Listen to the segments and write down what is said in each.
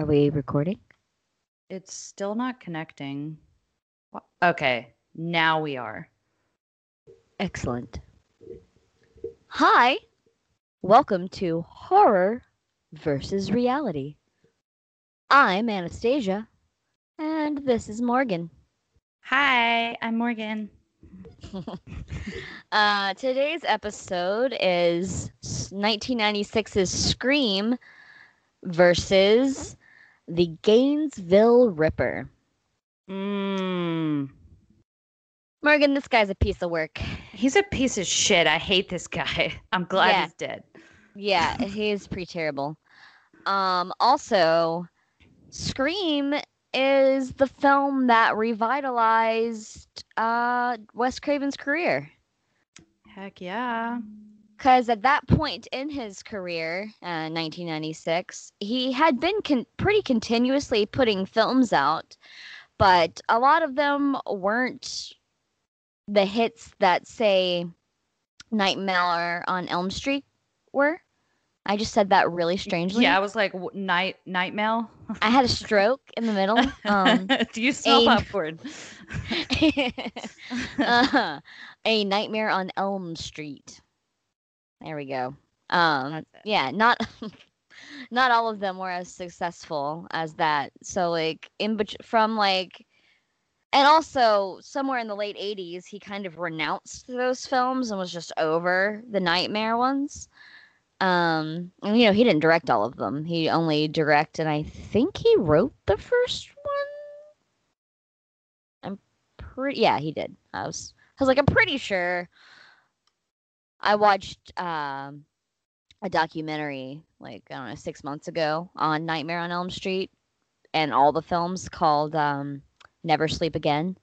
Are we recording? It's still not connecting. Okay, now we are. Excellent. Hi. Welcome to Horror versus Reality. I'm Anastasia, and this is Morgan. Hi, I'm Morgan. Uh, today's episode is 1996's Scream versus the Gainesville Ripper. Mmm. Morgan, this guy's a piece of work. He's a piece of shit. I hate this guy. I'm glad Yeah. he's dead. Yeah, he is pretty terrible. Um, also, Scream is the film that revitalized uh, Wes Craven's career. Heck yeah. Because at that point in his career, uh, 1996, he had been con- pretty continuously putting films out, but a lot of them weren't the hits that, say, Nightmare on Elm Street were. I just said that really strangely. Yeah, I was like, night nightmare. I had a stroke in the middle. Um, Do you smell a- popcorn? uh, a Nightmare on Elm Street. There we go. Um, yeah, not not all of them were as successful as that. So like in bet- from like and also somewhere in the late 80s he kind of renounced those films and was just over the nightmare ones. Um and you know he didn't direct all of them. He only directed and I think he wrote the first one. I'm pretty yeah, he did. I was I was like I'm pretty sure I watched um a documentary like I don't know six months ago on Nightmare on Elm Street and all the films called um, Never Sleep Again.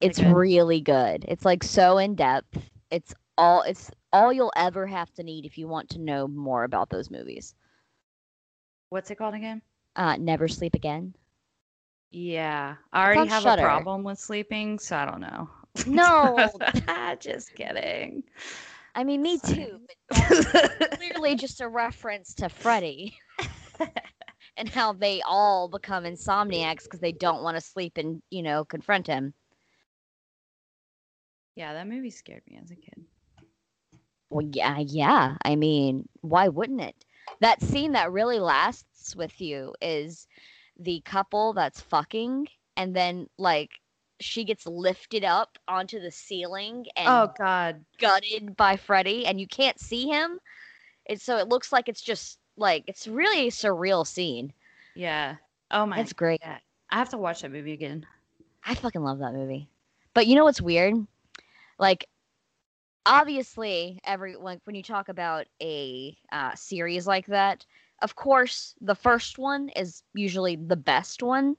It's good? really good. It's like so in depth. It's all it's all you'll ever have to need if you want to know more about those movies. What's it called again? Uh, Never Sleep Again. Yeah, I already have Shudder. a problem with sleeping, so I don't know. No, just kidding. I mean me Sorry. too, but clearly just a reference to Freddy and how they all become insomniacs because they don't want to sleep and you know confront him. yeah, that movie scared me as a kid. Well, yeah, yeah. I mean, why wouldn't it? That scene that really lasts with you is the couple that's fucking, and then like she gets lifted up onto the ceiling and Oh God. gutted by Freddy, and you can't see him. It's so it looks like it's just like it's really a surreal scene. Yeah. Oh my. It's great. God. I have to watch that movie again. I fucking love that movie. But you know what's weird? Like, obviously, every like when you talk about a uh, series like that, of course, the first one is usually the best one.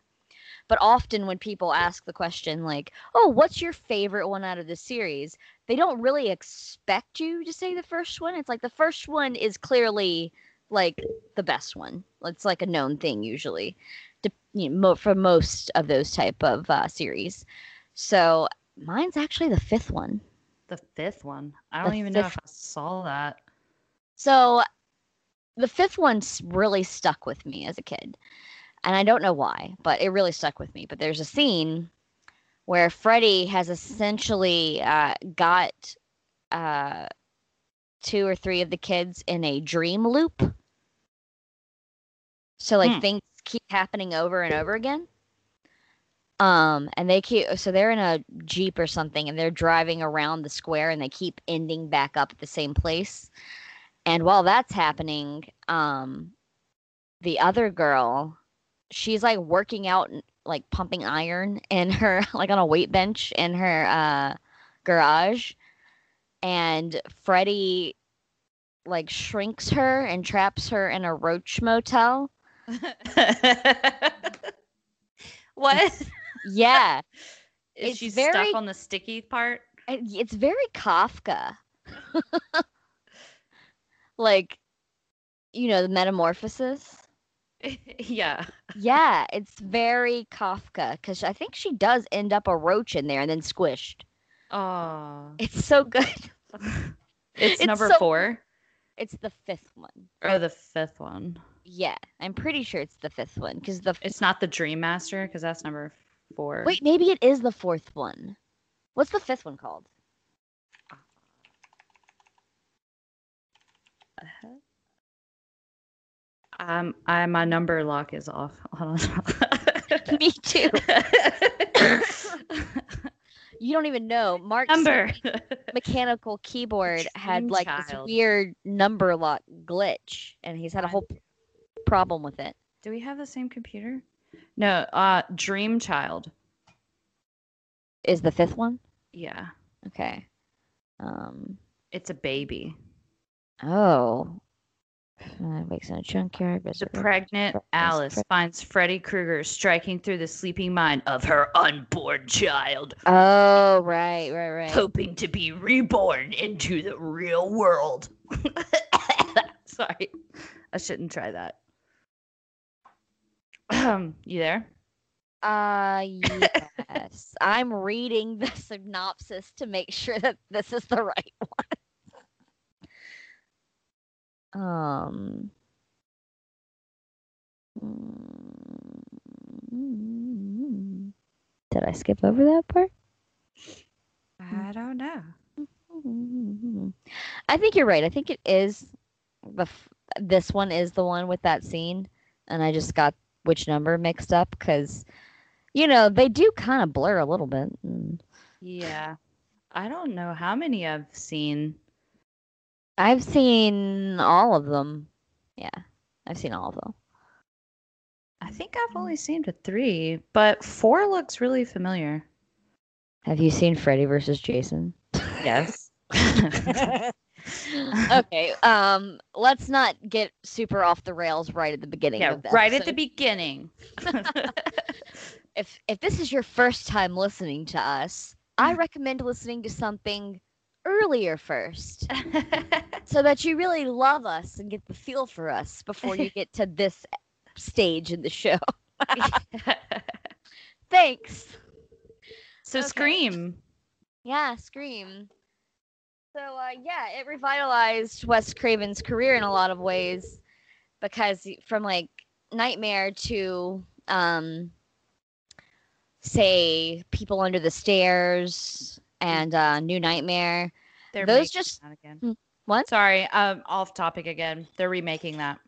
But often, when people ask the question like, "Oh, what's your favorite one out of the series?" they don't really expect you to say the first one. It's like the first one is clearly like the best one. It's like a known thing usually, to, you know, for most of those type of uh, series. So mine's actually the fifth one. The fifth one. I don't even know if I saw that. So the fifth one's really stuck with me as a kid. And I don't know why, but it really stuck with me. But there's a scene where Freddy has essentially uh, got uh, two or three of the kids in a dream loop. So like Hmm. things keep happening over and over again. Um, and they keep so they're in a jeep or something, and they're driving around the square, and they keep ending back up at the same place. And while that's happening, um, the other girl, she's like working out, like pumping iron in her, like on a weight bench in her uh, garage. And Freddy, like, shrinks her and traps her in a roach motel. what? Yeah, Is It's she very- stuck on the sticky part? it's very Kafka. like, you know, the metamorphosis. yeah. Yeah, it's very Kafka because I think she does end up a roach in there and then squished. Oh. It's so good. It's, It's number so- four It's the fifth one. or the fifth one. Yeah, I'm pretty sure it's the fifth one because the It's not the Dream Master because that's number four. wait, maybe it is the fourth one. What's the fifth one called? Uh-huh. Um, I my number lock is off. Me too. You don't even know. Mark's number. mechanical keyboard had like this weird number lock glitch, and he's had a whole problem with it. Do we have the same computer? No. Uh, Dream Child. Is the fifth one? Yeah, Okay. Um. it's a baby. Oh. Uh, wakes in a junkyard. The pregnant Alice Fre- finds Freddy Krueger striking through the sleeping mind of her unborn child, Oh, right, right, right. hoping to be reborn into the real world. Sorry, I shouldn't try that. Um, you there? Uh, yes. I'm reading the synopsis to make sure that this is the right one. Um. mm, Did I skip over that part? I don't know. I think you're right. I think it is the f- this one is the one with that scene, and I just got which number mixed up because you know they do kind of blur a little bit. Yeah, I don't know how many I've seen. I've seen all of them. Yeah, I've seen all of them. I think I've only seen the three, but four looks really familiar. Have you seen Freddy versus Jason? Yes. okay. Um, let's not get super off the rails right at the beginning. yeah, of the right at the beginning. if if this is your first time listening to us, Mm. I recommend listening to something earlier first so that you really love us and get the feel for us before you get to this stage in the show. Thanks. so Okay. Scream. Yeah, Scream. So uh, yeah, it revitalized Wes Craven's career in a lot of ways because from like Nightmare to um, say People Under the Stairs and uh, New Nightmare. They're Those just- that again. Hmm, what? Sorry, um, off topic again. They're remaking that.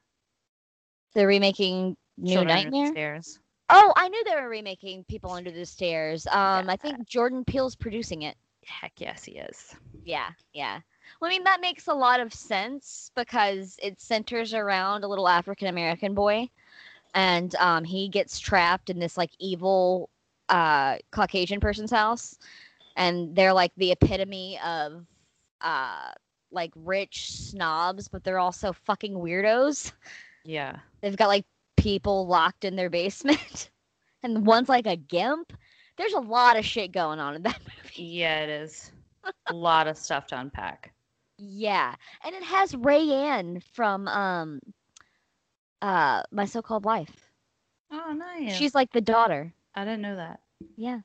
They're remaking New Children Nightmare. Stairs. Oh, I knew they were remaking People Under the Stairs. Um, I think Jordan Peele's producing it. Heck yes, he is. Yeah, yeah. Well, I mean, that makes a lot of sense because it centers around a little African American boy, and um, he gets trapped in this like evil uh, Caucasian person's house, and they're like the epitome of uh, like rich snobs, but they're also fucking weirdos. Yeah. They've got like people locked in their basement, and one's like a gimp. There's a lot of shit going on in that movie. Yeah, it is. a lot of stuff to unpack. Yeah, and it has Rayanne from um, uh, My So-Called Life. Oh, nice. She's like the daughter. I didn't know that. Yeah.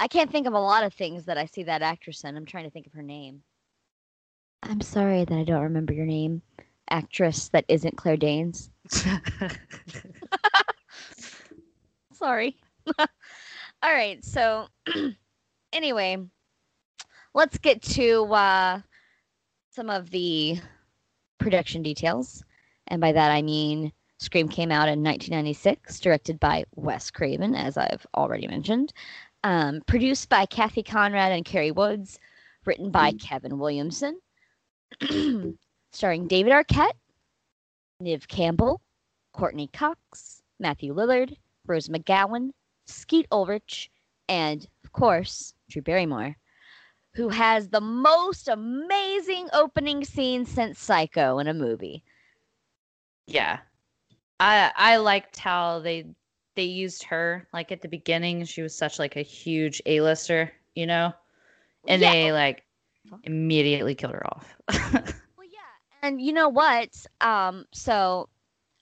I can't think of a lot of things that I see that actress in. I'm trying to think of her name. I'm sorry that I don't remember your name, actress that isn't Claire Danes. Sorry. All right, so anyway, let's get to uh, some of the production details. And by that I mean Scream came out in 1996, directed by Wes Craven, as I've already mentioned, um, produced by Cathy Konrad and Cary Woods, written by Kevin Williamson, starring David Arquette, Neve Campbell, Courteney Cox, Matthew Lillard, Rose McGowan, Skeet Ulrich, and, of course, Drew Barrymore, who has the most amazing opening scene since Psycho in a movie. Yeah. I I liked how they they used her like at the beginning. She was such like a huge A-lister, you know? And Yeah. they like immediately killed her off. Well, yeah, and you know what? Um, so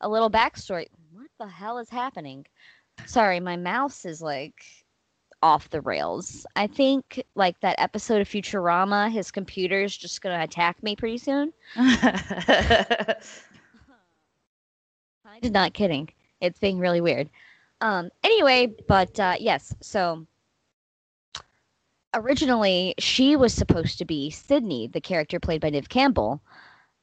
a little backstory. What the hell is happening? Sorry, my mouse is like off the rails. I think like that episode of Futurama, his computer's just gonna attack me pretty soon. I did not kidding. It's being really weird. Um, anyway, but uh, yes, so originally she was supposed to be Sidney, the character played by Neve Campbell.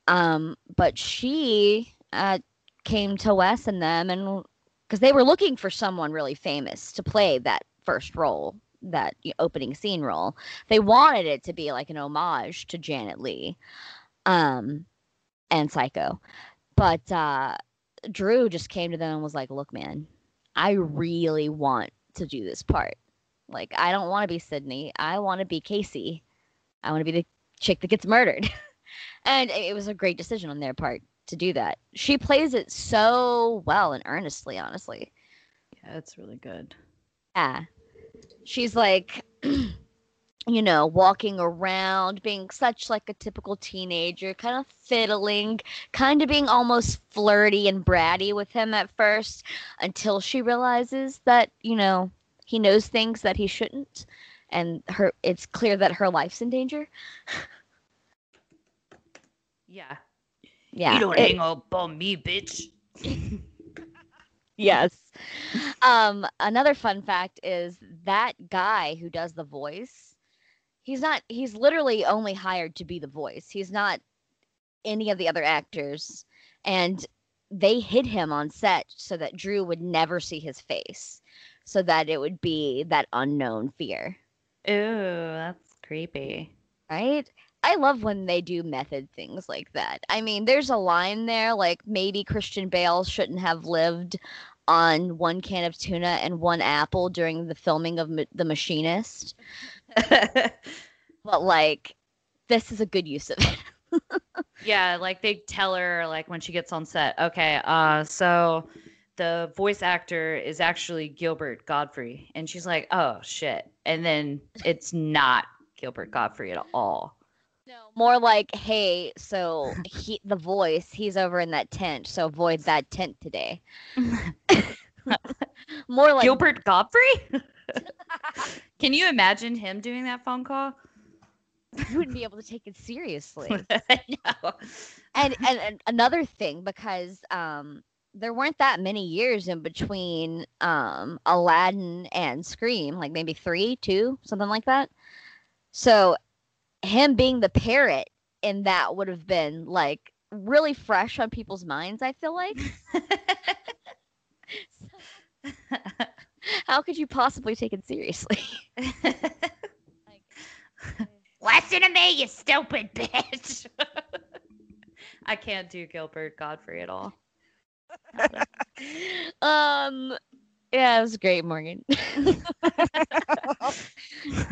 Um, but she uh, came to Wes and them, and because they were looking for someone really famous to play that first role, that opening scene role, they wanted it to be like an homage to Janet Leigh, um, and Psycho. But uh, Drew just came to them and was like, "Look, man, I really want to do this part. Like, I don't want to be Sidney. I want to be Casey. I want to be the chick that gets murdered." and it was a great decision on their part to do that. She plays it so well and earnestly, honestly. yeah, it's really good. Yeah. She's like, you know, walking around, being such like a typical teenager, kind of fiddling, kind of being almost flirty and bratty with him at first until she realizes that, you know, he knows things that he shouldn't and her it's clear that her life's in danger. Yeah. Yeah. You don't it- hang up on me, bitch. Yes. Um, another fun fact is that guy who does the voice, he's not he's literally only hired to be the voice. He's not any of the other actors. And they hid him on set so that Drew would never see his face. So that it would be that unknown fear. Ooh, that's creepy. Right? I love when they do method things like that. I mean, there's a line there like maybe Christian Bale shouldn't have lived on one can of tuna and one apple during the filming of Ma- The Machinist, but like this is a good use of it. yeah, like they tell her like when she gets on set, okay, uh, so the voice actor is actually Gilbert Gottfried, and she's like, oh shit, and then it's not Gilbert Gottfried at all. No, more like, hey, so he the voice, he's over in that tent, so avoid that tent today. more like Gilbert Gottfried? Can you imagine him doing that phone call? you wouldn't be able to take it seriously. no. and, and and another thing because um there weren't that many years in between um Aladdin and Scream, like maybe 3, 2, something like that. So him being the parrot in that would have been like really fresh on people's minds, I feel like. How could you possibly take it seriously? Listen to me, you stupid bitch. I can't do Gilbert Gottfried at all. um yeah, it was great, Morgan.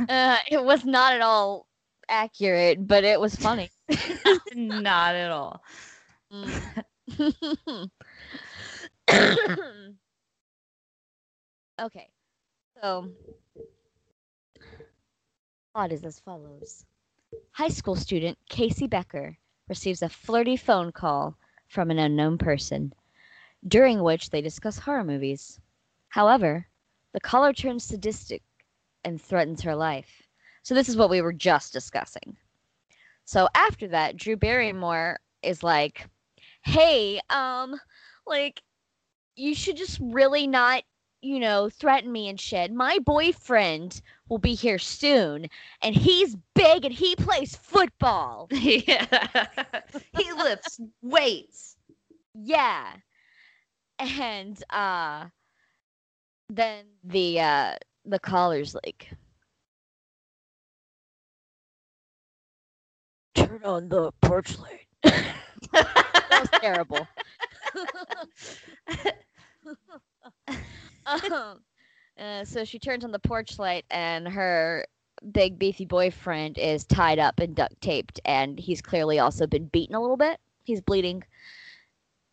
uh, it was not at all accurate, but it was funny. Not at all. Mm. Okay. So plot is as follows High school student Casey Becker receives a flirty phone call from an unknown person, during which they discuss horror movies. However, the caller turns sadistic and threatens her life. So, this is what we were just discussing. So, after that, Drew Barrymore is like, hey, um, like, you should just really not you know, threaten me and shit. My boyfriend will be here soon, and he's big and he plays football. yeah. he lifts weights. Yeah. And uh then the uh the caller's like Turn on the porch light. that was terrible. um, uh, so she turns on the porch light, and her big beefy boyfriend is tied up and duct taped, and he's clearly also been beaten a little bit. He's bleeding.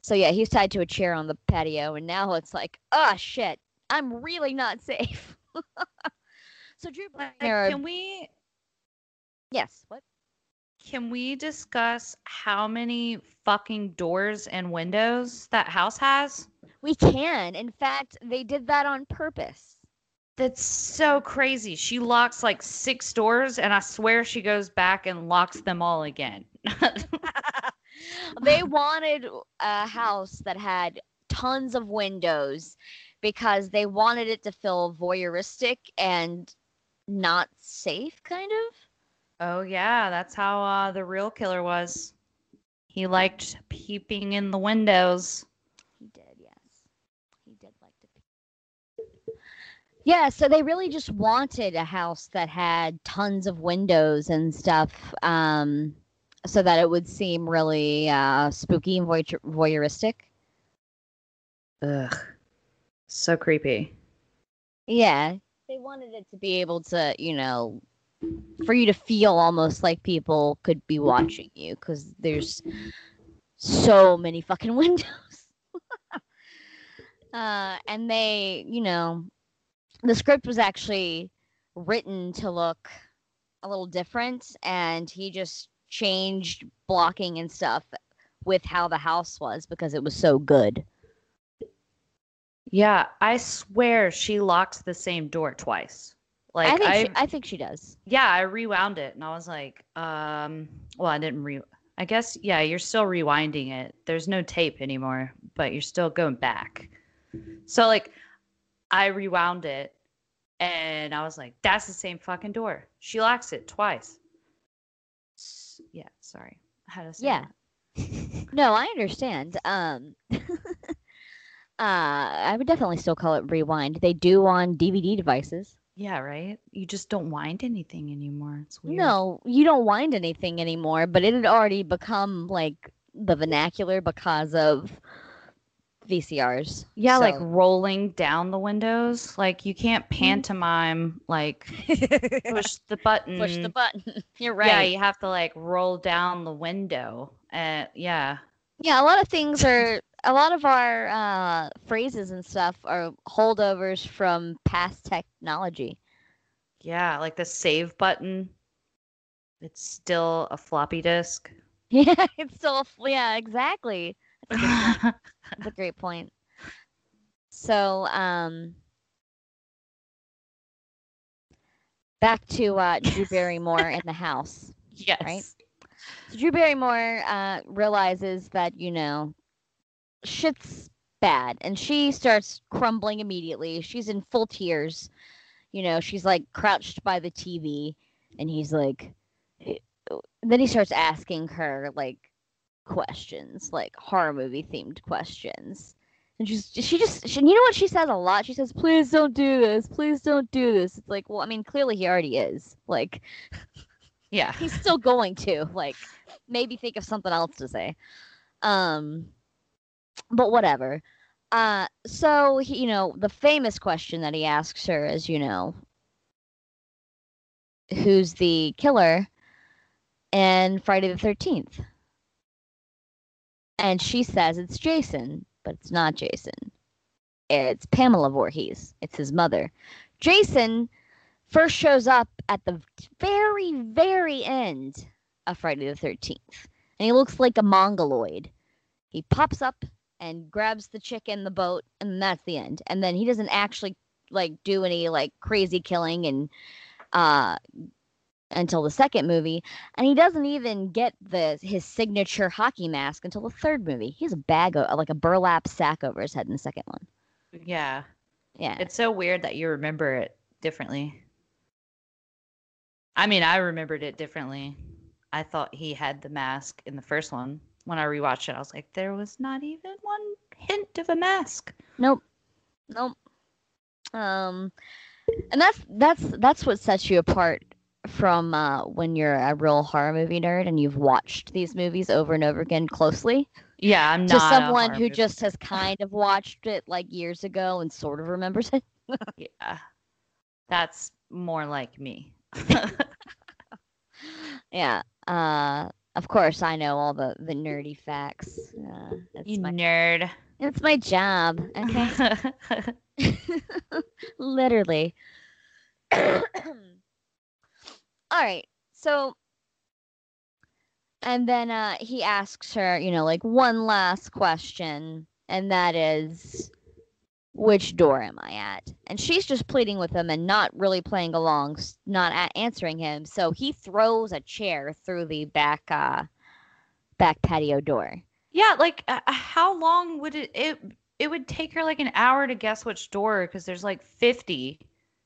So yeah, he's tied to a chair on the patio, and now it's like, oh shit, I'm really not safe. so Drew Barrymore, Can we yes, what? can we discuss how many fucking doors and windows that house has? We can. In fact, they did that on purpose. That's so crazy. She locks like six doors, and I swear she goes back and locks them all again. they wanted a house that had tons of windows because they wanted it to feel voyeuristic and not safe, kind of. oh yeah, that's how uh, the real killer was. He liked peeping in the windows. He did, yes. He did like to. Be. Yeah, so they really just wanted a house that had tons of windows and stuff, um, so that it would seem really uh, spooky and voy- voyeuristic. Ugh, so creepy. Yeah, they wanted it to be able to, you know, for you to feel almost like people could be watching you because there's so many fucking windows. uh, and they, you know, the script was actually written to look a little different, and he just changed blocking and stuff with how the house was because it was so good. Yeah, I swear she locks the same door twice. Like I think I, she, I think she does. yeah, I rewound it and I was like, um, well, I didn't re. I guess yeah, you're still rewinding it. There's no tape anymore, but you're still going back. So like, I rewound it, and I was like, that's the same fucking door. She locks it twice. S- Yeah, sorry. How to say Yeah. No, I understand. Um, uh, I would definitely still call it rewind. They do on DVD devices. Yeah, right. You just don't wind anything anymore. It's weird. No, you don't wind anything anymore, but it had already become like the vernacular because of VCRs. Yeah, like rolling down the windows. Like you can't pantomime like push the button. push the button. You're right. Yeah, you have to like roll down the window. Uh, yeah. Yeah, a lot of things are a lot of our uh, phrases and stuff are holdovers from past technology. Yeah, like the save button. It's still a floppy disk. Yeah, it's still yeah, exactly. That's a great point. So, um, back to uh, Drew Barrymore in the house. yes. So Drew Barrymore uh, realizes that you know shit's bad, and she starts crumbling immediately. She's in full tears. You know, she's like crouched by the TV, and he's like, eh, then he starts asking her like questions, like horror movie themed questions. And she's she just she, you know what she says a lot. She says, "Please don't do this. Please don't do this." It's like, well, I mean, clearly he already is. Like, Yeah. he's still going to like maybe think of something else to say um but whatever uh so he, you know the famous question that he asks her is you know who's the killer And friday the 13th and she says it's jason but it's not jason it's pamela Voorhees. it's his mother jason first shows up at the very, very end of Friday the 13th. And he looks like a mongoloid. He pops up and grabs the chick in the boat, and that's the end. And then he doesn't actually like do any like crazy killing and uh until the second movie, and he doesn't even get the his signature hockey mask until the third movie. He has a bag of like a burlap sack over his head in the second one. Yeah. Yeah, It's so weird that you remember it differently. I mean, I remembered it differently. I thought he had the mask in the first one. When I rewatched it, I was like, there was not even one hint of a mask. Nope. Nope. Um and that's that's that's what sets you apart from uh when you're a real horror movie nerd and you've watched these movies over and over again closely Yeah, I'm to someone who movie just has kind of watched it like years ago and sort of remembers it. Yeah. That's more like me. yeah. Uh of course I know all the the nerdy facts. Uh you my nerd. it's my job, okay? Literally. All right. So and then uh he asks her, you know, like one last question and that is which door am I at? And she's just pleading with him and not really playing along, not answering him. So he throws a chair through the back uh back patio door. yeah, like uh, how long would it it it would take her like an hour to guess which door because there's like 50.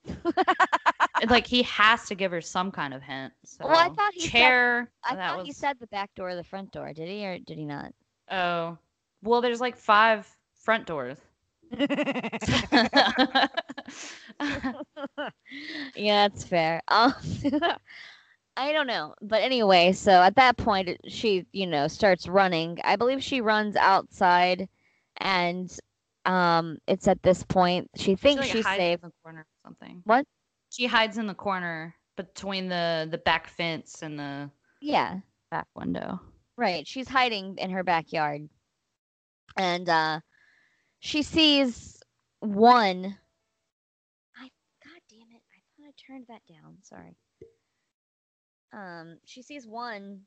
Like he has to give her some kind of hint. So Well, I thought he said- I that thought was he said the back door or the front door. Did he or did he not? Oh. Well, there's like five front doors. yeah, that's fair. Um, I don't know, but anyway, so at that point, she, you know, starts running. I believe she runs outside, and um, it's at this point she She, thinks like, she's safe. in the corner or something. What? She hides in the corner between the the back fence and the Yeah, back window. right. She's hiding in her backyard, and uh, she sees one. I God damn it! I thought I turned that down. Sorry. Um, she sees one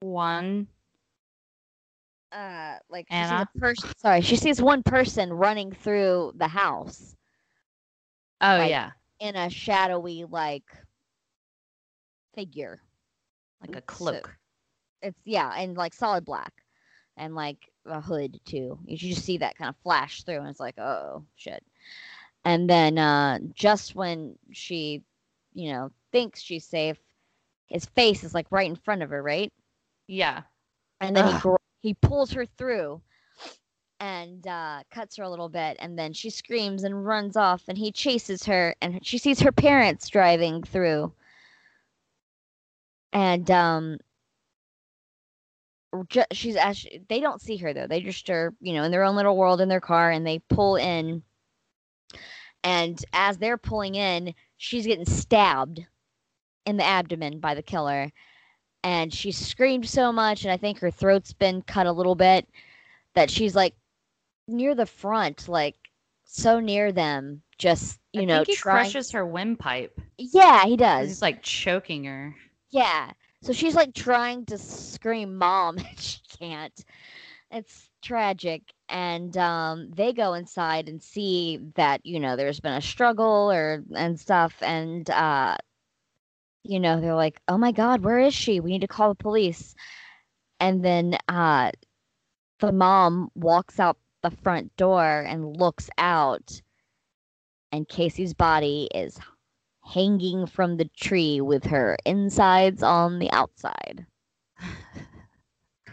One. uh like she Anna? sees a person sorry she sees one person running through the house Oh Like- yeah, in a shadowy like figure like a So- cloak. it's yeah and like solid black and like a hood too you should just see that kind of flash through and it's like oh shit and then uh just when she you know thinks she's safe his face is like right in front of her right Yeah. and then he Ugh. gr- he pulls her through and uh, cuts her a little bit and then she screams and runs off and he chases her and she sees her parents driving through. And um she's actually they don't see her though. They just are you know in their own little world in their car and they pull in. And as they're pulling in she's getting stabbed in the abdomen by the killer. And she screamed so much and i think her throat's been cut a little bit that she's like near the front like so near them just you I know think he trying crushes her windpipe. yeah he does. He's like choking her. yeah. So she's like trying to scream mom and she can't. It's tragic. And um they go inside and see that you know there's been a struggle or and stuff. And uh you know they're like oh my god where is she? We need to call the police. And then uh the mom walks out the front door and looks out and Casey's body is hanging from the tree with her insides on the outside.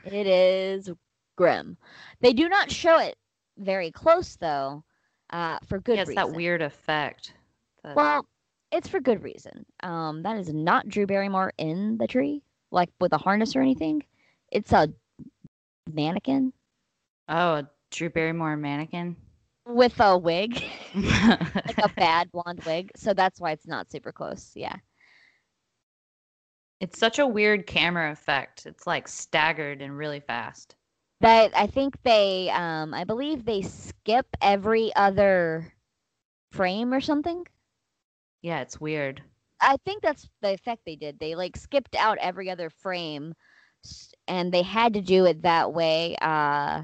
It is grim. They do not show it very close though, uh, for good yeah, it's reason. that weird effect. that- Well, it's for good reason. Um, that is not Drew Barrymore in the tree, like with a harness or anything. It's a mannequin oh, a Drew Barrymore mannequin. with a wig, like a bad blonde wig. So that's why it's not super close. Yeah. it's such a weird camera effect. It's like staggered and really fast. But I think they, um, I believe they skip every other frame or something. Yeah, it's weird. I think that's the effect they did. They like skipped out every other frame, and they had to do it that way. Uh,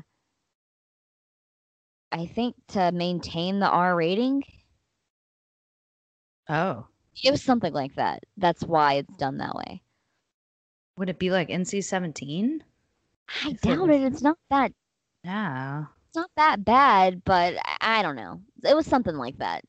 I think to maintain the R rating. Oh. It was something like that. That's why it's done that way. Would it be like NC seventeen? I If it doubt was- it. It's not that. Yeah. It's not that bad, but I, I don't know. It was something like that.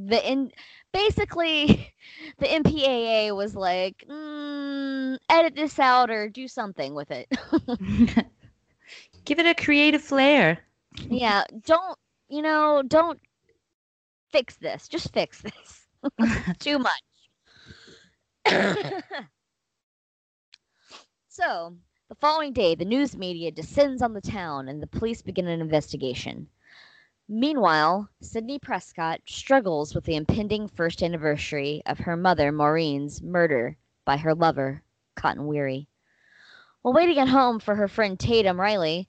The in basically, the MPAA was like, mm, edit this out or do something with it. Give it a creative flair. Yeah, don't you know? Don't fix this. Just fix this. Too much. so, the following day, the news media descends on the town and the police begin an investigation. Meanwhile, Sidney Prescott struggles with the impending first anniversary of her mother, Maureen's, murder by her lover, Cotton Weary. While waiting at home for her friend Tatum Riley,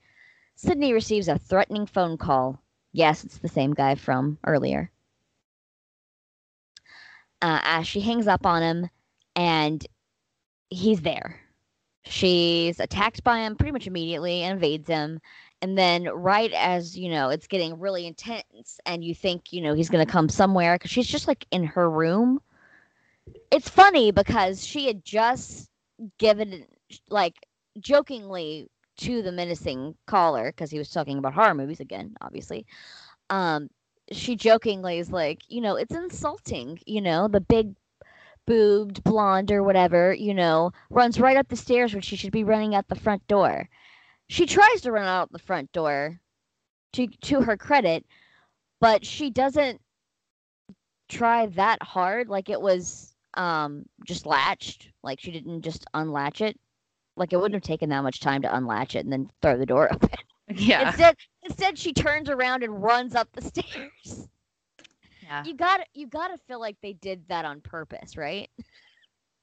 Sidney receives a threatening phone call. Yes, it's the same guy from earlier. Uh, as she hangs up on him, and he's there. She's attacked by him pretty much immediately and evades him. And then, right as you know, it's getting really intense, and you think, you know, he's to come somewhere because she's just like in her room. It's funny because she had just given, like, jokingly to the menacing caller because he was talking about horror movies again, obviously. Um, she jokingly is like, you know, it's insulting, you know, the big boobed blonde or whatever, you know, runs right up the stairs when she should be running out the front door. She tries to run out the front door to to her credit, but she doesn't try that hard like it was um just latched, like she didn't just unlatch it. Like it wouldn't have taken that much time to unlatch it and then throw the door open. Yeah. Instead, instead she turns around and runs up the stairs. yeah. You got to you got to feel like they did that on purpose, right?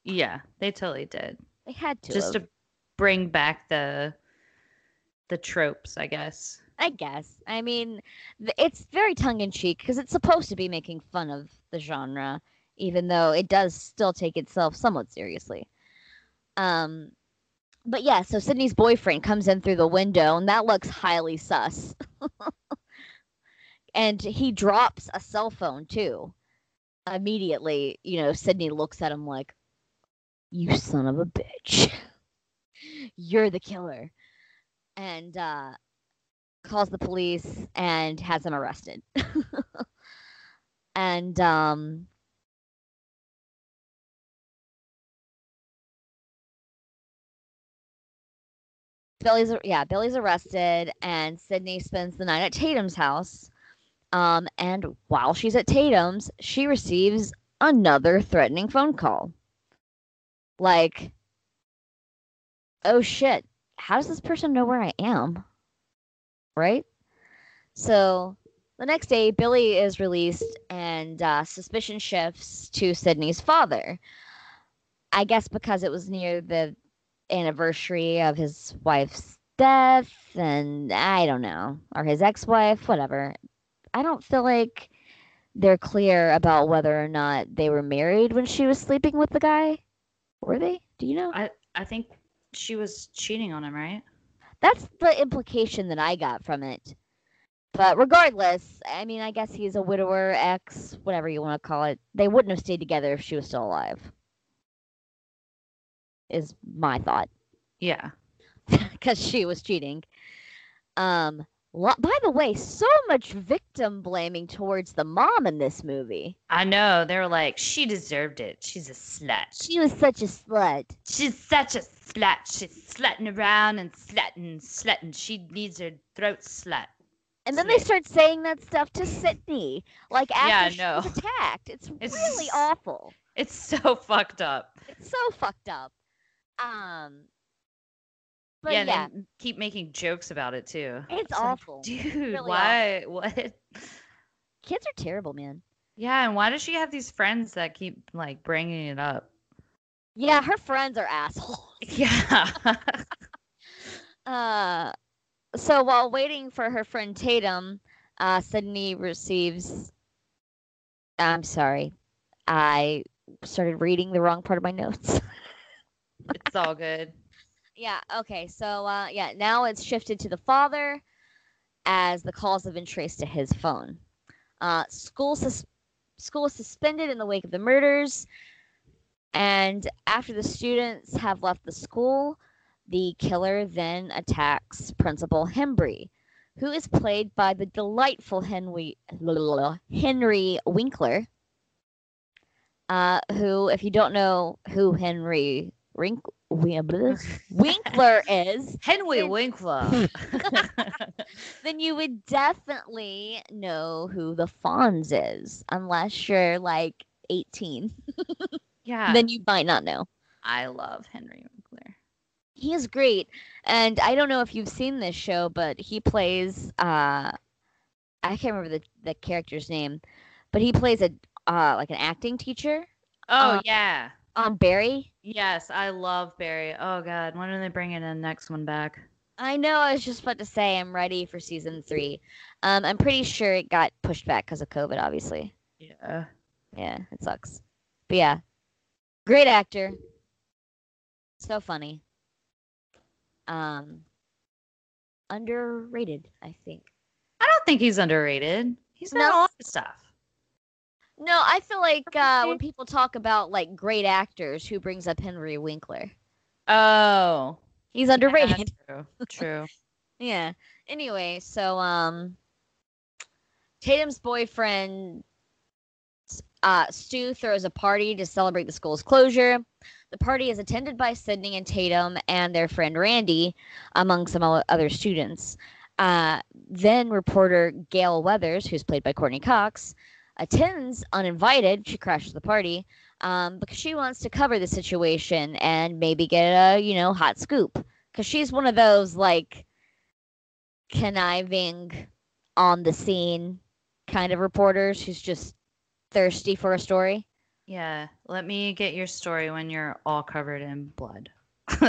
Yeah. They totally did. They had to. Just have, to bring back the the tropes, I guess. I guess. I mean, it's very tongue in cheek because it's supposed to be making fun of the genre, even though it does still take itself somewhat seriously. Um, but yeah, so Sidney's boyfriend comes in through the window, and that looks highly sus. and he drops a cell phone too. Immediately, you know, Sidney looks at him like, "You son of a bitch, you're the killer," and uh, calls the police and has him arrested. and um, Billy's yeah, Billy's arrested and Sidney spends the night at Tatum's house. Um, and while she's at Tatum's, she receives another threatening phone call. Like, oh shit, how does this person know where I am? Right? So the next day, Billy is released and uh, suspicion shifts to Sidney's father. I guess because it was near the anniversary of his wife's death, and I don't know, or his ex wife, whatever. I don't feel like they're clear about whether or not they were married when she was sleeping with the guy. Were they? Do you know? I I think she was cheating on him, right? That's the implication that I got from it. But regardless, I mean, I guess he's a widower, ex, whatever you want to call it. They wouldn't have stayed together if she was still alive. Is my thought. Yeah. because she was cheating. Um, by the way, so much victim blaming towards the mom in this movie. I know. They were like, she deserved it. She's a slut. She was such a slut. She's such a slut. She's slutting around and slutting, slutting. She needs her throat slut. And then they start saying that stuff to Sidney, like after Yeah, I she was attacked. It's, It's really awful. It's so fucked up. It's so fucked up. Um, but yeah, yeah, keep making jokes about it too. It's awful. Dude, really why? What? kids are terrible, man. Yeah, and why does she have these friends that keep like bringing it up? Yeah, her friends are assholes. Yeah. Uh, so while waiting for her friend Tatum, uh, Sidney receives I'm sorry. I started reading the wrong part of my notes. It's all good. yeah, okay. So uh yeah, now it's shifted to the father as the calls have been traced to his phone. Uh school sus- school suspended in the wake of the murders and after the students have left the school, the killer then attacks Principal Himbry, who is played by the delightful Henry Henry Winkler. Uh, who, if you don't know who Henry Wink- Winkler is, Henry Winkler. then you would definitely know who the Fonz is, unless you're like 18. yeah. Then you might not know. I love Henry Winkler. he is great and i don't know if you've seen this show but he plays uh i can't remember the, the character's name but he plays a uh like an acting teacher Oh Um, yeah. On barry Yes, I love Barry. Oh god, when are they bringing the next one back? i know i was just about to say i'm ready for season three um i'm pretty sure it got pushed back because of covid obviously Yeah. yeah it sucks but yeah great actor so funny um underrated i think I don't think he's underrated. He's done No. a lot of stuff. No, I feel like uh, when people talk about like great actors, who brings up Henry Winkler? Oh. He's yeah, underrated. True. True. Yeah. Anyway, so um, Tatum's boyfriend, uh, Stu throws a party to celebrate the school's closure. The party is attended by Sidney and Tatum and their friend Randy, among some other students. Uh, then reporter Gale Weathers, who's played by Courteney Cox, attends uninvited. She crashes the party um, because she wants to cover the situation and maybe get a you know hot scoop. Because she's one of those like conniving on the scene kind of reporters who's just thirsty for a story. Yeah. Let me get your story when you're all covered in blood.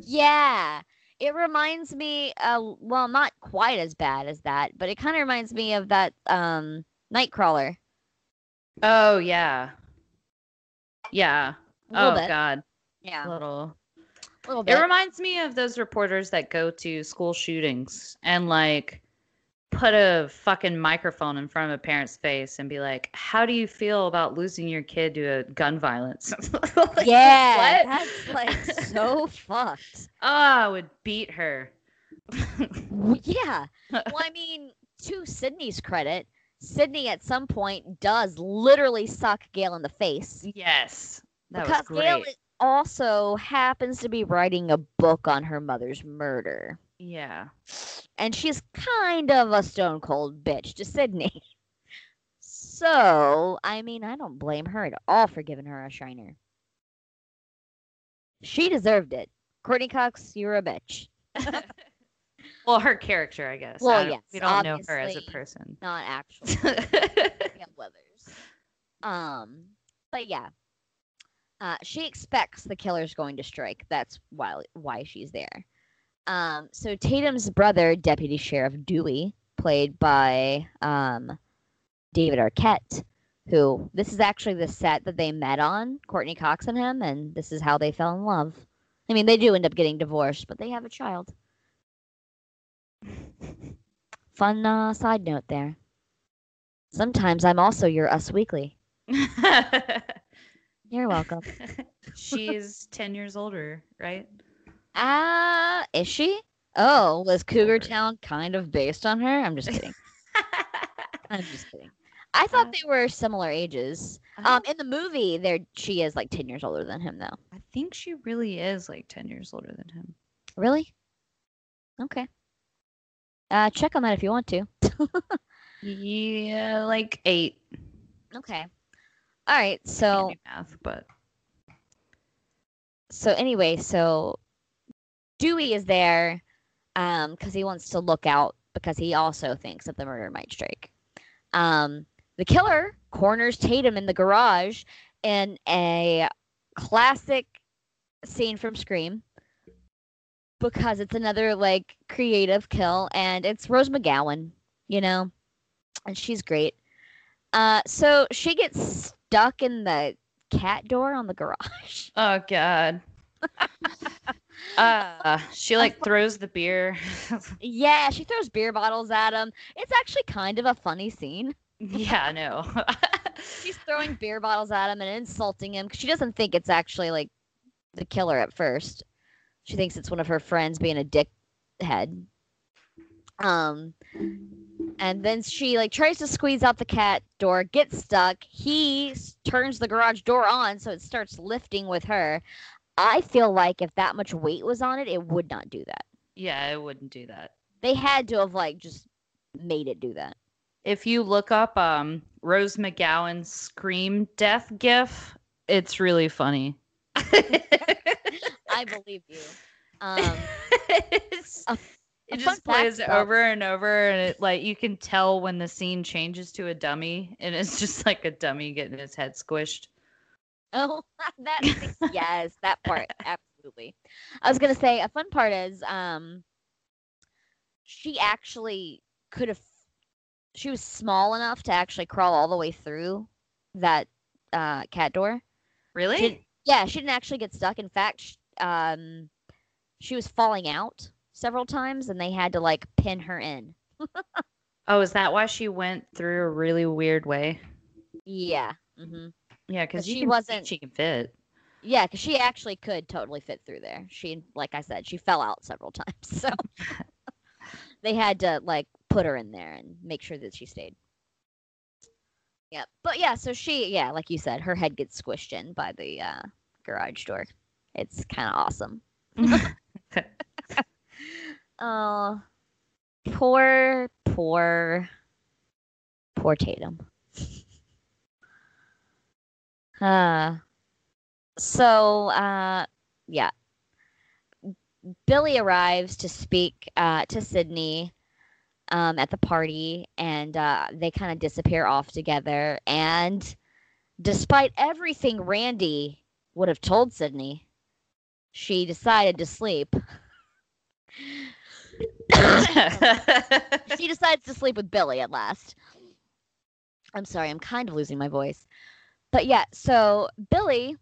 Yeah. It reminds me uh well not quite as bad as that, but it kind of reminds me of that um Nightcrawler. oh yeah. Yeah. Oh bit. god. Yeah. A little. A little It reminds me of those reporters that go to school shootings and like put a fucking microphone in front of a parent's face and be like, "How do you feel about losing your kid to a gun violence?" Like, yeah. That's like so fucked. Oh, I would beat her. Yeah. Well, I mean, to Sidney's credit, Sidney at some point does literally suck Gale in the face. yes, that because was great. Gale also happens to be writing a book on her mother's murder. yeah, And she's kind of a stone cold bitch to Sidney. So, I mean, I don't blame her at all for giving her a shiner. She deserved it. Courteney Cox, you're a bitch. well, her character, I guess. Well, I yes, we don't know her as a person. Not actually. Weathers. Um, but yeah. Uh, she expects the killer's going to strike. That's why why she's there. Um, so Tatum's brother, Deputy Sheriff Dewey, played by um, David Arquette, who this is actually the set that they met on, Courteney Cox and him, and this is how they fell in love. I mean, they do end up getting divorced, but they have a child. Fun uh, side note there. Sometimes I'm also your Us Weekly. You're welcome. She's 10 years older, right? Ah, is she? Oh, was Cougar Town kind of based on her? I'm just kidding. I'm just kidding. I thought Uh, they were similar ages. Um, in the movie, there she is like ten years older than him, though. I think she really is like 10 years older than him. Really? Okay. Uh, check on that if you want to. Yeah, like eight. Okay. All right. So, math, but so anyway, so Dewey is there, um, because he wants to look out because he also thinks that the murder might strike. Um, the killer corners Tatum in the garage in a classic scene from Scream because it's another like creative kill and it's Rose McGowan, you know, and she's great. Uh, so she gets stuck in the cat door on the garage. Oh god. uh, she like throws the beer. yeah, she throws beer bottles at him. It's actually kind of a funny scene. yeah, I know. She's throwing beer bottles at him and insulting him because she doesn't think it's actually like the killer at first. She thinks it's one of her friends being a dickhead. Um, and then she like tries to squeeze out the cat door, gets stuck. He s- turns the garage door on, so it starts lifting with her. I feel like if that much weight was on it, it would not do that. yeah, it wouldn't do that. They had to have like just made it do that. If you look up um Rose McGowan's scream death gif, it's really funny. I believe you. Um, A- it just plays about- over and over and it like you can tell when the scene changes to a dummy and it's just like a dummy getting his head squished. Oh, that yes, that part absolutely. I was gonna say a fun part is um, she actually could have. She was small enough to actually crawl all the way through that uh, cat door. Really? She yeah, she didn't actually get stuck. In fact, sh- um, she was falling out several times, and they had to like pin her in. Oh, is that why she went through a really weird way? Yeah. hmm Yeah, because she wasn't- She can fit. Yeah, because she actually could totally fit through there. She, like I said, she fell out several times. So they had to like put her in there and make sure that she stayed. Yeah, but yeah, so she, yeah, like you said, her head gets squished in by the uh, garage door. It's kind of awesome. Oh, poor, poor, poor Tatum. Uh, so, uh, yeah. Billy arrives to speak uh, to Sidney um, at the party, and uh, they kind of disappear off together. And despite everything Randy would have told Sidney, she decided to sleep. she decides to sleep with Billy at last. I'm sorry, I'm kind of losing my voice. But yeah, so Billy,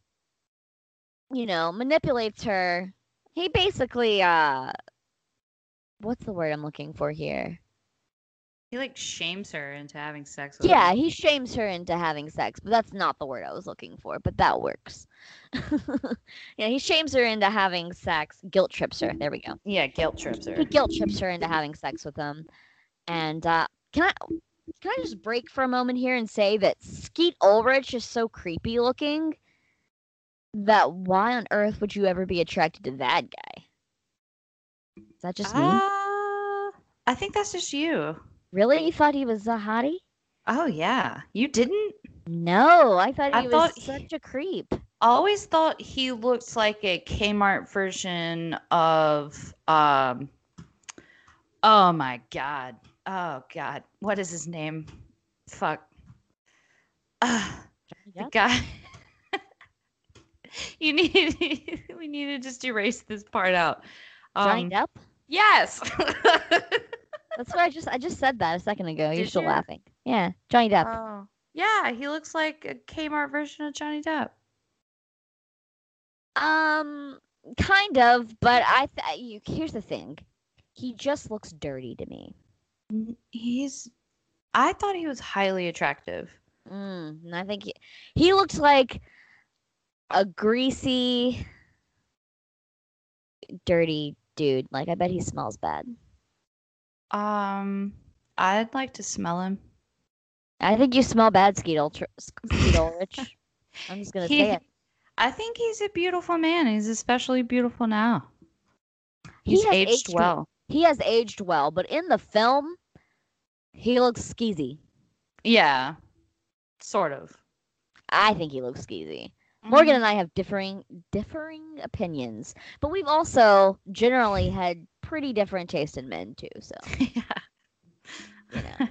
you know, manipulates her. He basically uh what's the word I'm looking for here? He like shames her into having sex with Yeah, him. he shames her into having sex, but that's not the word I was looking for, but that works. yeah, he shames her into having sex, guilt trips her. There we go. Yeah, guilt trips her. He guilt trips her into having sex with him. And uh can I can I just break for a moment here and say that Skeet Ulrich is so creepy looking that why on earth would you ever be attracted to that guy? Is that just me? Uh, I think that's just you. Really? You thought he was a hottie? Oh yeah, you didn't. No, I thought he I was thought such a creep. I always thought he looked like a Kmart version of um. Oh my god. Oh god. What is his name? Fuck. Uh, the guy. you need. we need to just erase this part out. Johnny Um, Depp? Yes. That's what I just I just said that a second ago. You're still you? laughing. Yeah, Johnny Depp. oh. Yeah, he looks like a Kmart version of Johnny Depp. Um, kind of, but I th- you, here's the thing. He just looks dirty to me. He's. I thought he was highly attractive. Mm, and I think he, he looked like a greasy, dirty dude. Like I bet he smells bad. Um, I'd like to smell him. I think you smell bad, Skeet Ultra- Skeet Ulrich. I'm just gonna He- say it. I think he's a beautiful man. He's especially beautiful now. He He's has aged, aged well. He has aged well, but in the film, he looks skeezy. Yeah, sort of. I think he looks skeezy. Morgan Mhm. and I have differing differing opinions, but we've also generally had pretty different taste in men too. So yeah. you know,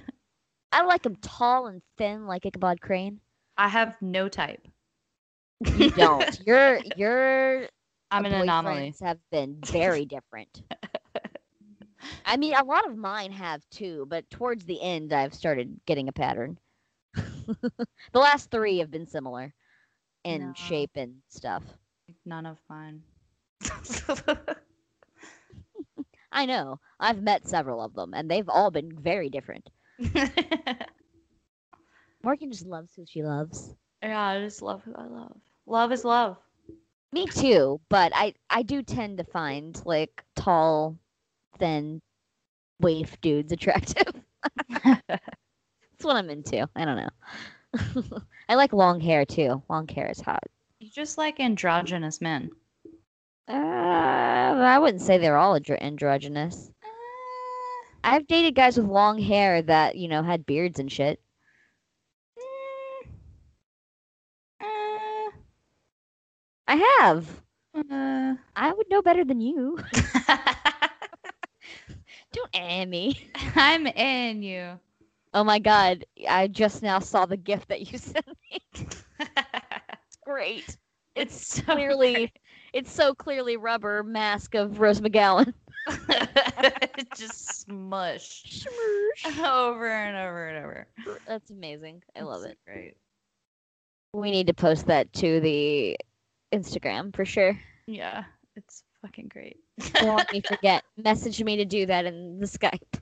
I like them tall and thin, like Ichabod Crane. I have no type. You don't. You're you're. I'm an anomaly. have been very different. I mean, a lot of mine have too, but towards the end, I've started getting a pattern. the last three have been similar in No. shape and stuff. None of mine. I know. I've met several of them, and they've all been very different. Morgan just loves who she loves. yeah, I just love who I love. Love is love. Me too, but I I do tend to find like tall, thin, waif dudes attractive. That's what I'm into. I don't know. I like long hair too. Long hair is hot. You just like androgynous men. Uh, I wouldn't say they're all andro- androgynous. I've dated guys with long hair that you know had beards and shit. I have. Uh, I would know better than you. Don't eh me. I'm in you. Oh my god! I just now saw the gift that you sent me. It's great. it's so Clearly, great. it's so clearly rubber mask of Rose McGowan. It just smush over and over and over. That's amazing. I love It's it. Great. We need to post that to the Instagram for sure. Yeah, it's fucking great. Don't let me forget. Message me to do that in the Skype.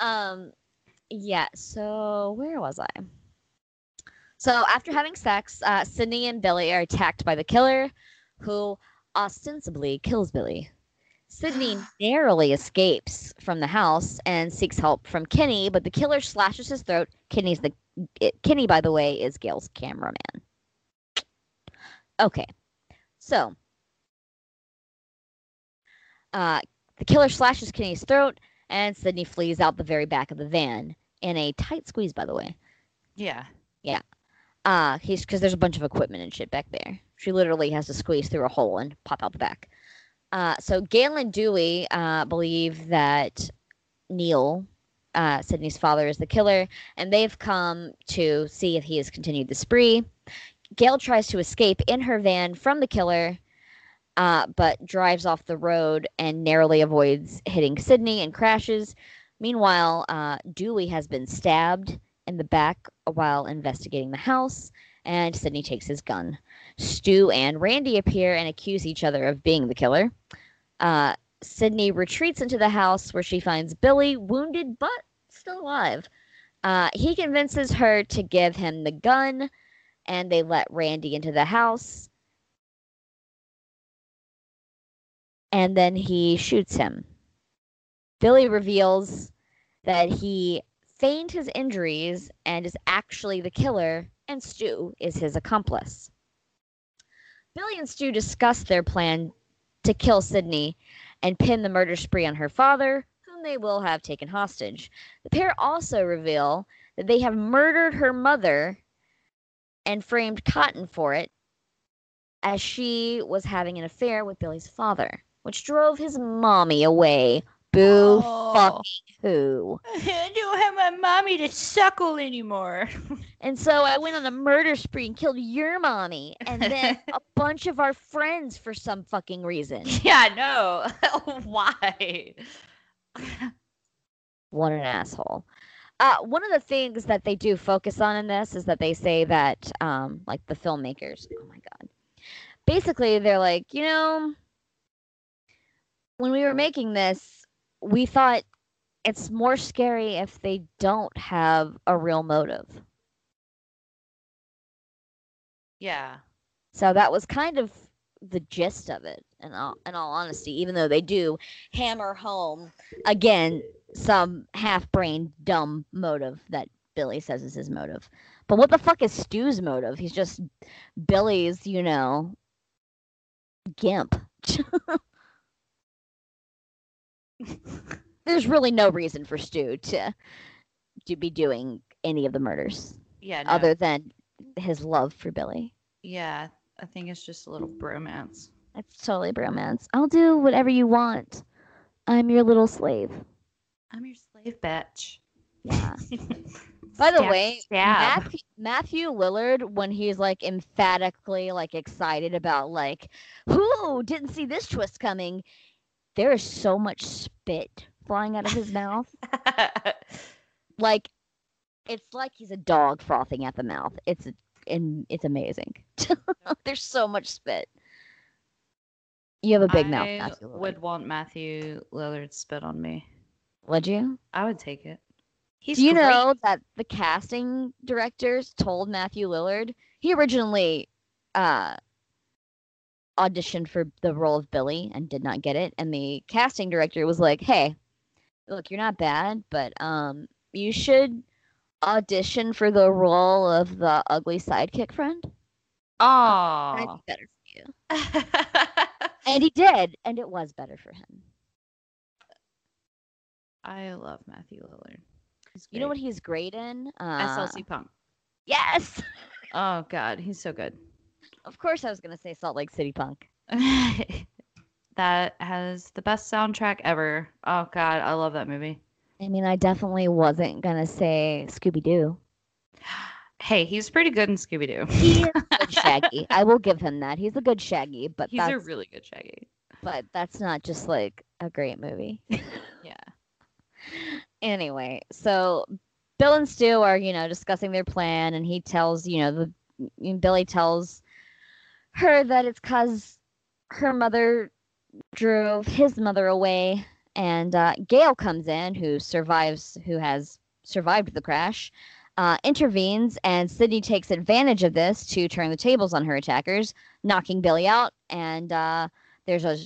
Um, yeah. So where was I? So after having sex, uh, Sidney and Billy are attacked by the killer, who ostensibly kills Billy. Sidney narrowly escapes from the house and seeks help from Kenny, but the killer slashes his throat. Kenny's the it, Kenny, by the way, is Gale's cameraman. Okay, so uh, the killer slashes Kenny's throat, and Sidney flees out the very back of the van in a tight squeeze, by the way. yeah. Yeah. Uh, he's because there's a bunch of equipment and shit back there. She literally has to squeeze through a hole and pop out the back. Uh, so Gale and Dewey uh, believe that Neil, uh, Sidney's father, is the killer, and they've come to see if he has continued the spree. Gale tries to escape in her van from the killer, uh, but drives off the road and narrowly avoids hitting Sidney and crashes. Meanwhile, uh, Dewey has been stabbed in the back while investigating the house, and Sidney takes his gun. Stu and Randy appear and accuse each other of being the killer. Uh, Sidney retreats into the house where she finds Billy wounded but still alive. Uh, he convinces her to give him the gun, and they let Randy into the house. And then he shoots him. Billy reveals that he feigned his injuries and is actually the killer, and Stu is his accomplice. Billy and Stu discuss their plan to kill Sidney and pin the murder spree on her father, whom they will have taken hostage. The pair also reveal that they have murdered her mother and framed Cotton for it, as she was having an affair with Billy's father, which drove his mommy away. Boo fucking who. I don't have my mommy to suckle anymore. And so I went on a murder spree and killed your mommy and then a bunch of our friends for some fucking reason. yeah, no. Why? What an asshole. Uh, one of the things that they do focus on in this is that they say that, um, like the filmmakers, oh my God. Basically, they're like, you know, when we were making this, we thought it's more scary if they don't have a real motive. Yeah. So that was kind of the gist of it, in all, in all honesty, even though they do hammer home, again, some half brained dumb motive that Billy says is his motive. But what the fuck is Stu's motive? He's just Billy's, you know, gimp. There's really no reason for Stu to to be doing any of the murders Yeah. No. other than his love for Billy. Yeah. I think it's just a little bromance. It's totally bromance. I'll do whatever you want. I'm your little slave. I'm your slave bitch. Yeah. By the Stab, way, stab. Matthew, Matthew Lillard, when he's like emphatically like excited about like, who didn't see this twist coming? There is so much spit flying out of his mouth. Like, It's like he's a dog frothing at the mouth. It's and it's amazing. There's so much spit. You have a big mouth, I Matthew Lillard. would want Matthew Lillard spit on me. Would you? I would take it. He's Do you great. know that the casting directors told Matthew Lillard he originally uh, auditioned for the role of Billy and did not get it, and the casting director was like, "Hey, look, you're not bad, but um, you should audition for the role of the ugly sidekick friend. I'd be better for you." And he did, and it was better for him. I love Matthew Lillard. You know what he's great in? Uh, SLC Punk. Yes, Oh God, he's so good. Of course I was gonna say Salt Lake City Punk. that has the best soundtrack ever. Oh God, I love that movie. I mean, I definitely wasn't gonna say Scooby Doo. Hey, he's pretty good in Scooby Doo. He is a good Shaggy. I will give him that. He's a good Shaggy, but he's that's a really good Shaggy. but that's not just like a great movie. Yeah. anyway, so Bill and Stu are, you know, discussing their plan, and he tells, you know, the mm, Billy tells her that it's cause her mother drove his mother away, and uh, Gale comes in, who survives, who has survived the crash, uh, intervenes, and Sidney takes advantage of this to turn the tables on her attackers, knocking Billy out, and uh, there's a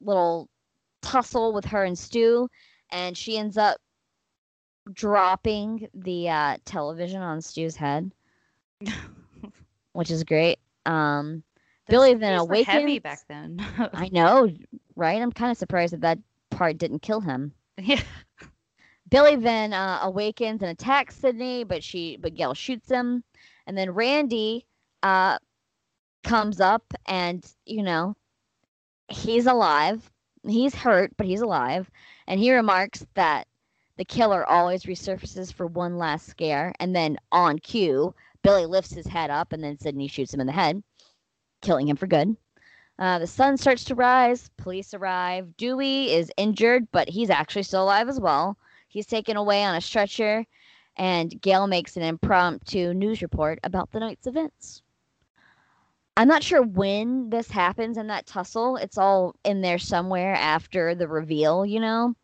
little tussle with her and Stu, and she ends up dropping the uh, television on Stu's head, which is great. Um, Billy then were heavy awakens. back then. I know, right? I'm kind of surprised that that part didn't kill him. yeah. Billy then uh, awakens and attacks Sidney, but she but Gale shoots him, and then Randy uh, comes up and you know he's alive. He's hurt, but he's alive, and he remarks that the killer always resurfaces for one last scare, and then on cue, Billy lifts his head up, and then Sidney shoots him in the head, killing him for good. Uh, the sun starts to rise. Police arrive. Dewey is injured, but he's actually still alive as well. He's taken away on a stretcher, and Gale makes an impromptu news report about the night's events. I'm not sure when this happens in that tussle. It's all in there somewhere after the reveal, you know?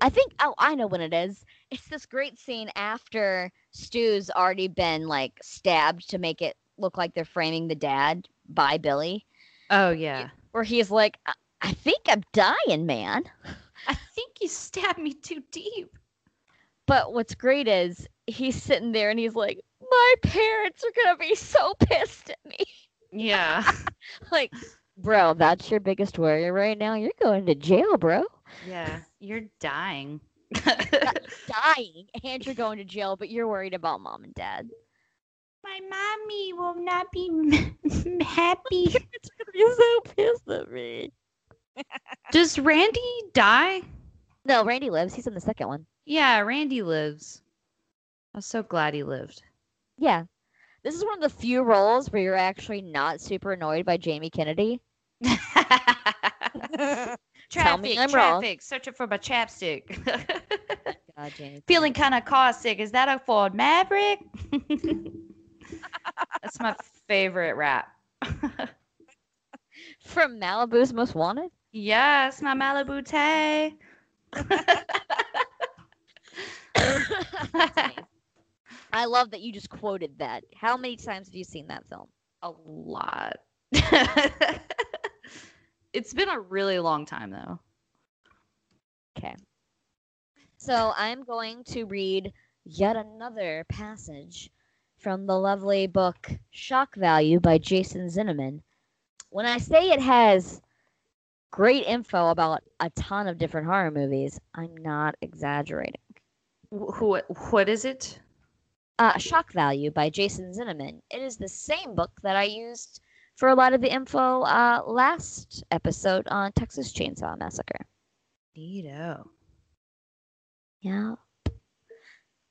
I think, oh, I know when it is. It's this great scene after Stu's already been like stabbed to make it look like they're framing the dad by Billy, Oh yeah. where he's like, I, I think I'm dying, man. I think you stabbed me too deep. But what's great is he's sitting there and he's like, My parents are gonna be so pissed at me. Yeah. like, bro, that's your biggest worry right now. You're going to jail, bro. yeah. You're dying. Dying and you're going to jail, but you're worried about mom and dad. My mommy will not be happy. It's gonna be so pissed at me. Does Randy die? No, Randy lives. He's in the second one. Yeah, Randy lives. I'm so glad he lived. Yeah. This is one of the few roles where you're actually not super annoyed by Jamie Kennedy. traffic, I'm wrong. traffic, searching for my chapstick. God, Jamie. Feeling kind of caustic. Is that a Ford Maverick? That's my favorite rap. From Malibu's Most Wanted? yes, my Malibu Tay. I love that you just quoted that. How many times have you seen that film? a lot. it's been a really long time though. Okay. So I'm going to read yet another passage from the lovely book Shock Value by Jason Zinoman. When I say it has great info about a ton of different horror movies, I'm not exaggerating. Who? What is it? Uh, Shock Value by Jason Zinoman. It is the same book that I used for a lot of the info uh, last episode on Texas Chainsaw Massacre. Neato. Yeah.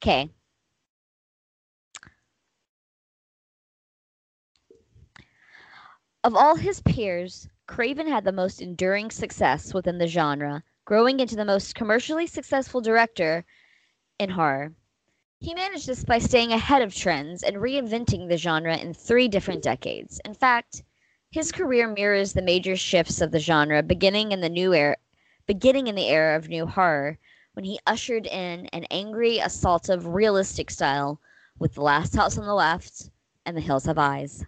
Okay. Of all his peers, Craven had the most enduring success within the genre, growing into the most commercially successful director in horror. He managed this by staying ahead of trends and reinventing the genre in three different decades. In fact, his career mirrors the major shifts of the genre beginning in the new era beginning in the era of new horror when he ushered in an angry, assaultive, realistic style with The Last House on the Left and The Hills Have Eyes.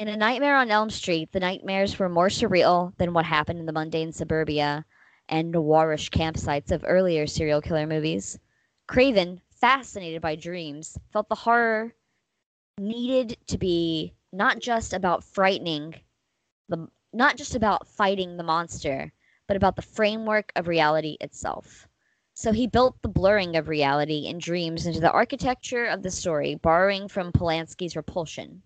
In A Nightmare on Elm Street, the nightmares were more surreal than what happened in the mundane suburbia and noirish campsites of earlier serial killer movies. Craven, fascinated by dreams, felt the horror needed to be not just about frightening the not just about fighting the monster, but about the framework of reality itself. So he built the blurring of reality and dreams into the architecture of the story, borrowing from Polanski's Repulsion.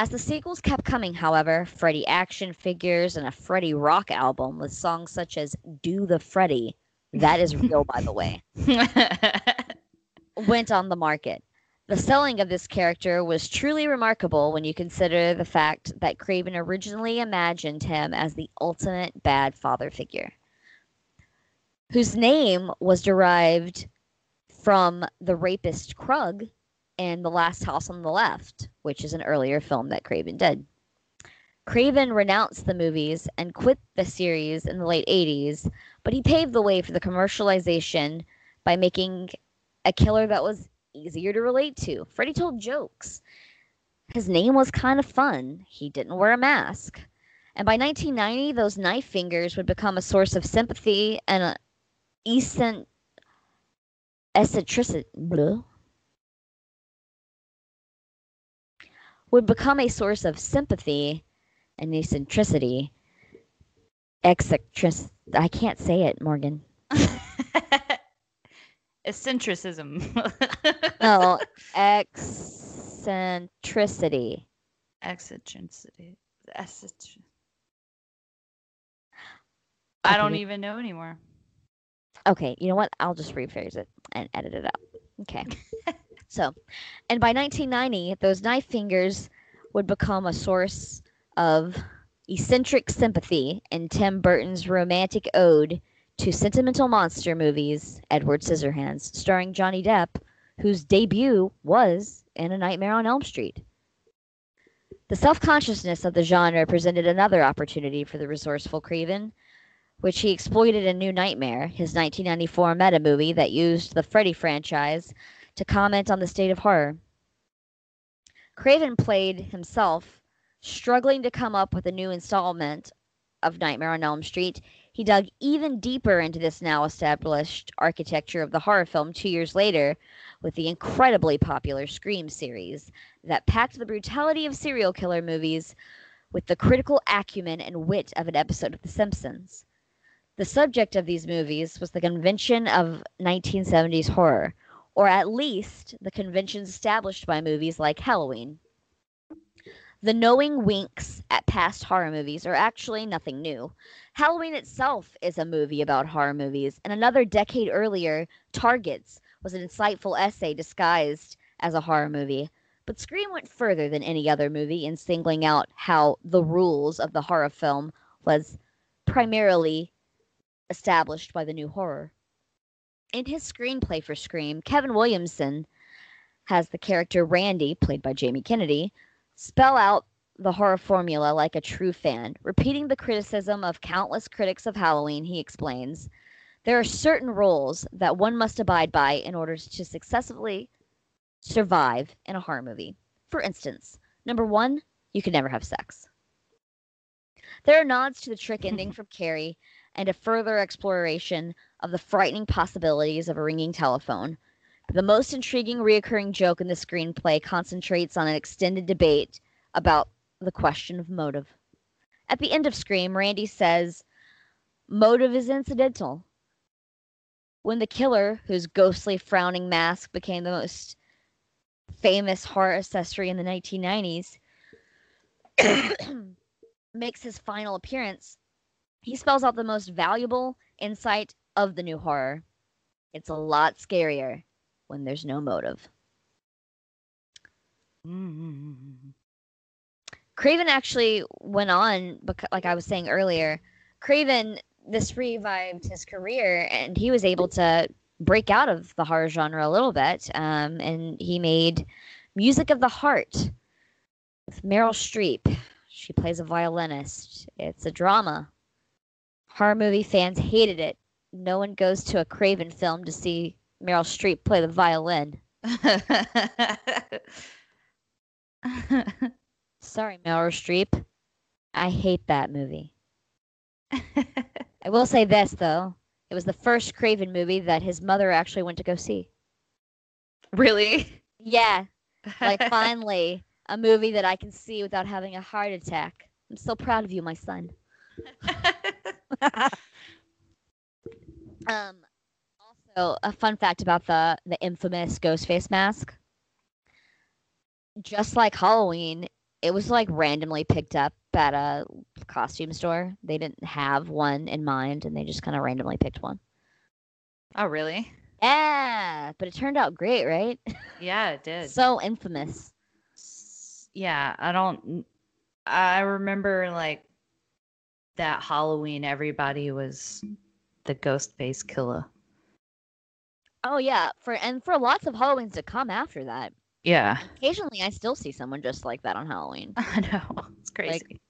As the sequels kept coming, however, Freddy action figures and a Freddy rock album with songs such as Do the Freddy, that is real, by the way, went on the market. The selling of this character was truly remarkable when you consider the fact that Craven originally imagined him as the ultimate bad father figure, whose name was derived from the rapist Krug in The Last House on the Left, which is an earlier film that Craven did. Craven renounced the movies and quit the series in the late 80s, but he paved the way for the commercialization by making a killer that was easier to relate to. Freddy told jokes. His name was kind of fun. He didn't wear a mask. And by 1990, those knife fingers would become a source of sympathy and a eccentricity. Eccentricity. Would become a source of sympathy and eccentricity. Eccentric. I can't say it, Morgan. Eccentricism. No, eccentricity. Eccentricity. Eccentric- I don't even know anymore. Okay, you know what? I'll just rephrase it and edit it out. Okay. so, and by 1990, those knife fingers would become a source of eccentric sympathy in Tim Burton's romantic ode to sentimental monster movies, Edward Scissorhands, starring Johnny Depp, whose debut was in A Nightmare on Elm Street. The self consciousness of the genre presented another opportunity for the resourceful Craven, which he exploited in New Nightmare, his 1994 meta movie that used the Freddy franchise to comment on the state of horror. Craven played himself, struggling to come up with a new installment of Nightmare on Elm Street. He dug even deeper into this now established architecture of the horror film two years later with the incredibly popular Scream series that packed the brutality of serial killer movies with the critical acumen and wit of an episode of The Simpsons. The subject of these movies was the convention of 1970s horror, or at least the conventions established by movies like Halloween. The knowing winks at past horror movies are actually nothing new. Halloween itself is a movie about horror movies, and another decade earlier, Targets was an insightful essay disguised as a horror movie. But Scream went further than any other movie in singling out how the rules of the horror film was primarily established by the new horror. In his screenplay for Scream, Kevin Williamson has the character Randy, played by Jamie Kennedy, spell out the horror formula like a true fan. Repeating the criticism of countless critics of Halloween, he explains there are certain rules that one must abide by in order to successfully survive in a horror movie. For instance, number one, you can never have sex. There are nods to the trick ending from Carrie and a further exploration of the frightening possibilities of a ringing telephone. The most intriguing reoccurring joke in the screenplay concentrates on an extended debate about the question of motive. At the end of Scream, Randy says, Motive is incidental. When the killer, whose ghostly frowning mask became the most famous horror accessory in the 1990s, makes his final appearance, he spells out the most valuable insight of the new horror. It's a lot scarier when there's no motive. Mm. Craven actually went on, like I was saying earlier, Craven, this revived his career and he was able to break out of the horror genre a little bit. Um, and he made Music of the Heart with Meryl Streep. She plays a violinist. It's a drama. Horror movie fans hated it. No one goes to a Craven film to see Meryl Streep play the violin. Sorry, Meryl Streep. I hate that movie. I will say this though. It was the first Craven movie that his mother actually went to go see. really? Yeah. Like finally a movie that I can see without having a heart attack. I'm so proud of you, my son. Um also a fun fact about the the infamous ghost face mask. Just like Halloween, it was like randomly picked up at a costume store. They didn't have one in mind and they just kind of randomly picked one. oh, really? Yeah, but it turned out great, right? Yeah, it did. so infamous. Yeah, I don't. I remember like that Halloween, everybody was the ghost face killer. Oh yeah, for and for lots of Halloweens to come after that. Yeah, Occasionally, I still see someone just like that on Halloween. I know. It's crazy.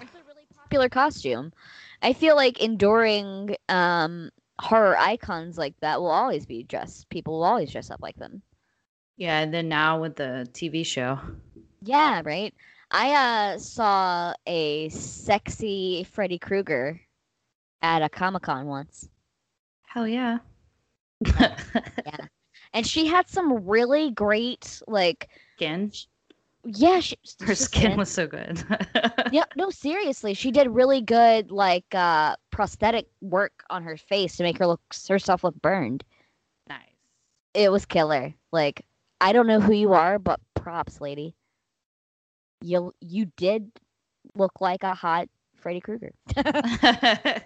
It's a really popular costume. I feel like enduring um, horror icons like that will always be dressed. People will always dress up like them. yeah, and then now with the TV show. Yeah, right. I uh, saw a sexy Freddy Krueger at a Comic Con once. Hell yeah. Yeah. And she had some really great like Skin. yeah she, Her she skin was so good. yeah no seriously she did really good like uh prosthetic work on her face to make her look herself look burned nice. it was killer like i don't know who you are but props lady you you did look like a hot freddy krueger i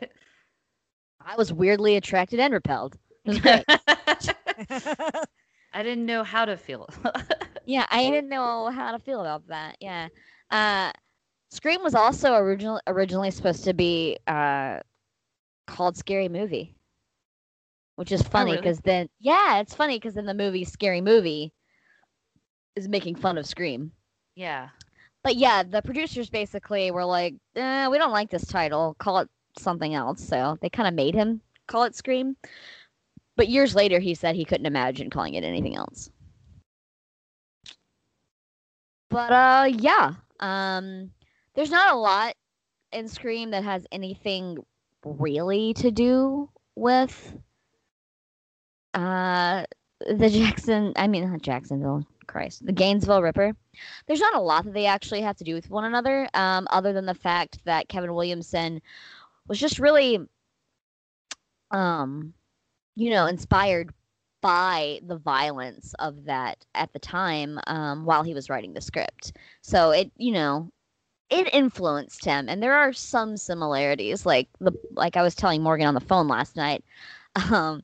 was weirdly attracted and repelled it was great I didn't know how to feel. Yeah, I didn't know how to feel about that. Yeah. Uh Scream was also original originally supposed to be uh called Scary Movie. Which is funny really? because then yeah, it's funny because then the movie Scary Movie is making fun of Scream. yeah. But yeah, the producers basically were like, eh, we don't like this title. Call it something else. So they kind of made him call it Scream. But years later, he said he couldn't imagine calling it anything else. But uh, yeah, um, there's not a lot in Scream that has anything really to do with uh the Jackson. I mean, not Jacksonville. Christ, the Gainesville Ripper. There's not a lot that they actually have to do with one another, um, other than the fact that Kevin Williamson was just really, um, you know, inspired by the violence of that at the time um, while he was writing the script. So it, you know, it influenced him, and there are some similarities, like the like I was telling Morgan on the phone last night, um,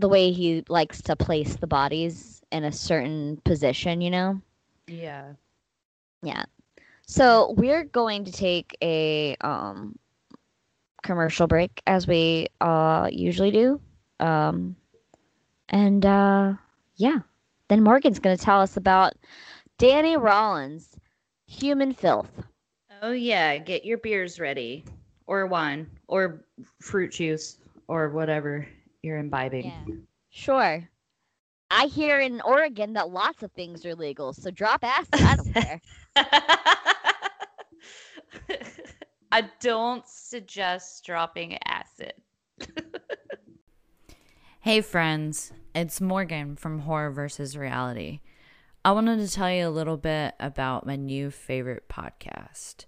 the way he likes to place the bodies in a certain position, you know. Yeah. Yeah. So we're going to take a um, commercial break as we uh, usually do. Um, and uh, yeah, then Morgan's going to tell us about Danny Rolling, Human Filth. Oh yeah, get your beers ready, or wine, or fruit juice, or whatever you're imbibing. Yeah. Sure. I hear in Oregon that lots of things are legal, so drop acid. I don't care. I don't suggest dropping acid. Hey friends, it's Morgan from Horror versus Reality. I wanted to tell you a little bit about my new favorite podcast,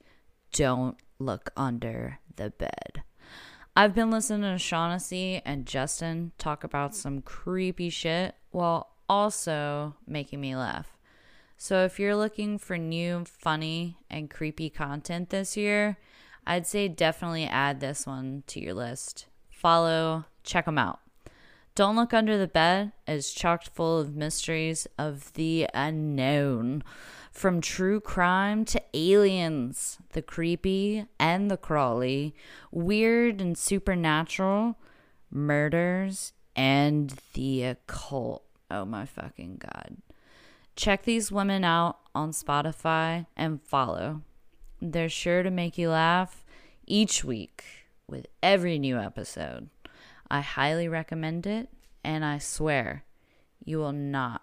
Don't Look Under the Bed. I've been listening to Shaughnessy and Justin talk about some creepy shit while also making me laugh. So if you're looking for new, funny, and creepy content this year, I'd say definitely add this one to your list. Follow, check them out. Don't Look Under the Bed is chocked full of mysteries of the unknown. From true crime to aliens, the creepy and the crawly, weird and supernatural, murders, and the occult. Oh my fucking god. Check these women out on Spotify and follow. They're sure to make you laugh each week with every new episode. I highly recommend it, and I swear you will not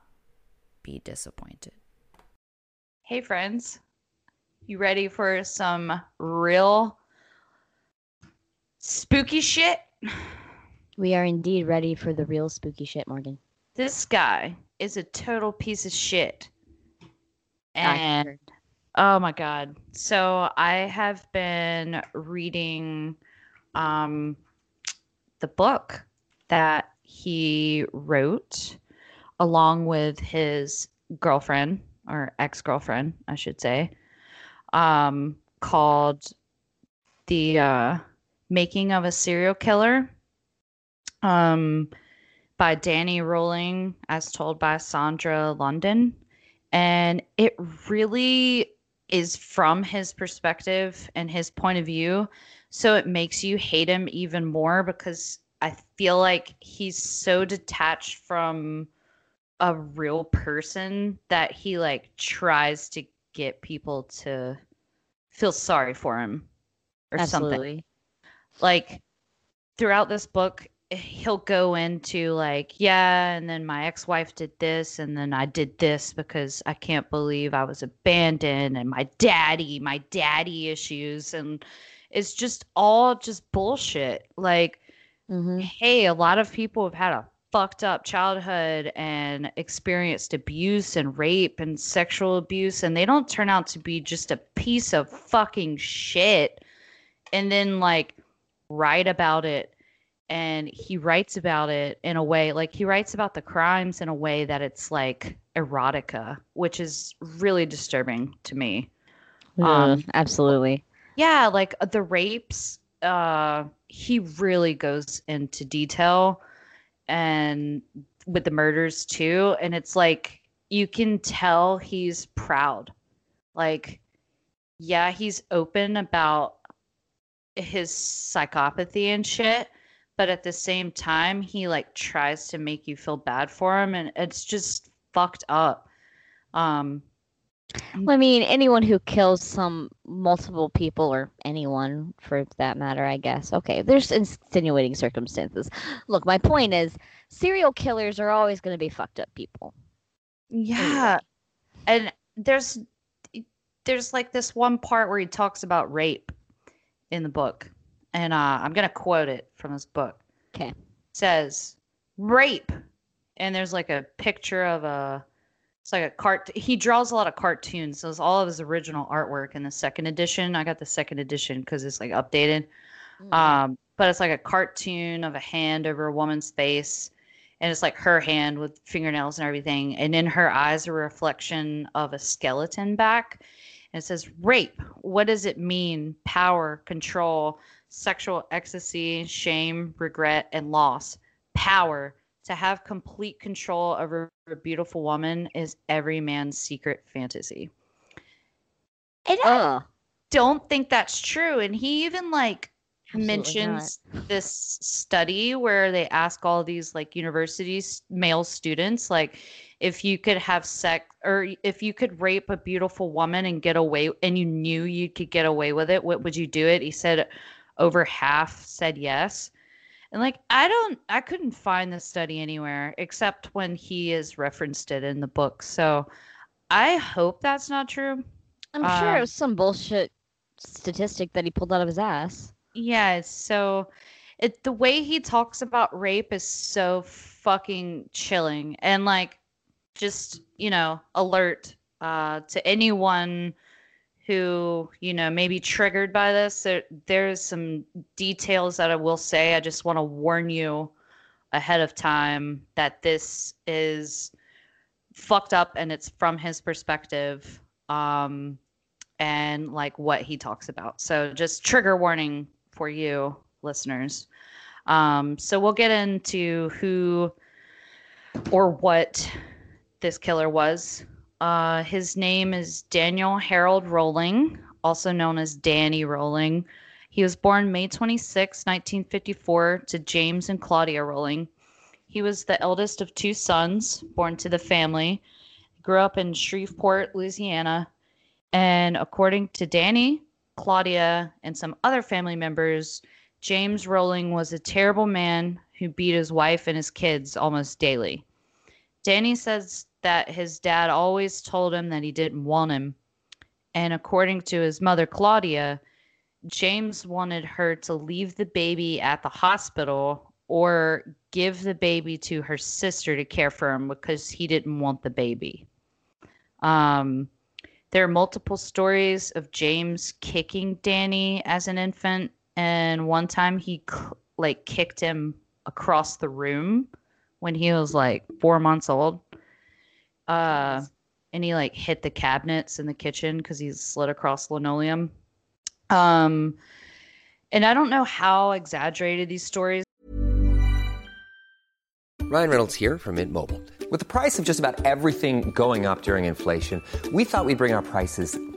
be disappointed. Hey, friends. You ready for some real spooky shit? We are indeed ready for the real spooky shit, Morgan. This guy is a total piece of shit. And oh my god. So I have been reading um the book that he wrote along with his girlfriend or ex-girlfriend, I should say. Um called The uh Making of a Serial Killer. Um by Danny Rolling as told by Sondra London and it really is from his perspective and his point of view so it makes you hate him even more because i feel like he's so detached from a real person that he like tries to get people to feel sorry for him or something. Like throughout this book he'll go into like yeah and then my ex-wife did this and then i did this because i can't believe i was abandoned and my daddy my daddy issues. And it's just all just bullshit. Like hmm hey a lot of people have had a fucked up childhood and experienced abuse and rape and sexual abuse and they don't turn out to be just a piece of fucking shit. And then like write about it and he writes about it in a way like he writes about the crimes in a way that it's like erotica which is really disturbing to me. Um, absolutely. yeah like the rapes uh he really goes into detail and with the murders too and it's like you can tell he's proud. Like yeah he's open about his psychopathy and shit but at the same time he like tries to make you feel bad for him and it's just fucked up. Um Well, I mean, anyone who kills some multiple people or anyone for that matter, I guess. Okay, there's insinuating circumstances. Look, my point is, serial killers are always going to be fucked up people. Yeah. And there's there's like this one part where he talks about rape in the book. And uh, I'm going to quote it from this book. 'Kay. Says rape. And there's like a picture of a it's like a cart he draws a lot of cartoons. So it's all of his original artwork in the second edition. I got the second edition cuz it's like updated. Um, but it's like a cartoon of a hand over a woman's face, and it's like her hand with fingernails and everything, and in her eyes a reflection of a skeleton back. And it says, "Rape. What does it mean? Power, control, sexual ecstasy, shame, regret, and loss. Power." To have complete control over a beautiful woman is every man's secret fantasy. And I don't think that's true. And he even like Absolutely mentions this study where they ask all these like universities male students like if you could have sex or if you could rape a beautiful woman and get away and you knew you could get away with it what would you do it he said over half said yes and like i don't i couldn't find the study anywhere except when he is referenced it in the book so i hope that's not true I'm sure Um, it was some bullshit statistic that he pulled out of his ass. Yeah, so it the way he talks about rape is so fucking chilling and like just, you know, alert uh to anyone who, you know, may be triggered by this. There there's some details that I will say. I just want to warn you ahead of time that this is fucked up and it's from his perspective. Um and like what he talks about. So just trigger warning for you listeners. Um, so we'll get into who or what this killer was. Uh, his name is Daniel Harold Rolling, also known as Danny Rolling. He was born May 26, 1954, to James and Claudia Rolling. He was the eldest of two sons born to the family. Grew up in Shreveport, Louisiana. And according to Danny, Claudia, and some other family members, James Rolling was a terrible man who beat his wife and his kids almost daily. Danny says that his dad always told him that he didn't want him. And according to his mother, Claudia, James wanted her to leave the baby at the hospital or give the baby to her sister to care for him because he didn't want the baby. Um, there are multiple stories of James kicking Danny as an infant, and one time he like kicked him across the room when he was like four months old. Uh, and he like hit the cabinets in the kitchen because he slid across linoleum. Um, and I don't know how exaggerated these stories. Ryan Reynolds here from Mint Mobile. With the price of just about everything going up during inflation, we thought we'd bring our prices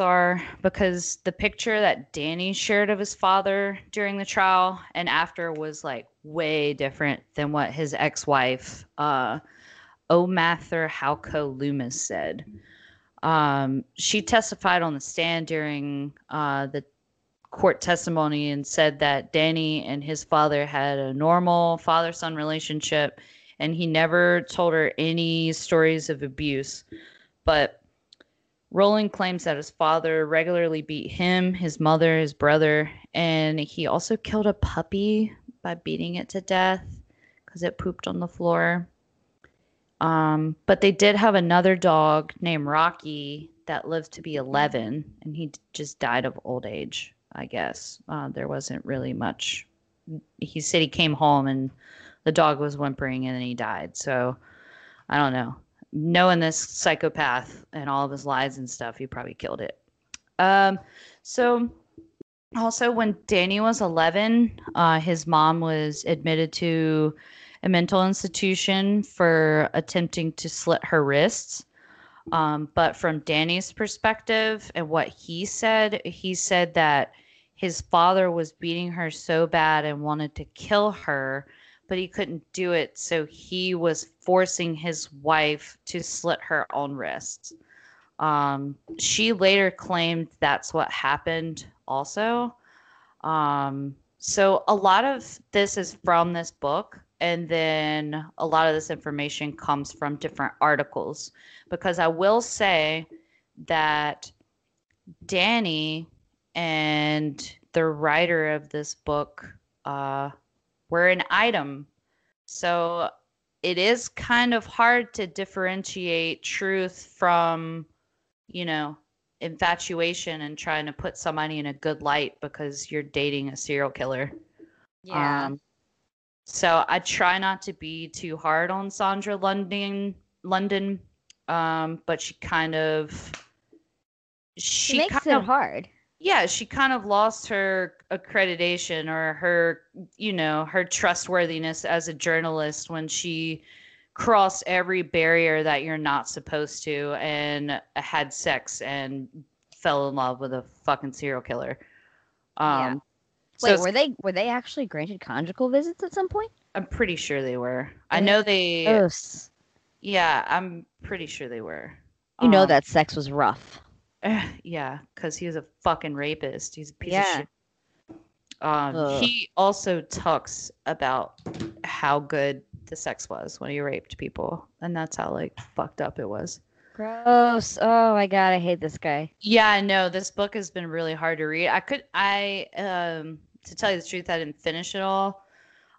Are because the picture that Danny shared of his father during the trial and after was like way different than what his ex-wife uh Omather Halco Loomis said. Um, she testified on the stand during uh, the court testimony and said that Danny and his father had a normal father son relationship and he never told her any stories of abuse. But Rolling claims that his father regularly beat him, his mother, his brother, and he also killed a puppy by beating it to death because it pooped on the floor. Um, but they did have another dog named Rocky that lived to be 11, and he just died of old age, I guess. Uh, there wasn't really much. He said he came home and the dog was whimpering and then he died. So I don't know knowing this psychopath and all of his lies and stuff, he probably killed it. Um, so also when Danny was 11, uh, his mom was admitted to a mental institution for attempting to slit her wrists. Um, but from Danny's perspective and what he said, he said that his father was beating her so bad and wanted to kill her but he couldn't do it. So he was forcing his wife to slit her own wrists. Um, she later claimed that's what happened also. Um, so a lot of this is from this book. And then a lot of this information comes from different articles. Because I will say that Danny and the writer of this book, uh, we're an item. So it is kind of hard to differentiate truth from, you know, infatuation and trying to put somebody in a good light because you're dating a serial killer. Yeah. Um, so I try not to be too hard on Sondra London, London, um, but she kind of she, she makes kind it of hard. Yeah, she kind of lost her accreditation or her, you know, her trustworthiness as a journalist when she crossed every barrier that you're not supposed to and had sex and fell in love with a fucking serial killer. Yeah. Um, so Wait, it's- were they were they actually granted conjugal visits at some point? I'm pretty sure they were. I know they. Gross. Yeah, I'm pretty sure they were. You know Um, that sex was rough. yeah, because he was a fucking rapist. He's a piece Yeah. of shit. Um, Ugh. he also talks about how good the sex was when he raped people, and that's how like fucked up it was. Gross. Oh my god, I hate this guy. Yeah, I know this book has been really hard to read. I could, I, um, to tell you the truth, I didn't finish it all.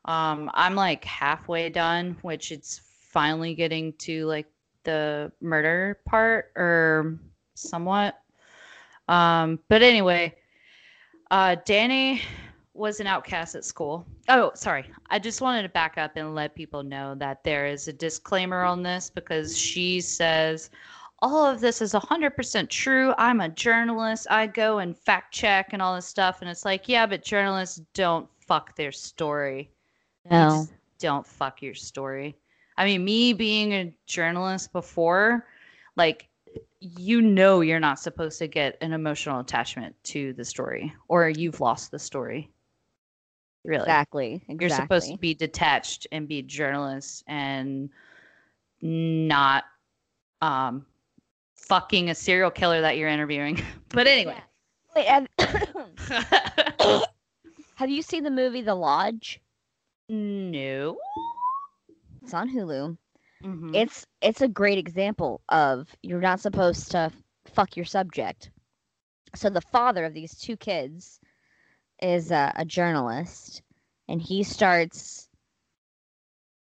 Um, I'm like halfway done, which it's finally getting to like the murder part or somewhat. Um, but anyway, uh, Danny was an outcast at school. Oh, sorry. I just wanted to back up and let people know that there is a disclaimer on this because she says all of this is 100% true. I'm a journalist. I go and fact check and all this stuff. And it's like, yeah, but journalists don't fuck their story. No. don't fuck your story. I mean, me being a journalist before, like, you know, you're not supposed to get an emotional attachment to the story, or you've lost the story. Really, Exactly. Exactly. you're supposed to be detached and be a journalist and not um fucking a serial killer that you're interviewing. but anyway, Wait, have, have you seen the movie The Lodge? no. It's on Hulu. Mhm. It's it's a great example of you're not supposed to fuck your subject. So the father of these two kids is a, a journalist, and he starts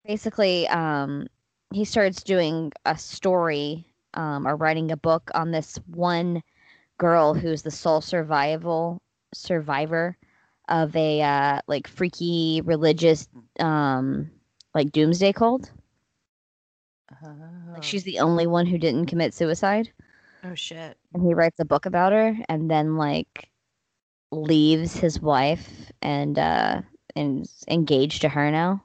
basically um, he starts doing a story um, or writing a book on this one girl who's the sole survival survivor of a uh, like freaky religious um, like doomsday cult. Like she's the only one who didn't commit suicide, oh shit. and he writes a book about her, and then like leaves his wife and uh and is engaged to her now.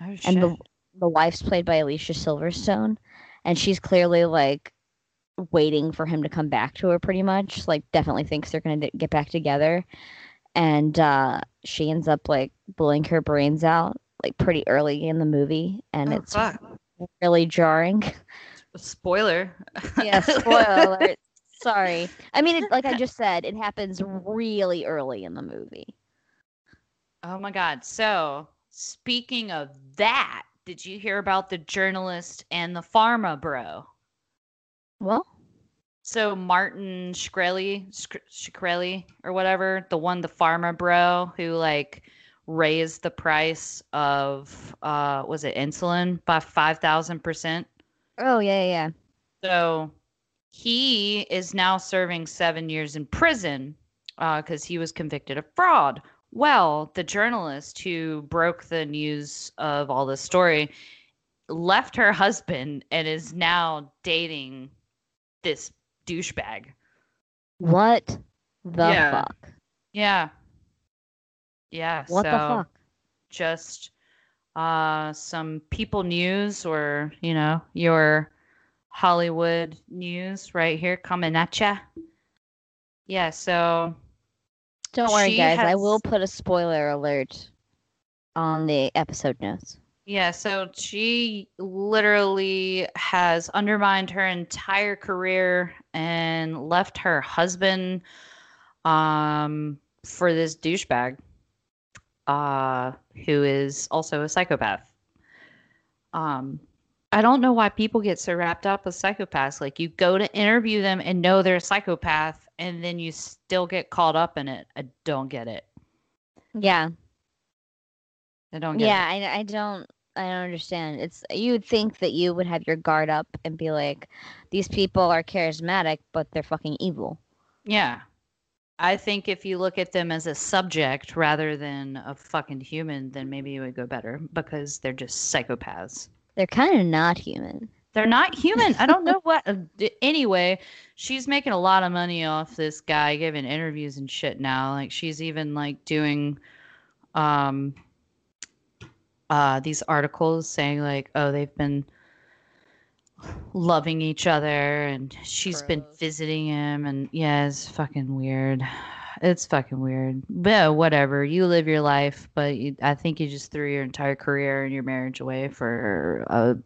Oh shit. And the the wife's played by Alicia Silverstone, and she's clearly like waiting for him to come back to her pretty much like definitely thinks they're gonna get back together and uh she ends up like blowing her brains out like pretty early in the movie and Oh, it's fuck. Really jarring Spoiler. yeah spoiler sorry i mean it, like i just said it happens really early in the movie Oh my God. So, speaking of that, did you hear about the journalist and the pharma bro? well So, Martin Shkreli, Shk- Shkreli or whatever, the one, the pharma bro who like raised the price of, uh, was it insulin by 5,000%? oh yeah yeah, So, he is now serving seven years in prison uh because he was convicted of fraud. Well, the journalist who broke the news of all this story left her husband and is now dating this douchebag. what the Yeah. fuck Yeah. Yeah. what the so fuck Just uh, some people news or, you know, your Hollywood news right here coming at ya. Yeah. So Don't worry, guys. I will put a spoiler alert on the episode notes. Yeah, so she literally has undermined her entire career and left her husband um for this douchebag uh who is also a psychopath. Um I don't know why people get so wrapped up with psychopaths. Like you go to interview them and know they're a psychopath and then you still get caught up in it. I don't get it. Yeah, I don't get yeah. it. I, I don't. I don't understand. It's you would think that you would have your guard up and be like, these people are charismatic, but they're fucking evil. Yeah. I think if you look at them as a subject rather than a fucking human, then maybe it would go better because they're just psychopaths. They're kind of not human. They're not human. I don't know what. Anyway, she's making a lot of money off this guy giving interviews and shit now. Like she's even like doing um uh these articles saying like, oh, they've been loving each other and she's been visiting him and yeah, it's fucking weird. It's fucking weird. But whatever. You live your life, but you, I think you just threw your entire career and your marriage away for a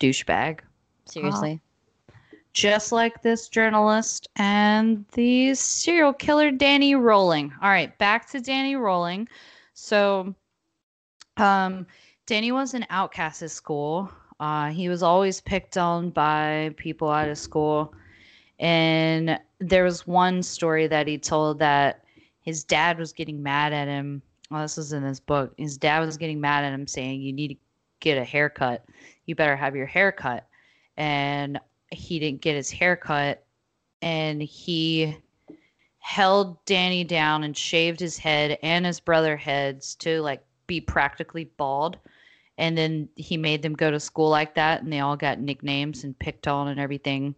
douchebag Seriously. just like this journalist and the serial killer Danny Rolling. All right, back to Danny Rolling. So, um, Danny was an outcast at school. Uh, he was always picked on by people out of school. And there was one story that he told that his dad was getting mad at him. Well, this was in his book. His dad was getting mad at him, saying, You need to get a haircut. You better have your hair cut. And he didn't get his hair cut. And he held Danny down and shaved his head and his brother heads to like be practically bald. And then he made them go to school like that, and they all got nicknames and picked on and everything.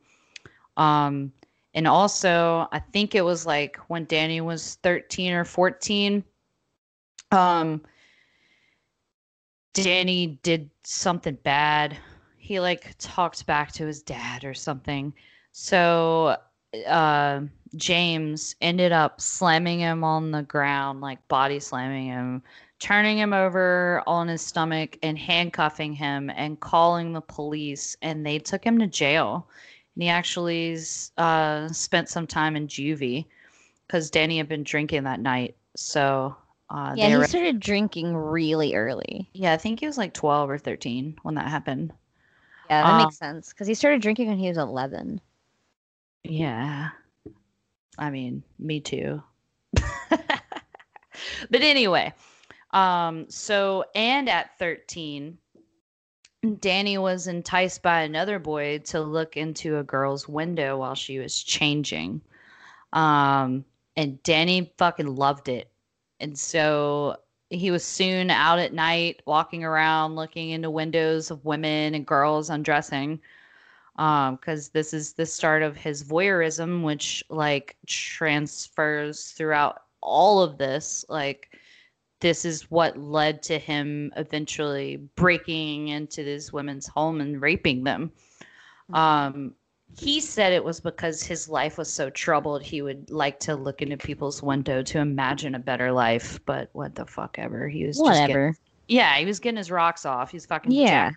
Um, and also, I think it was like when Danny was 13 or 14, um, Danny did something bad. He like talked back to his dad or something. So, uh, James ended up slamming him on the ground, like body slamming him, turning him over on his stomach and handcuffing him and calling the police. And they took him to jail. And he actually uh, spent some time in juvie because Danny had been drinking that night. So uh, Yeah, he were- started drinking really early. yeah, I think he was like 12 or 13 when that happened. Yeah, that Um, makes sense because he started drinking when he was 11. Yeah. I mean, me too. but anyway, um so and at 13 Danny was enticed by another boy to look into a girl's window while she was changing. Um and Danny fucking loved it. And so he was soon out at night walking around looking into windows of women and girls undressing um because this is the start of his voyeurism which like transfers throughout all of this like this is what led to him eventually breaking into this women's home and raping them um he said it was because his life was so troubled he would like to look into people's window to imagine a better life but what the fuck ever he was just getting- Whatever. yeah, he was getting his rocks off. He's fucking Yeah.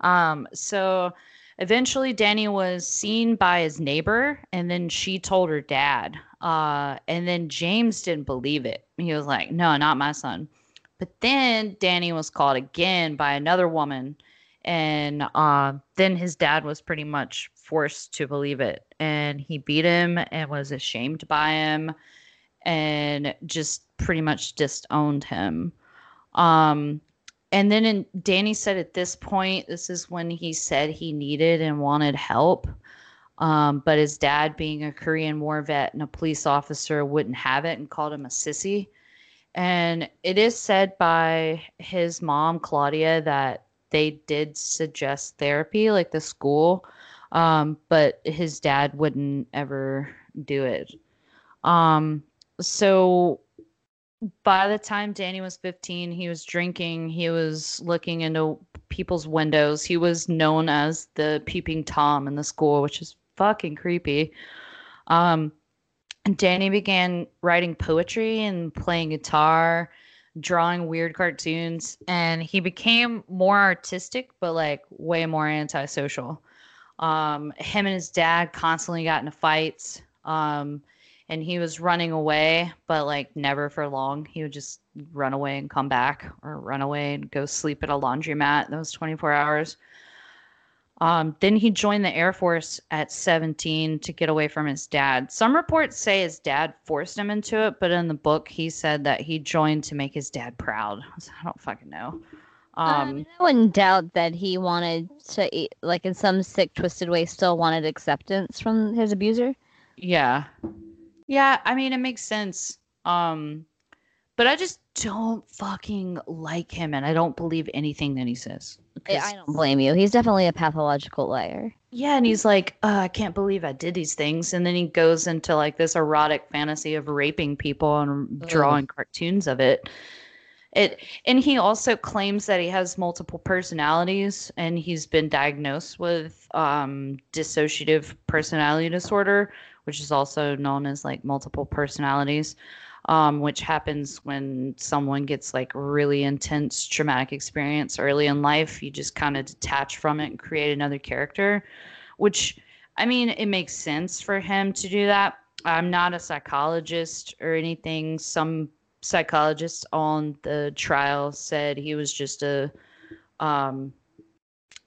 Um, so eventually Danny was seen by his neighbor and then she told her dad. Uh, and then James didn't believe it. He was like, No, not my son. But then Danny was called again by another woman. And uh, then his dad was pretty much forced to believe it. And he beat him and was ashamed by him and just pretty much disowned him. Um, and then in, Danny said at this point, this is when he said he needed and wanted help. Um, but his dad, being a Korean War vet and a police officer, wouldn't have it and called him a sissy. And it is said by his mom, Claudia, that they did suggest therapy, like the school, um, but his dad wouldn't ever do it. Um, so by the time Danny was 15, he was drinking, he was looking into people's windows. He was known as the peeping Tom in the school, which is fucking creepy. Um, Danny began writing poetry and playing guitar, drawing weird cartoons, and he became more artistic, but like way more antisocial. Um, him and his dad constantly got into fights. Um, and he was running away, but like never for long. He would just run away and come back, or run away and go sleep at a laundromat those 24 hours. Um, then he joined the Air Force at 17 to get away from his dad. Some reports say his dad forced him into it, but in the book, he said that he joined to make his dad proud. I don't fucking know. Um, Um, I wouldn't doubt that he wanted to, e- like, in some sick, twisted way, still wanted acceptance from his abuser. Yeah. Yeah, I mean it makes sense. Um but I just don't fucking like him and I don't believe anything that he says. I, don't blame you. He's definitely a pathological liar. Yeah, and he's like, uh, I can't believe I did these things. And then he goes into like this erotic fantasy of raping people and drawing cartoons of it. It and he also claims that he has multiple personalities and he's been diagnosed with um, dissociative personality disorder, which is also known as like multiple personalities, um, which happens when someone gets like really intense traumatic experience early in life. You just kind of detach from it and create another character, which I mean, it makes sense for him to do that. I'm not a psychologist or anything. Some psychologists on the trial said he was just a um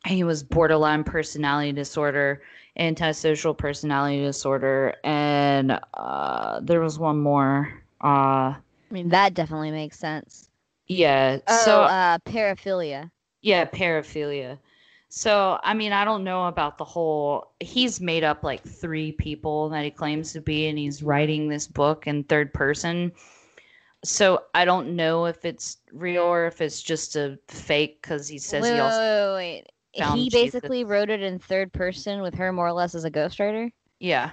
he was borderline personality disorder, antisocial personality disorder, and uh, there was one more. Uh, I mean, that definitely makes sense. yeah. Oh, so uh, paraphilia. Yeah, paraphilia. So, I mean, I don't know about the whole. He's made up like three people that he claims to be, and he's writing this book in third person. So, I don't know if it's real or if it's just a fake because he says wait, he also. wait, wait, wait. He Jesus. basically wrote it in third person with her more or less as a ghostwriter. Yeah.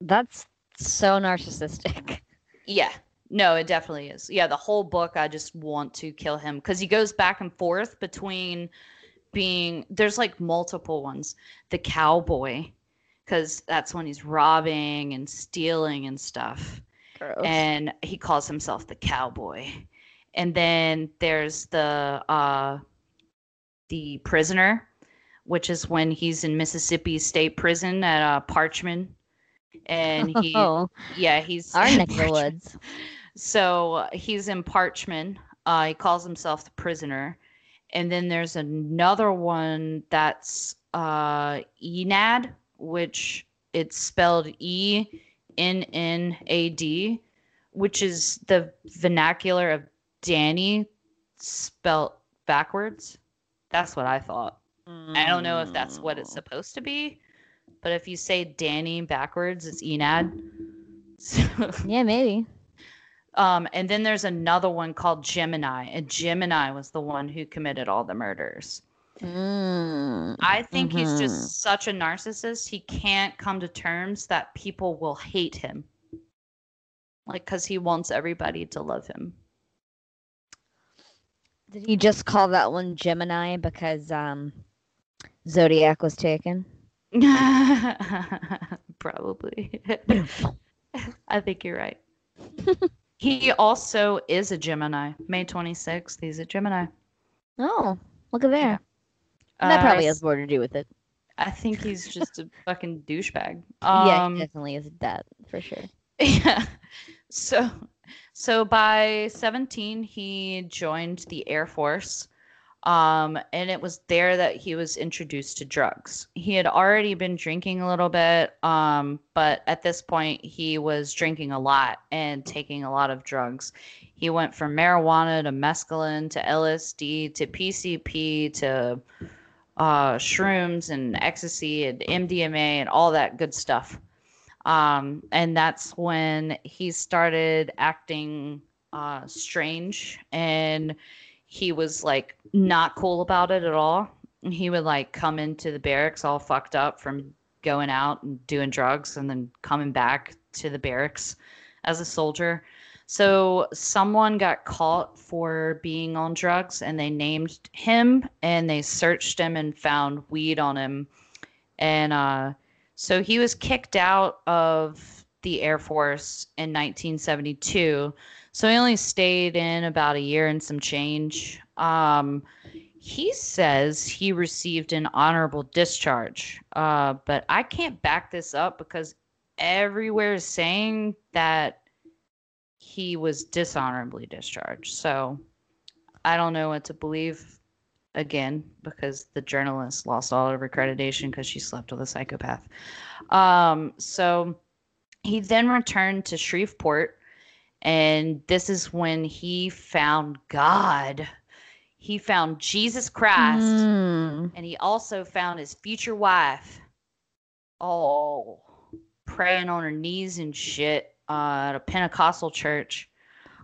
That's so narcissistic. Yeah. No, it definitely is. Yeah, the whole book, I just want to kill him because he goes back and forth between being there's like multiple ones. The cowboy, because that's when he's robbing and stealing and stuff. Gross. And he calls himself the cowboy. And then there's the uh the prisoner, which is when he's in Mississippi State Prison at uh Parchman. And he oh, yeah, he's our in neck of the woods. So uh, he's in Parchman. Uh, he calls himself the prisoner. And then there's another one that's uh, Ennad, which it's spelled E N N A D, which is the vernacular of Danny spelled backwards. That's what I thought. I don't know if that's what it's supposed to be, but if you say Danny backwards, it's Ennad. So, Yeah, maybe. um, and then there's another one called Gemini, and Gemini was the one who committed all the murders. Mm. I think he's Mhm. just such a narcissist. He can't come to terms that people will hate him. Like, because he wants everybody to love him. Did he just call that one Gemini because um, Zodiac was taken? Probably. I think you're right. he also is a Gemini. May 26th, he's a Gemini. Oh, look at there. That probably Uh, has more to do with it. I think he's just a fucking douchebag. yeah, Um, he definitely is that for sure. yeah. So, so by 17, he joined the Air Force. Um, and it was there that he was introduced to drugs. He had already been drinking a little bit, um, but at this point, he was drinking a lot and taking a lot of drugs. He went from marijuana to mescaline to LSD to PCP to uh, shrooms and ecstasy and MDMA and all that good stuff. Um, and that's when he started acting uh, strange and he was like not cool about it at all. He would like come into the barracks all fucked up from going out and doing drugs and then coming back to the barracks as a soldier. So someone got caught for being on drugs and they named him and they searched him and found weed on him. And uh, so he was kicked out of the Air Force in 1972. So he only stayed in about a year and some change. Um, he says he received an honorable discharge, uh, but I can't back this up because everywhere is saying that he was dishonorably discharged. So I don't know what to believe again because the journalist lost all of her accreditation because she slept with a psychopath. Um, so he then returned to Shreveport, and this is when he found God. He found Jesus Christ, Mm. and he also found his future wife. Oh, praying on her knees and shit uh, at a Pentecostal church.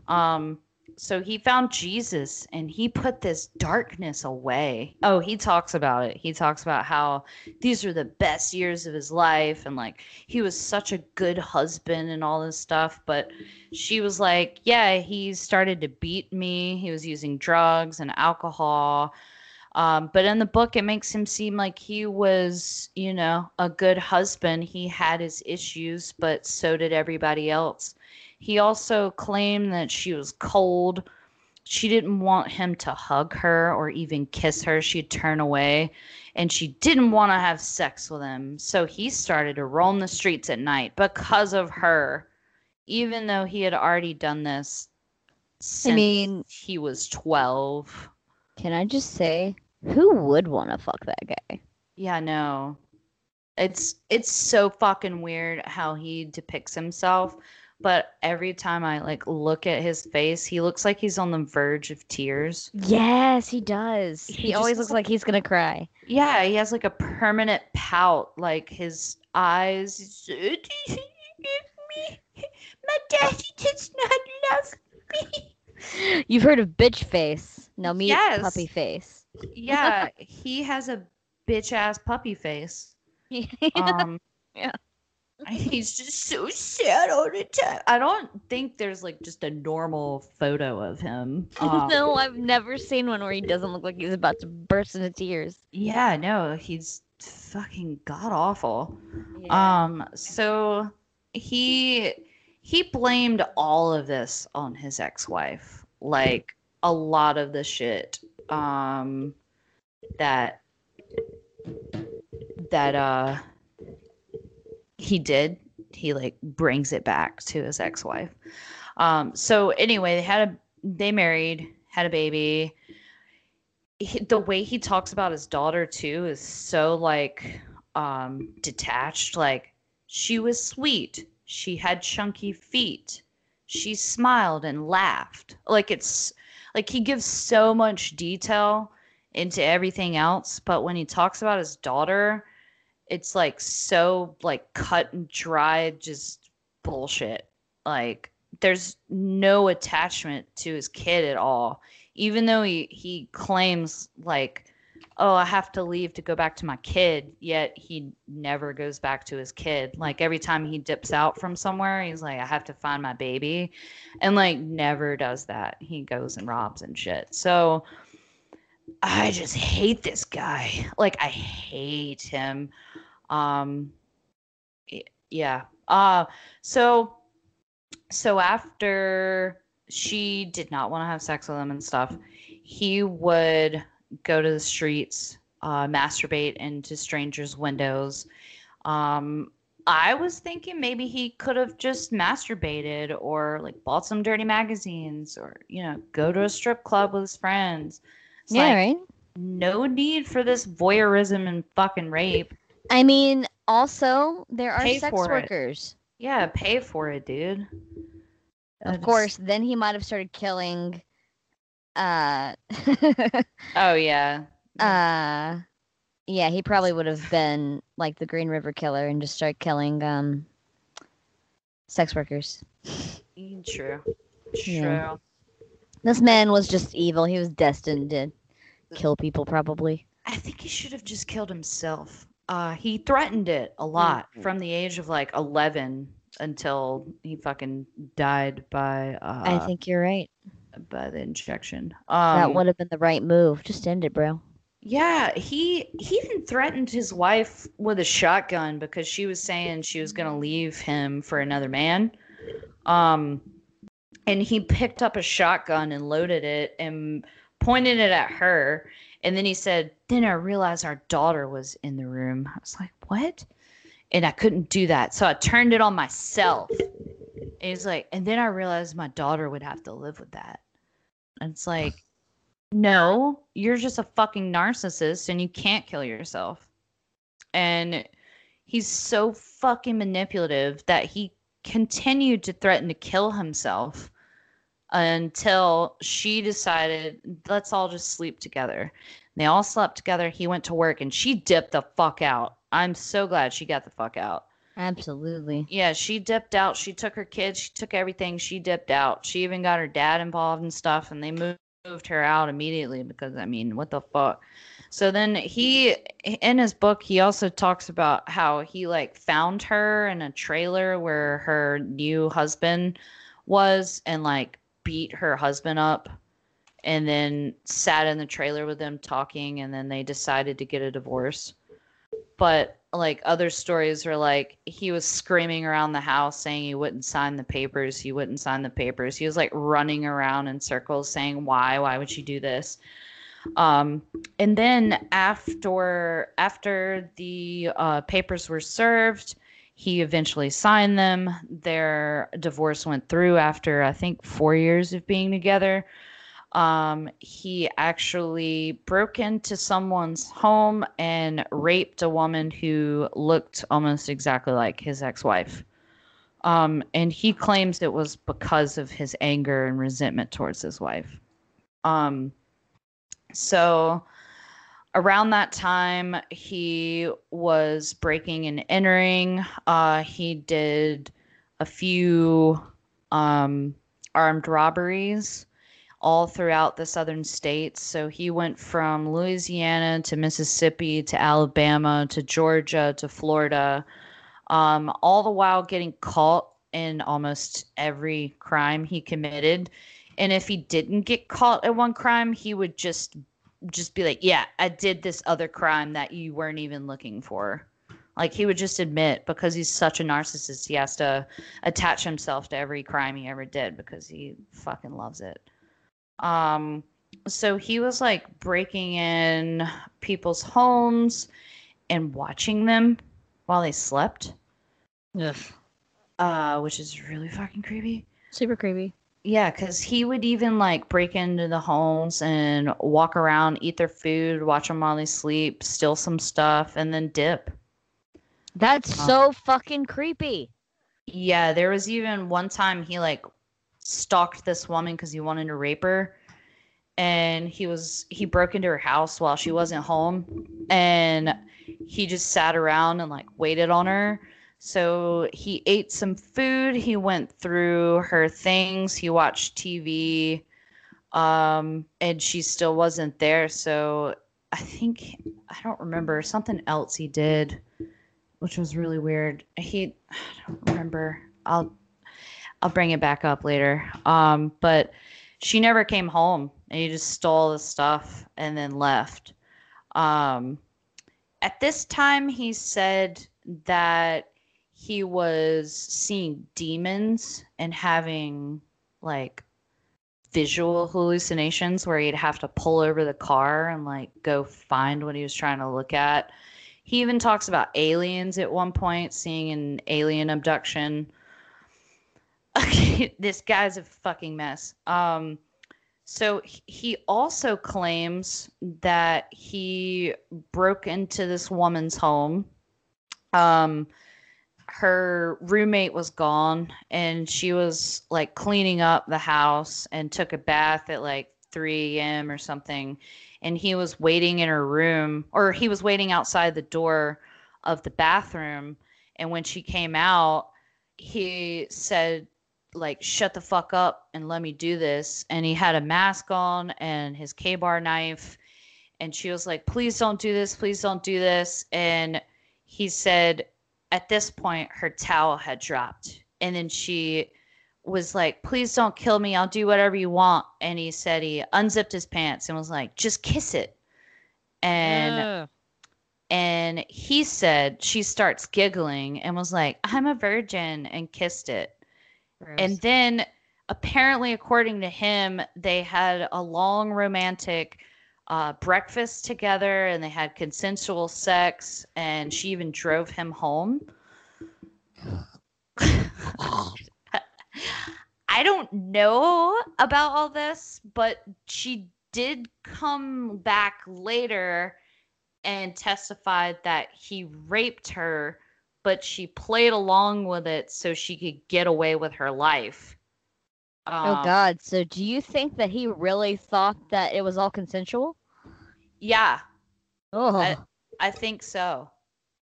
Um, so he found Jesus and he put this darkness away. Oh, he talks about it. He talks about how these are the best years of his life and like he was such a good husband and all this stuff. But she was like, Yeah, he started to beat me. He was using drugs and alcohol. Um, but in the book, it makes him seem like he was, you know, a good husband. He had his issues, but so did everybody else. He also claimed that she was cold. She didn't want him to hug her or even kiss her. She'd turn away. And she didn't want to have sex with him. So he started to roam the streets at night because of her, even though he had already done this since mean- he was 12. Can I just say Who would want to fuck that guy? Yeah, no. It's it's so fucking weird how he depicts himself, but every time I like look at his face, he looks like he's on the verge of tears. Yes, he does. He, He always looks like he's gonna cry. Yeah, he has like a permanent pout, like his eyes. "So do My daddy does not love me. You've heard of bitch face. Now meet Yes. puppy face. Yeah, he has a bitch ass puppy face. Um, Yeah. He's just so sad all the time. I don't think there's like just a normal photo of him. Um, no, I've never seen one where he doesn't look like he's about to burst into tears. Yeah, no, he's fucking god awful. Um, so he he blamed all of this on his ex-wife. Like a lot of the shit um that that uh he did, he like brings it back to his ex-wife. Um so anyway, they had a they married, had a baby. He, the way he talks about his daughter too is so like um detached like she was sweet she had chunky feet she smiled and laughed like it's like he gives so much detail into everything else but when he talks about his daughter it's like so like cut and dry just bullshit. Like there's no attachment to his kid at all. Even though he he claims like oh i have to leave to go back to my kid yet he never goes back to his kid. Like every time he dips out from somewhere he's like i have to find my baby. And like never does that. He goes and robs and shit. So i just hate this guy. Like i hate him. Um yeah. Uh so so after she did not want to have sex with him and stuff he would go to the streets uh, masturbate into strangers windows. Um i was thinking maybe he could have just masturbated or like bought some dirty magazines or you know go to a strip club with his friends It's yeah, like, right. no need for this voyeurism and fucking rape I mean, also there are Pay sex for it. workers. yeah pay for it dude Of course, then he might have started killing. Uh, oh yeah uh, yeah, he probably would have been like the Green River Killer and just start killing um sex workers. Mm, true Yeah. true This man was just evil. He was destined to kill people, probably. I think he should have just killed himself. Uh, he threatened it a lot from the age of like 11 until he fucking died by uh, I think you're right. by the injection. Um, that would have been the right move. Just end it, bro. Yeah, he he even threatened his wife with a shotgun because she was saying she was gonna leave him for another man. Um, and he picked up a shotgun and loaded it and pointed it at her. And then he said, "Then I realized our daughter was in the room." I was like, "What?" And I couldn't do that, so I turned it on myself. And he's like, and then I realized my daughter would have to live with that. And it's like, no, you're just a fucking narcissist and you can't kill yourself. And he's so fucking manipulative that he continued to threaten to kill himself until she decided, let's all just sleep together. They all slept together. He went to work and she dipped the fuck out. I'm so glad she got the fuck out. Absolutely. Yeah, she dipped out. She took her kids. She took everything. She dipped out. She even got her dad involved and stuff, and they moved moved her out immediately because I mean, what the fuck? So then he, in his book, he also talks about how he like found her in a trailer where her new husband was, and like beat her husband up, and then sat in the trailer with them talking, and then they decided to get a divorce. But like other stories were like he was screaming around the house saying he wouldn't sign the papers he wouldn't sign the papers. He was like running around in circles saying why? Why would she do this? Um and then after after the uh, papers were served he eventually signed them their divorce went through after i think four years of being together Um, he actually broke into someone's home and raped a woman who looked almost exactly like his ex-wife. Um, and he claims it was because of his anger and resentment towards his wife. Um, so around that time, he was breaking and entering. Uh, he did a few um, armed robberies all throughout the southern states. So he went from Louisiana to Mississippi to Alabama to Georgia to Florida, um, all the while getting caught in almost every crime he committed. And if he didn't get caught at one crime, he would just just be like, "Yeah, I did this other crime that you weren't even looking for." Like he would just admit because he's such a narcissist, he has to attach himself to every crime he ever did because he fucking loves it. Um, so he was like breaking in people's homes and watching them while they slept, Ugh. uh, which is really fucking creepy. Super creepy. Yeah, because he would even like break into the homes and walk around, eat their food, watch them while they sleep, steal some stuff, and then dip. That's Uh. so fucking creepy. Yeah, there was even one time he like stalked this woman because he wanted to rape her. And he was he broke into her house while she wasn't home and he just sat around and like waited on her. So he ate some food, he went through her things, he watched TV, um, and she still wasn't there. So I think I don't remember something else he did, which was really weird. He I don't remember. I'll I'll bring it back up later. Um, but she never came home, and he just stole the stuff and then left. Um, at this time, he said that he was seeing demons and having like visual hallucinations where he'd have to pull over the car and like go find what he was trying to look at. He even talks about aliens at one point, seeing an alien abduction. Okay, this guy's a fucking mess. Um, so he- he also claims that he broke into this woman's home. Um, her roommate was gone, and she was like cleaning up the house and took a bath at like 3 a.m. or something. And he was waiting in her room, or he was waiting outside the door of the bathroom. And when she came out, he said, like, shut the fuck up and let me do this. And he had a mask on and his K bar knife. And she was like, please don't do this. Please don't do this. And he said, at this point, her towel had dropped. And then she was like, please don't kill me. I'll do whatever you want. And he said he unzipped his pants and was like, just kiss it. And Ugh. and he said she starts giggling and was like, I'm a virgin and kissed it. And then apparently, according to him, they had a long romantic uh, breakfast together and they had consensual sex, and she even drove him home. I don't know about all this, but she did come back later and testified that he raped her, but she played along with it so she could get away with her life. oh Um, God. So do you think that he really thought that it was all consensual? Yeah, Oh I- I think so.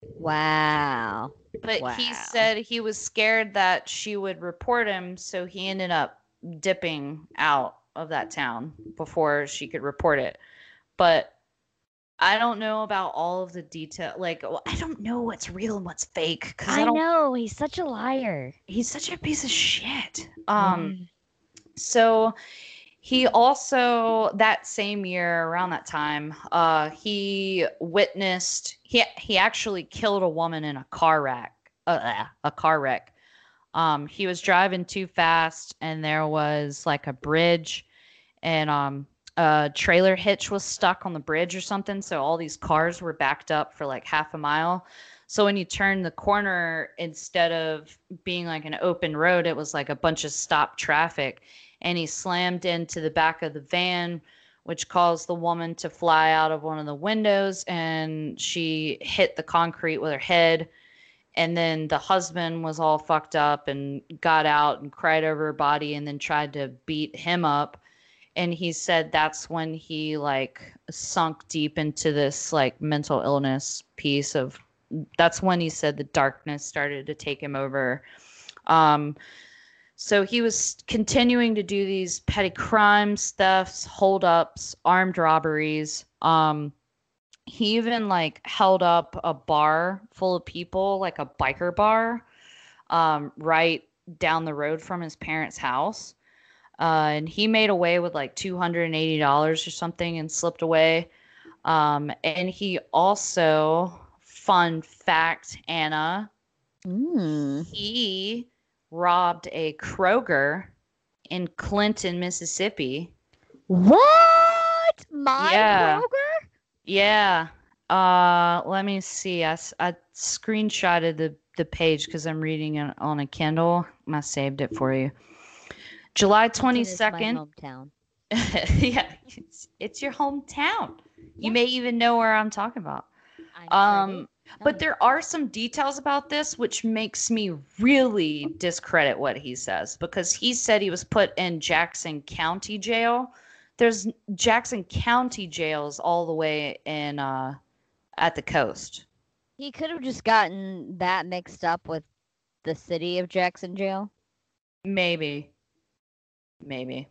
wow. But Wow. he said he was scared that she would report him, so he ended up dipping out of that town before she could report it. But I don't know about all of the detail. Like, well, I don't know what's real and what's fake I, I know he's such a liar. He's such a piece of shit. Um. So he also that same year around that time, uh, he witnessed he he actually killed a woman in a car wreck. Uh, a car wreck. Um, he was driving too fast, and there was like a bridge, and um, a trailer hitch was stuck on the bridge or something. So all these cars were backed up for like half a mile. So when you turn the corner, instead of being like an open road, it was like a bunch of stopped traffic. And he slammed into the back of the van, which caused the woman to fly out of one of the windows and she hit the concrete with her head. And then the husband was all fucked up and got out and cried over her body and then tried to beat him up. And he said that's when he like sunk deep into this like mental illness piece of that's when he said the darkness started to take him over. Um, so he was continuing to do these petty crimes, thefts, holdups, armed robberies. Um, he even like held up a bar full of people, like a biker bar, um, right down the road from his parents' house. Uh, and he made away with like two hundred and eighty dollars or something and slipped away. Um, and he also, fun fact, Anna, Mm. he robbed a Kroger in Clinton, Mississippi. What? My Yeah. Kroger? Yeah. Uh, let me see. I, I screenshotted the, the page because I'm reading it on a Kindle. I saved it for you. July Clinton is my 22nd. hometown. yeah, it's, it's your hometown. You may even know where I'm talking about. I. Um, but there are some details about this which makes me really discredit what he says because he said he was put in Jackson County Jail. There's Jackson County jails all the way in uh at the coast. he could have just gotten that mixed up with the city of Jackson jail. Maybe. Maybe.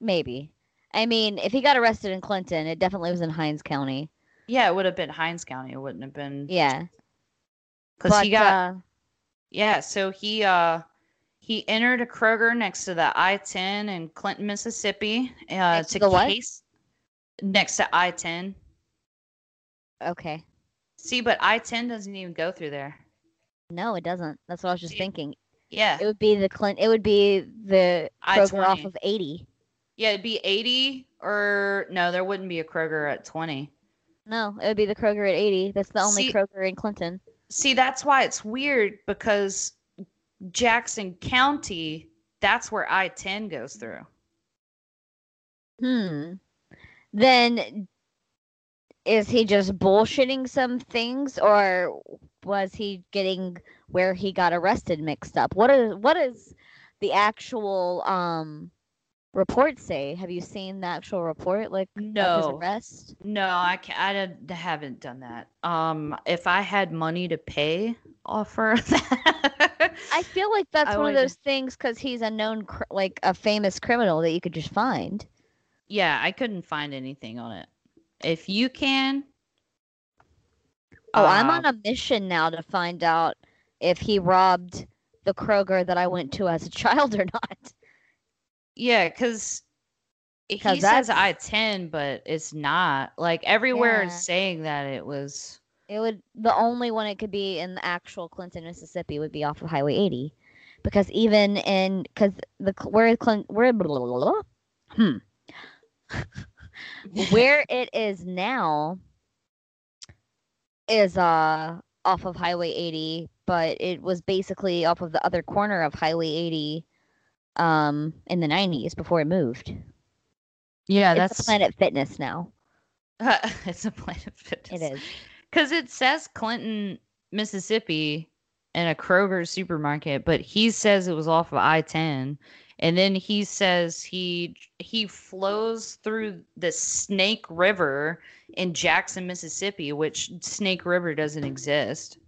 Maybe. I mean, if he got arrested in Clinton, it definitely was in Hinds County. Yeah, it would have been Hinds County. It wouldn't have been Yeah. because he got uh, Yeah, so he uh he entered a Kroger next to the I-10 in Clinton, Mississippi, uh to the what? next to I-10. okay. See, but I-10 doesn't even go through there. No, it doesn't. That's what I was just See, thinking. Yeah. It would be the Clint. It would be the Kroger off I-20. of 80. Yeah, it'd be 80 or no, there wouldn't be a Kroger at 20. No, it would be the Kroger at 80. That's the only See- Kroger in Clinton. See, that's why it's weird because Jackson County, that's where I-10 goes through. Hmm. Then is he just bullshitting some things or was he getting where he got arrested mixed up? What is what is the actual um report say? Have you seen the actual report like of his No. arrest? No, I can I haven't done that. Um, if I had money to pay off for that, I feel like that's I one of those things cuz he's a known cr- like a famous criminal that you could just find. yeah, I couldn't find anything on it. If you can, Oh, I'm uh, on a mission now to find out if he robbed the Kroger that I went to as a child or not. Yeah, because he says I ten, but it's not. Like everywhere is Yeah. saying that it was. It would the only one it could be in the actual Clinton, Mississippi would be off of Highway 80, because even in because the where Clint where blah, blah, blah, blah, hmm where it is now is uh off of Highway 80, but it was basically off of the other corner of Highway 80 um in the 90s before it moved. Yeah, it's that's a Planet Fitness now. it's a Planet Fitness. It is. because it says Clinton, Mississippi, in a Kroger supermarket, but he says it was off of I ten, and then he says he he flows through the Snake River in Jackson, Mississippi, which Snake River doesn't exist.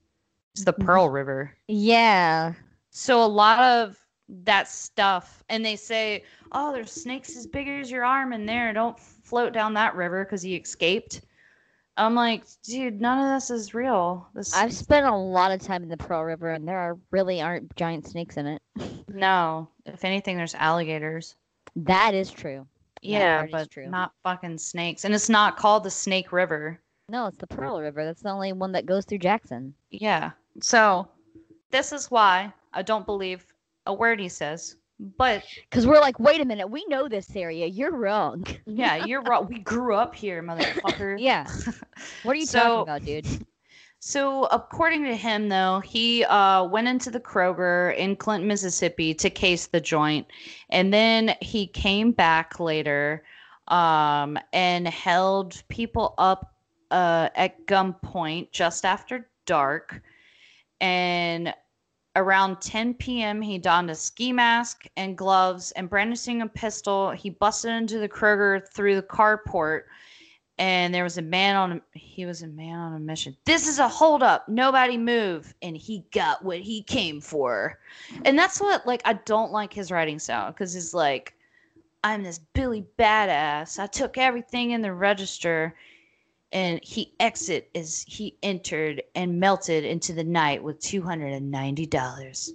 It's the Pearl River. Yeah. So a lot of that stuff, and they say, "Oh, there's snakes as big as your arm in there. Don't float down that river because he escaped." I'm like, dude, none of this is real. This I've spent a lot of time in the Pearl River, and there are really aren't giant snakes in it. no. If anything, there's alligators. That is true. Yeah, but true. not fucking snakes. And it's not called the Snake River. No, it's the Pearl River. That's the only one that goes through Jackson. Yeah. So this is why I don't believe a word he says. But Because we're like, wait a minute, we know this area. You're wrong. yeah, you're wrong. We grew up here, motherfucker. yeah. What are you So- talking about, dude? So, according to him, though, he uh, went into the Kroger in Clinton, Mississippi to case the joint. And then he came back later um, and held people up uh, at gunpoint just after dark. And around 10 p.m., he donned a ski mask and gloves and brandishing a pistol. He busted into the Kroger through the carport and there was a man on a, he was a man on a mission this is a holdup nobody move and he got what he came for and that's what like i don't like his writing style because he's like i'm this billy badass i took everything in the register and he exit as he entered and melted into the night with $290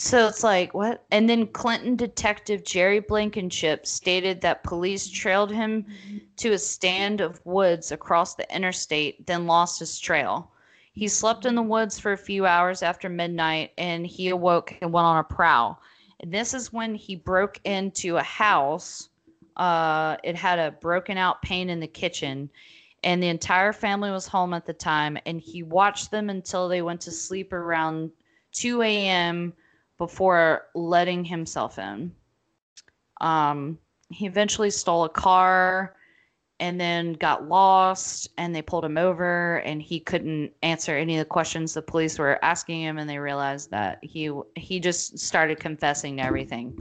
so it's like, what? And then Clinton detective Jerry Blankenship stated that police trailed him to a stand of woods across the interstate, then lost his trail. He slept in the woods for a few hours after midnight and he awoke and went on a prowl. And this is when he broke into a house. Uh, it had a broken out pane in the kitchen, and the entire family was home at the time. And he watched them until they went to sleep around 2 a.m before letting himself in. Um, he eventually stole a car and then got lost and they pulled him over and he couldn't answer any of the questions the police were asking him and they realized that he he just started confessing to everything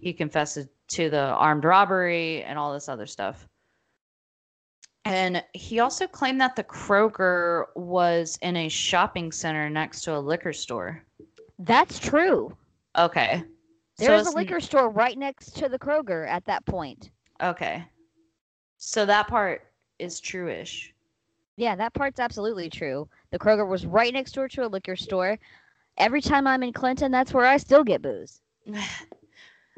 he confessed to the armed robbery and all this other stuff and he also claimed that the kroger was in a shopping center next to a liquor store That's true. okay There's it's a liquor store right next to the Kroger at that point. Okay. So that part is true-ish. Yeah, that part's absolutely true. The Kroger was right next door to a liquor store. Every time I'm in Clinton, that's where I still get booze.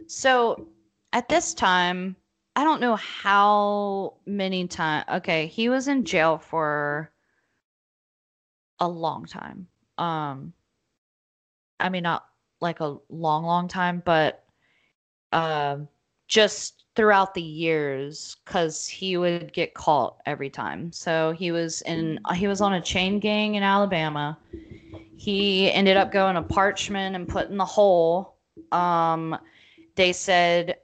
So at this time, I don't know how many times. Okay, he was in jail for a long time. Um, I mean, not like a long, long time, but um, just throughout the years, because he would get caught every time. So he was in. He was on a chain gang in Alabama. He ended up going to Parchman and put in the hole. Um, they said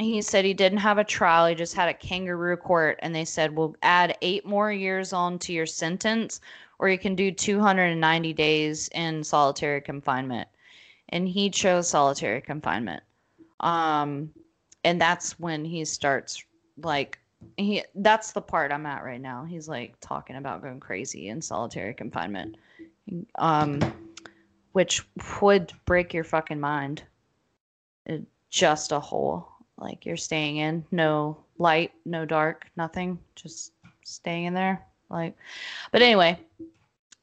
he said he didn't have a trial he just had a kangaroo court and they said we'll add eight more years on to your sentence or you can do 290 days in solitary confinement. And he chose solitary confinement. Um and that's when he starts like he that's the part i'm at right now. He's like talking about going crazy in solitary confinement. Um which would break your fucking mind. It, just a hole like you're staying in. No light no dark nothing. Just staying in there. Like but anyway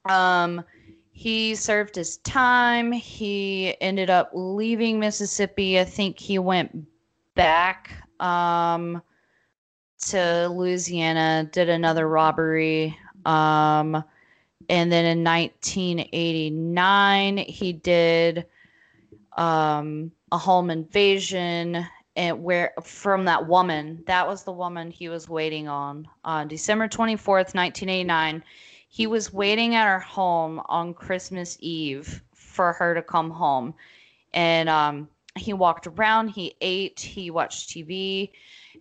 um he served his time. He ended up leaving mississippi. I think he went back um to louisiana did another robbery um and then in 1989 he did um a home invasion and where from that woman that was the woman he was waiting on. On december 24th 1989 he was waiting at her home on christmas eve for her to come home. And um, he walked around he ate he watched tv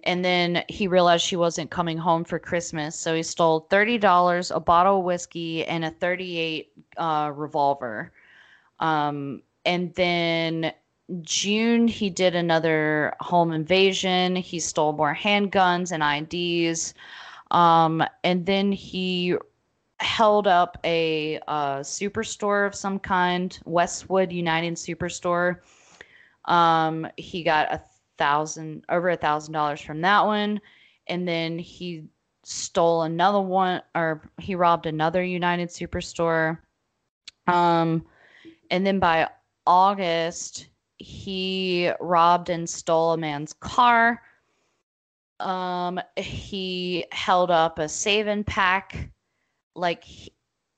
and then he realized she wasn't coming home for christmas. So he stole $30 a bottle of whiskey and a 38 uh, revolver. Um, and then June, he did another home invasion. He stole more handguns and IDs. Um, and then he held up a uh, superstore of some kind, Westwood United Superstore. Um, he got a thousand, over a thousand dollars from that one. And then he stole another one, or he robbed another United Superstore. Um, and then by August, he robbed and stole a man's car. Um, he held up a saving pack. Like he,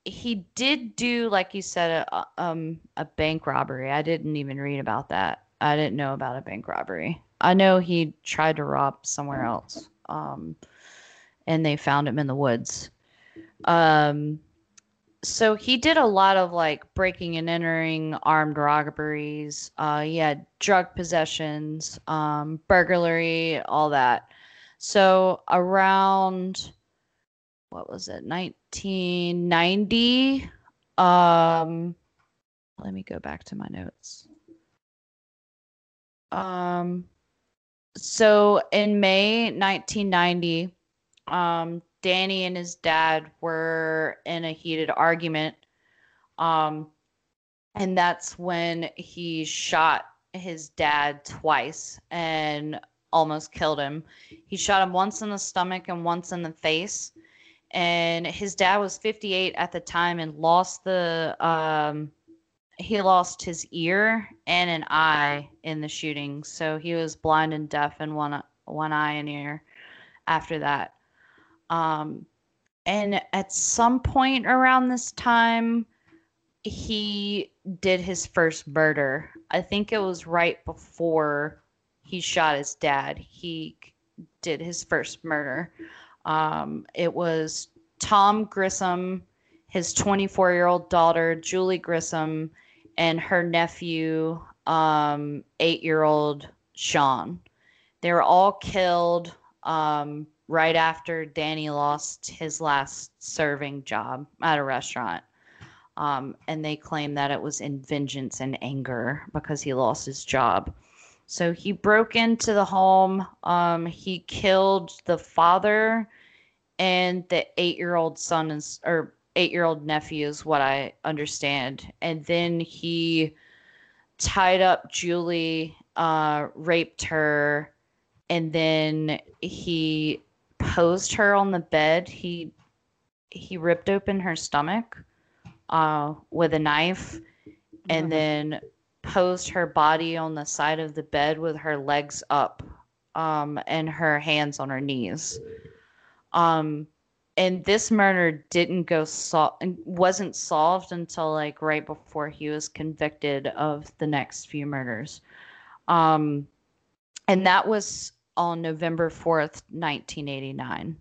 he did do, like you said, a, um, a bank robbery. I didn't even read about that. I didn't know about a bank robbery. I know he tried to rob somewhere else. Um, and they found him in the woods. Um, so he did a lot of like breaking and entering, armed robberies. Uh, he had drug possessions, um, burglary, all that. So around what was it, 1990? Um, let me go back to my notes. Um, so in May 1990, um, Danny and his dad were in a heated argument. Um, and that's when he shot his dad twice and almost killed him. He shot him once in the stomach and once in the face. And his dad was 58 at the time and lost the um, he lost his ear and an eye in the shooting. So he was blind and deaf in one one eye and ear after that. Um, and at some point around this time, he did his first murder. I think it was right before he shot his dad. He did his first murder. Um, it was Tom Grissom, his 24 year old daughter, Julie Grissom, and her nephew, um, eight year old Sean. They were all killed um, right after Danny lost his last serving job at a restaurant. Um, and they claim that it was in vengeance and anger because he lost his job. So he broke into the home. Um, he killed the father and the eight year old son is, or eight year old nephew is what I understand. And then he tied up Julie, uh, raped her, and then he posed her on the bed. He he ripped open her stomach uh, with a knife, and mm-hmm. then posed her body on the side of the bed with her legs up um, and her hands on her knees. Um, and this murder didn't go sol- wasn't solved until like right before he was convicted of the next few murders um and that was on november 4th 1989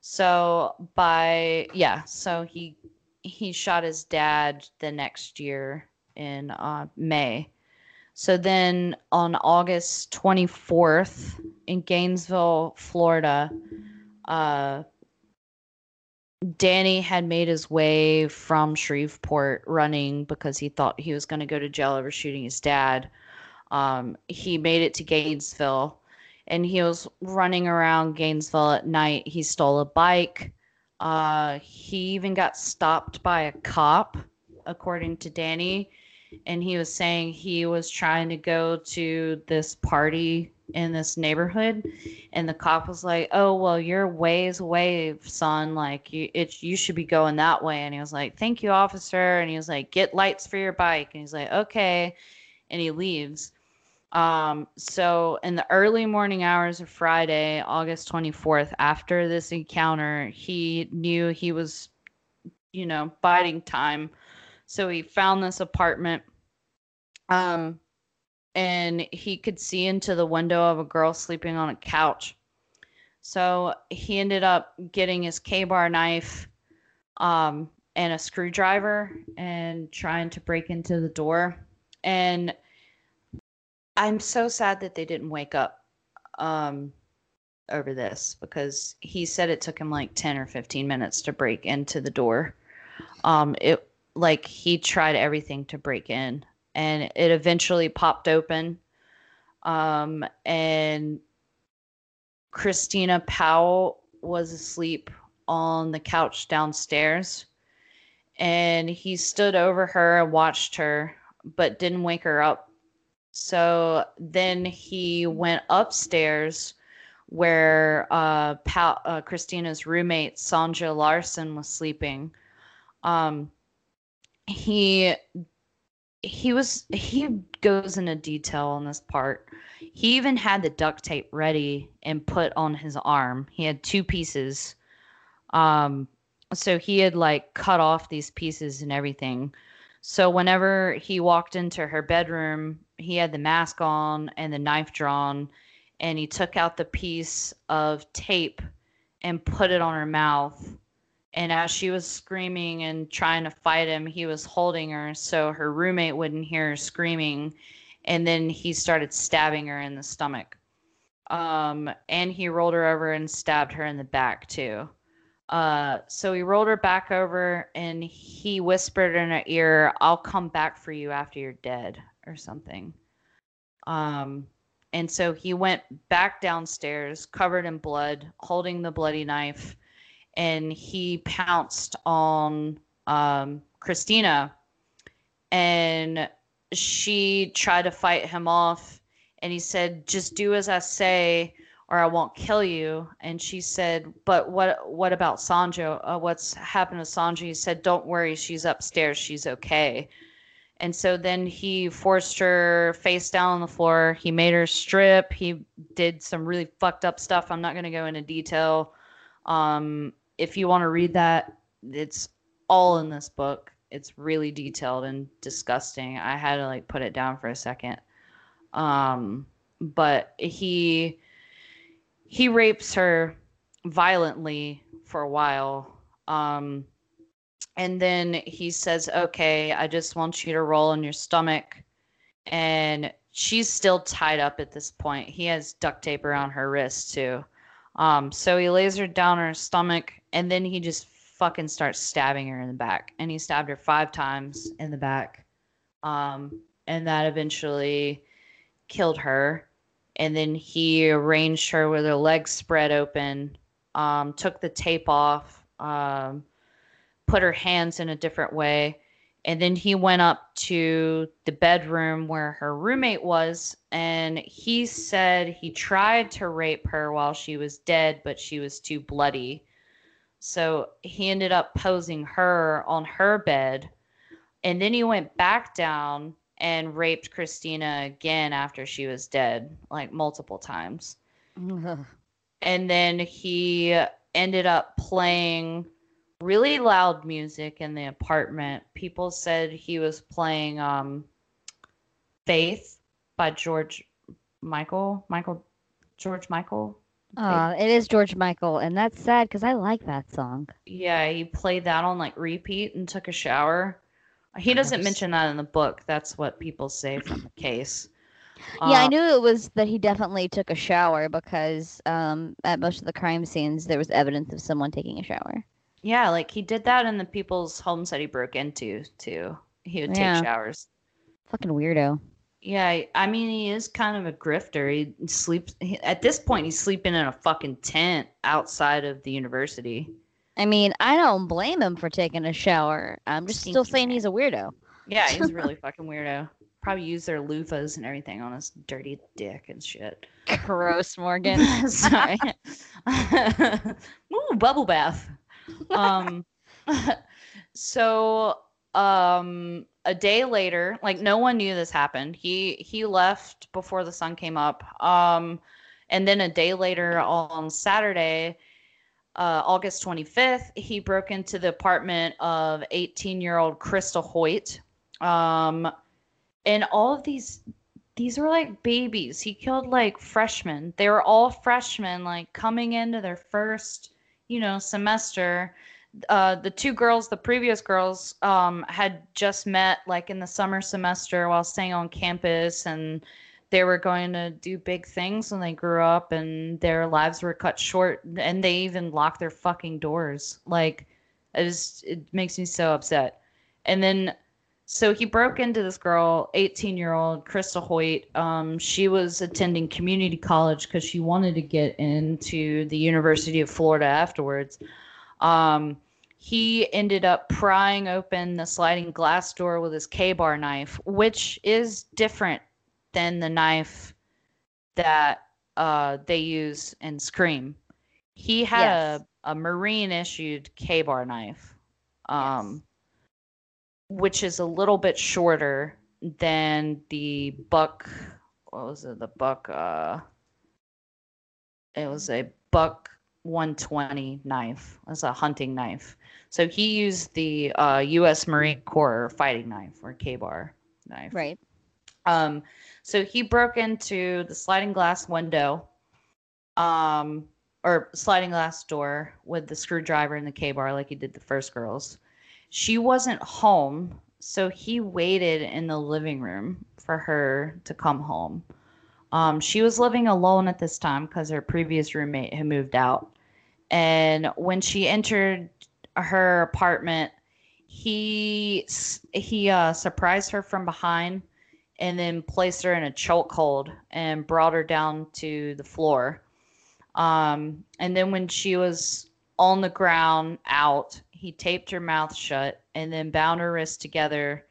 so by yeah so he he shot his dad the next year in uh, may so then on august 24th in gainesville florida uh Danny had made his way from Shreveport running because he thought he was going to go to jail over shooting his dad. Um, he made it to Gainesville and he was running around Gainesville at night. He stole a bike. Uh, he even got stopped by a cop, according to Danny. And he was saying he was trying to go to this party in this neighborhood and the cop was like oh well you're ways away son like you it you should be going that way and he was like thank you officer and he was like get lights for your bike and he's like okay and he leaves um so in the early morning hours of friday august 24th after this encounter he knew he was you know biding time so he found this apartment um and he could see into the window of a girl sleeping on a couch. So he ended up getting his K bar knife um, and a screwdriver and trying to break into the door. And I'm so sad that they didn't wake up um, over this because he said it took him like 10 or 15 minutes to break into the door. Um, it like he tried everything to break in and it eventually popped open. Um, and Christina Powell was asleep on the couch downstairs. And he stood over her and watched her, but didn't wake her up. So then he went upstairs where uh, pa- uh, Christina's roommate, Sonja Larson, was sleeping. Um, he he was he goes into detail on this part. He even had the duct tape ready and put on his arm. He had two pieces. Um so he had like cut off these pieces and everything. So whenever he walked into her bedroom, he had the mask on and the knife drawn and he took out the piece of tape and put it on her mouth And as she was screaming and trying to fight him, he was holding her so her roommate wouldn't hear her screaming. And then he started stabbing her in the stomach. Um, and he rolled her over and stabbed her in the back too. Uh, so he rolled her back over and he whispered in her ear, I'll come back for you after you're dead or something. Um, and so he went back downstairs, covered in blood, holding the bloody knife, and he pounced on um, Christina. And she tried to fight him off. And he said, Just do as I say, or I won't kill you. And she said, But what what about Sonja? Uh, what's happened to Sonja? He said, Don't worry, she's upstairs. She's okay. And so then he forced her face down on the floor. He made her strip. He did some really fucked up stuff. I'm not going to go into detail. Um, if you want to read that, it's all in this book. It's really detailed and disgusting. I had to like put it down for a second. Um, but he he rapes her violently for a while. Um, and then he says, Okay, I just want you to roll on your stomach. And she's still tied up at this point. He has duct tape around her wrist, too. Um, so he lays her down on her stomach, and then he just fucking starts stabbing her in the back. And he stabbed her five times in the back. Um, and that eventually killed her. And then he arranged her with her legs spread open, um, took the tape off. Um, put her hands in a different way. And then he went up to the bedroom where her roommate was, and he said he tried to rape her while she was dead, but she was too bloody. So he ended up posing her on her bed. And then he went back down and raped Christina again after she was dead, like multiple times. and then he ended up playing really loud music in the apartment. People said he was playing um, Faith by George Michael. Michael George Michael. Uh, it is George Michael, and that's sad because I like that song. Yeah, he played that on like repeat and took a shower. He doesn't mention that in the book. That's what people say from the case. Yeah, I Uh, knew it was that he definitely took a shower because um, at most of the crime scenes there was evidence of someone taking a shower. Yeah, like he did that in the people's homes that he broke into too. He would take showers. Fucking weirdo. Yeah, I- I mean he is kind of a grifter. He sleeps he, at this point. He's sleeping in a fucking tent outside of the university. I mean, I don't blame him for taking a shower. I'm just still saying man. he's a weirdo. Yeah, he's a really fucking weirdo. Probably use their loofahs and everything on his dirty dick and shit. Gross, Morgan. Sorry. Ooh, bubble bath. Um, so um, a day later, like no one knew this happened. He he left before the sun came up. Um, and then a day later on Saturday, uh, August 25th, he broke into the apartment of 18 year old Crystal Hoyt. Um, and all of these these were like babies. He killed like freshmen. They were all freshmen, like coming into their first, you know, semester. Uh, the two girls, the previous girls, um, had just met like in the summer semester while staying on campus, and they were going to do big things when they grew up, and their lives were cut short, and they even locked their fucking doors. Like, it just it makes me so upset. And then so he broke into this girl, 18 year old Crystal Hoyt. Um, she was attending community college because she wanted to get into the University of Florida afterwards. Um, he ended up prying open the sliding glass door with his K bar knife, which is different than the knife that uh, they use in Scream. He had Yes. a, a Marine issued K bar knife. Um, which is a little bit shorter than the buck what was it the buck uh it was a buck 120 knife it was a hunting knife so he used the uh, us marine corps fighting knife or k-bar knife Right. Um, so he broke into the sliding glass window, um, or sliding glass door with the screwdriver and the K bar like he did the first girls. She wasn't home, so he waited in the living room for her to come home. Um, she was living alone at this time because her previous roommate had moved out. And when she entered her apartment, he he uh, surprised her from behind and then placed her in a chokehold and brought her down to the floor. Um, and then when she was on the ground out, he taped her mouth shut and then bound her wrists together.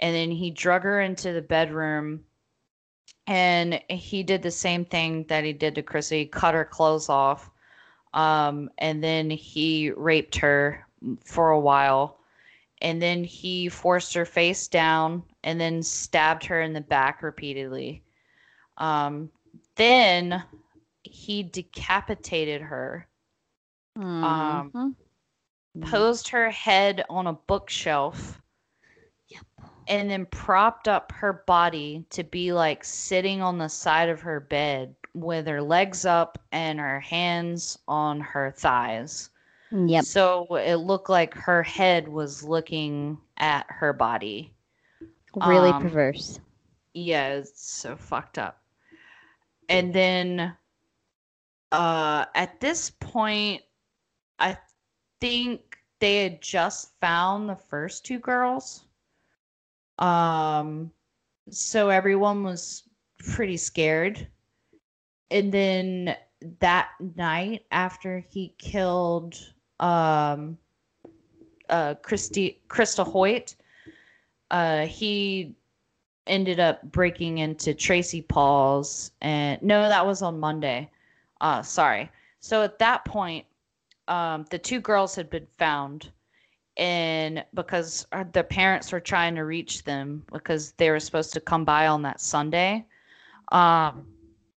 And then he drug her into the bedroom and he did the same thing that he did to Chrissy, cut her clothes off. Um, and then he raped her for a while. And then he forced her face down and then stabbed her in the back repeatedly. Um, then he decapitated her, um, Mm-hmm. posed her head on a bookshelf, Yep. and then propped up her body to be like sitting on the side of her bed with her legs up and her hands on her thighs. Yep. So it looked like her head was looking at her body. Really um, perverse. Yeah, it's so fucked up. And then uh at this point I think they had just found the first two girls. Um so everyone was pretty scared. And then that night after he killed um uh Christy Krista Hoyt, uh he ended up breaking into Tracy Paules and no, that was on Monday. Uh sorry. So at that point, um the two girls had been found and because uh, the parents were trying to reach them because they were supposed to come by on that Sunday. Um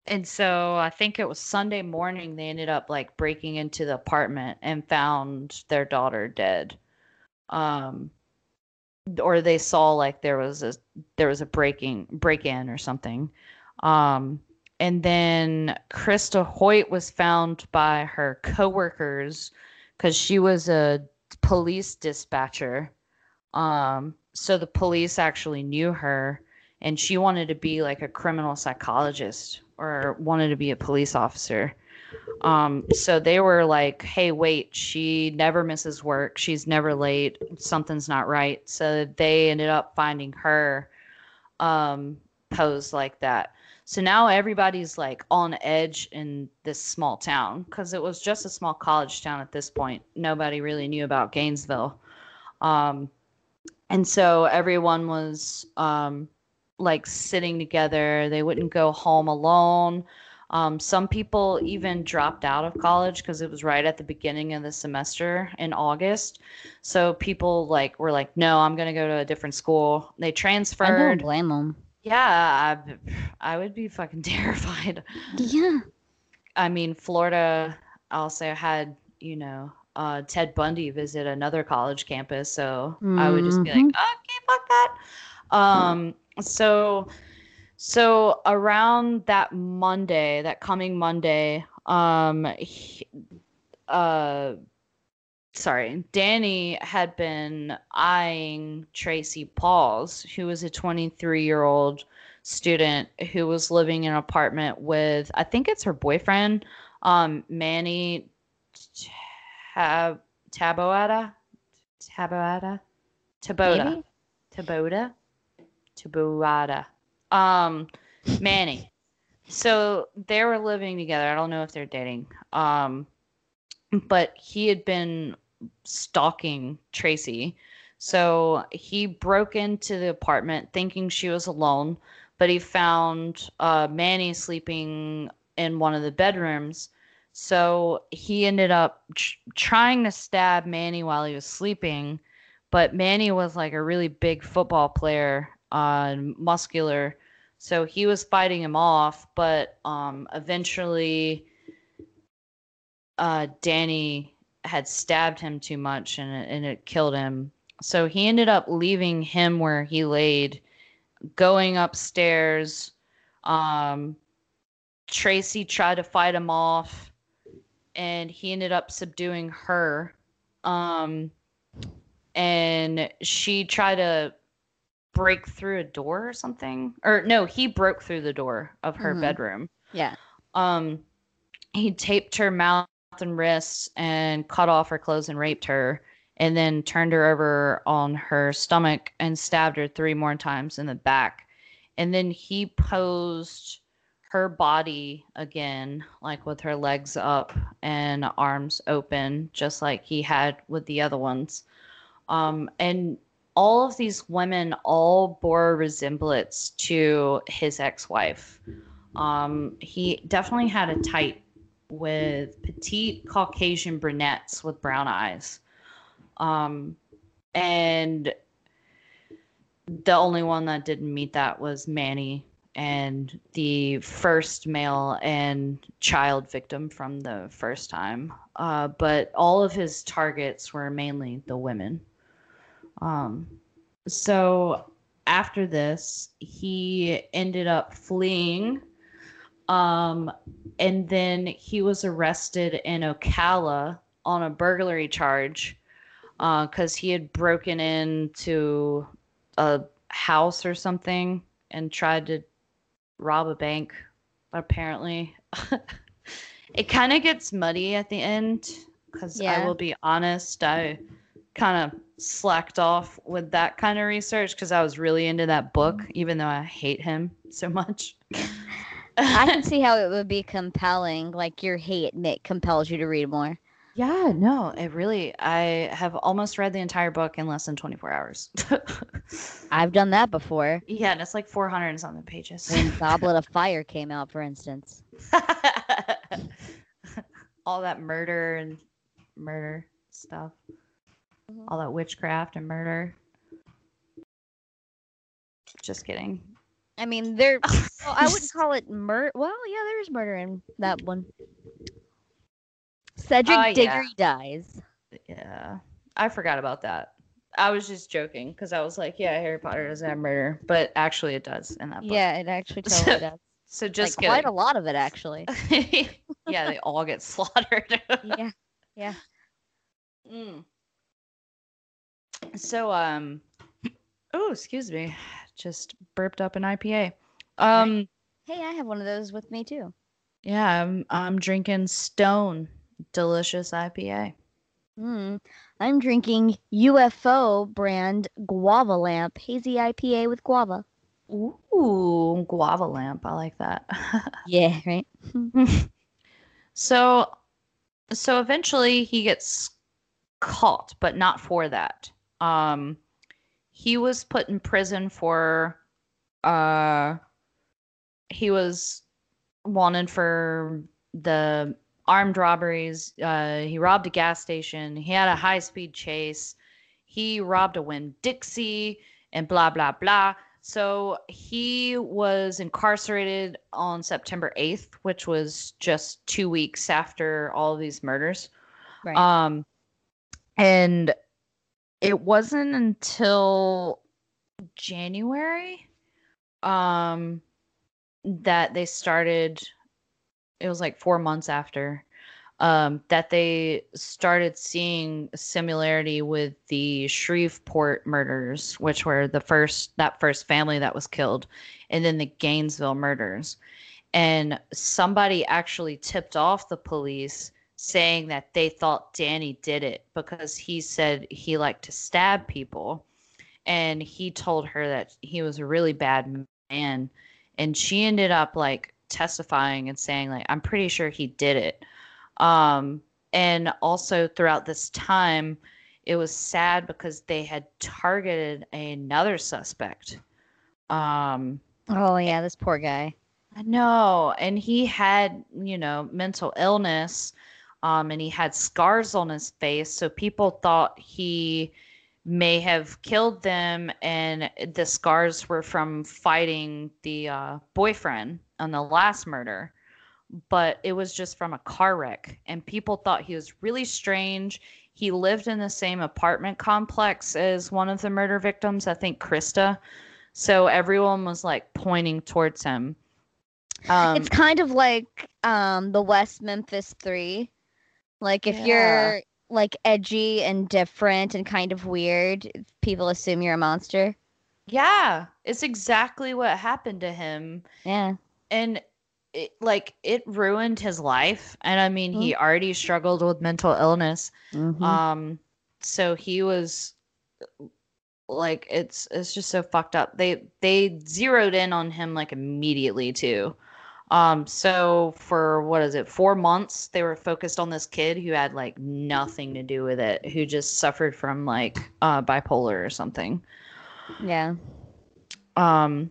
and so I think it was Sunday morning they ended up like breaking into the apartment and found their daughter dead. Um or they saw like there was a there was a breaking break in or something. Um and then Krista Hoyt was found by her coworkers because she was a police dispatcher. Um, so the police actually knew her, and she wanted to be like a criminal psychologist or wanted to be a police officer. Um, so they were like, "Hey, wait, she never misses work. She's never late. Something's not right." So they ended up finding her um, posed like that. So now everybody's like on edge in this small town because it was just a small college town at this point. Nobody really knew about Gainesville. Um, and so everyone was um, like sitting together. They wouldn't go home alone. Um, some people even dropped out of college because it was right at the beginning of the semester in August. So people like were like, "No, I'm gonna go to a different school." They transferred. I don't blame them. Yeah, I, I would be fucking terrified. Yeah. I mean, Florida also had, you know, uh, Ted Bundy visit another college campus, so I would just be like, Mhm. okay, fuck that. Um, so, so around that Monday, that coming Monday, um, he- uh, sorry, Danny had been eyeing Tracy Paules, who was a 23 year old student who was living in an apartment with, I think it's her boyfriend, um, Manny Tab- Taboada, Taboada, Taboda, Maybe? Taboda, Taboada, um, Manny. So they were living together. I don't know if they're dating. Um, but he had been stalking Tracy. So he broke into the apartment thinking she was alone, but he found uh, Manny sleeping in one of the bedrooms. So he ended up tr- trying to stab Manny while he was sleeping, but Manny was like a really big football player, uh, muscular. So he was fighting him off, but um, eventually uh, Danny had stabbed him too much and it, and it killed him. So he ended up leaving him where he laid, going upstairs. Um, Tracy tried to fight him off, and he ended up subduing her. Um, and she tried to break through a door or something. Or no, he broke through the door of her Mhm. bedroom. Yeah. Um, he taped her mouth and wrists and cut off her clothes and raped her, and then turned her over on her stomach and stabbed her three more times in the back. And then he posed her body again, like with her legs up and arms open, just like he had with the other ones. Um, and all of these women all bore resemblance to his ex-wife. Um, he definitely had a type with petite Caucasian brunettes with brown eyes. Um, and the only one that didn't meet that was Manny and the first male and child victim from the first time. Uh, but all of his targets were mainly the women. Um, so after this, he ended up fleeing. Um, and then he was arrested in Ocala on a burglary charge because he had broken into a house or something and tried to rob a bank, apparently. it kind of gets muddy at the end because I will be honest, I kind of slacked off with that kind of research because I was really into that book, mm-hmm. even though I hate him so much. I can see how it would be compelling. Like your hate ma- compels you to read more. Yeah, no, it really. I have almost read the entire book in less than 24 hours. I've done that before. yeah, and it's like 400 and something pages. When Goblet of Fire came out, for instance. All that murder and murder stuff. Mhm. All that witchcraft and murder. Just kidding. I mean, there. Well, I wouldn't call it murder. Well, yeah, there is murder in that one. Cedric yeah. Diggory dies. Yeah, I forgot about that. I was just joking because I was like, yeah, Harry Potter doesn't have murder, but actually it does in that book. Yeah, it actually totally does. So just like, quite a lot of it, actually. yeah, they all get slaughtered. yeah. Yeah. Mm. So um oh excuse me. Just burped up an IPA. Um Hey, I have one of those with me too. yeah, I'm I'm drinking Stone delicious IPA. Mm. I'm drinking UFO brand Guava Lamp Hazy IPA with guava. Ooh, guava lamp. I like that. Yeah, right. so so eventually he gets caught, but not for that. Um he was put in prison for uh he was wanted for the armed robberies. Uh he robbed a gas station. He had a high-speed chase. He robbed a Winn Dixie and blah blah blah. So he was incarcerated on September 8th, which was just 2 weeks after all of these murders. Right. Um, and it wasn't until January um, that they started. It was like four months after um, that they started seeing similarity with the Shreveport murders, which were the first that first family that was killed, and then the Gainesville murders. And somebody actually tipped off the police saying that they thought Danny did it because he said he liked to stab people. And he told her that he was a really bad man. And she ended up like testifying and saying, like, I'm pretty sure he did it. Um, and also throughout this time, it was sad because they had targeted another suspect. Um, Oh yeah, this poor guy. I know. And he had, you know, mental illness. Um, and he had scars on his face. So people thought he may have killed them. And the scars were from fighting the uh, boyfriend on the last murder. But it was just from a car wreck. And people thought he was really strange. He lived in the same apartment complex as one of the murder victims, I think Christa. So everyone was like pointing towards him. Um, it's kind of like um the West Memphis Three, Like if Yeah. you're like edgy and different and kind of weird, people assume you're a monster. Yeah, it's exactly what happened to him. Yeah. and it, like it ruined his life and i mean he already struggled with mental illness Mhm. um so he was like it's it's just so fucked up they they zeroed in on him like immediately too um so for what is it 4 months they were focused on this kid who had like nothing to do with it who just suffered from like uh bipolar or something. Yeah. um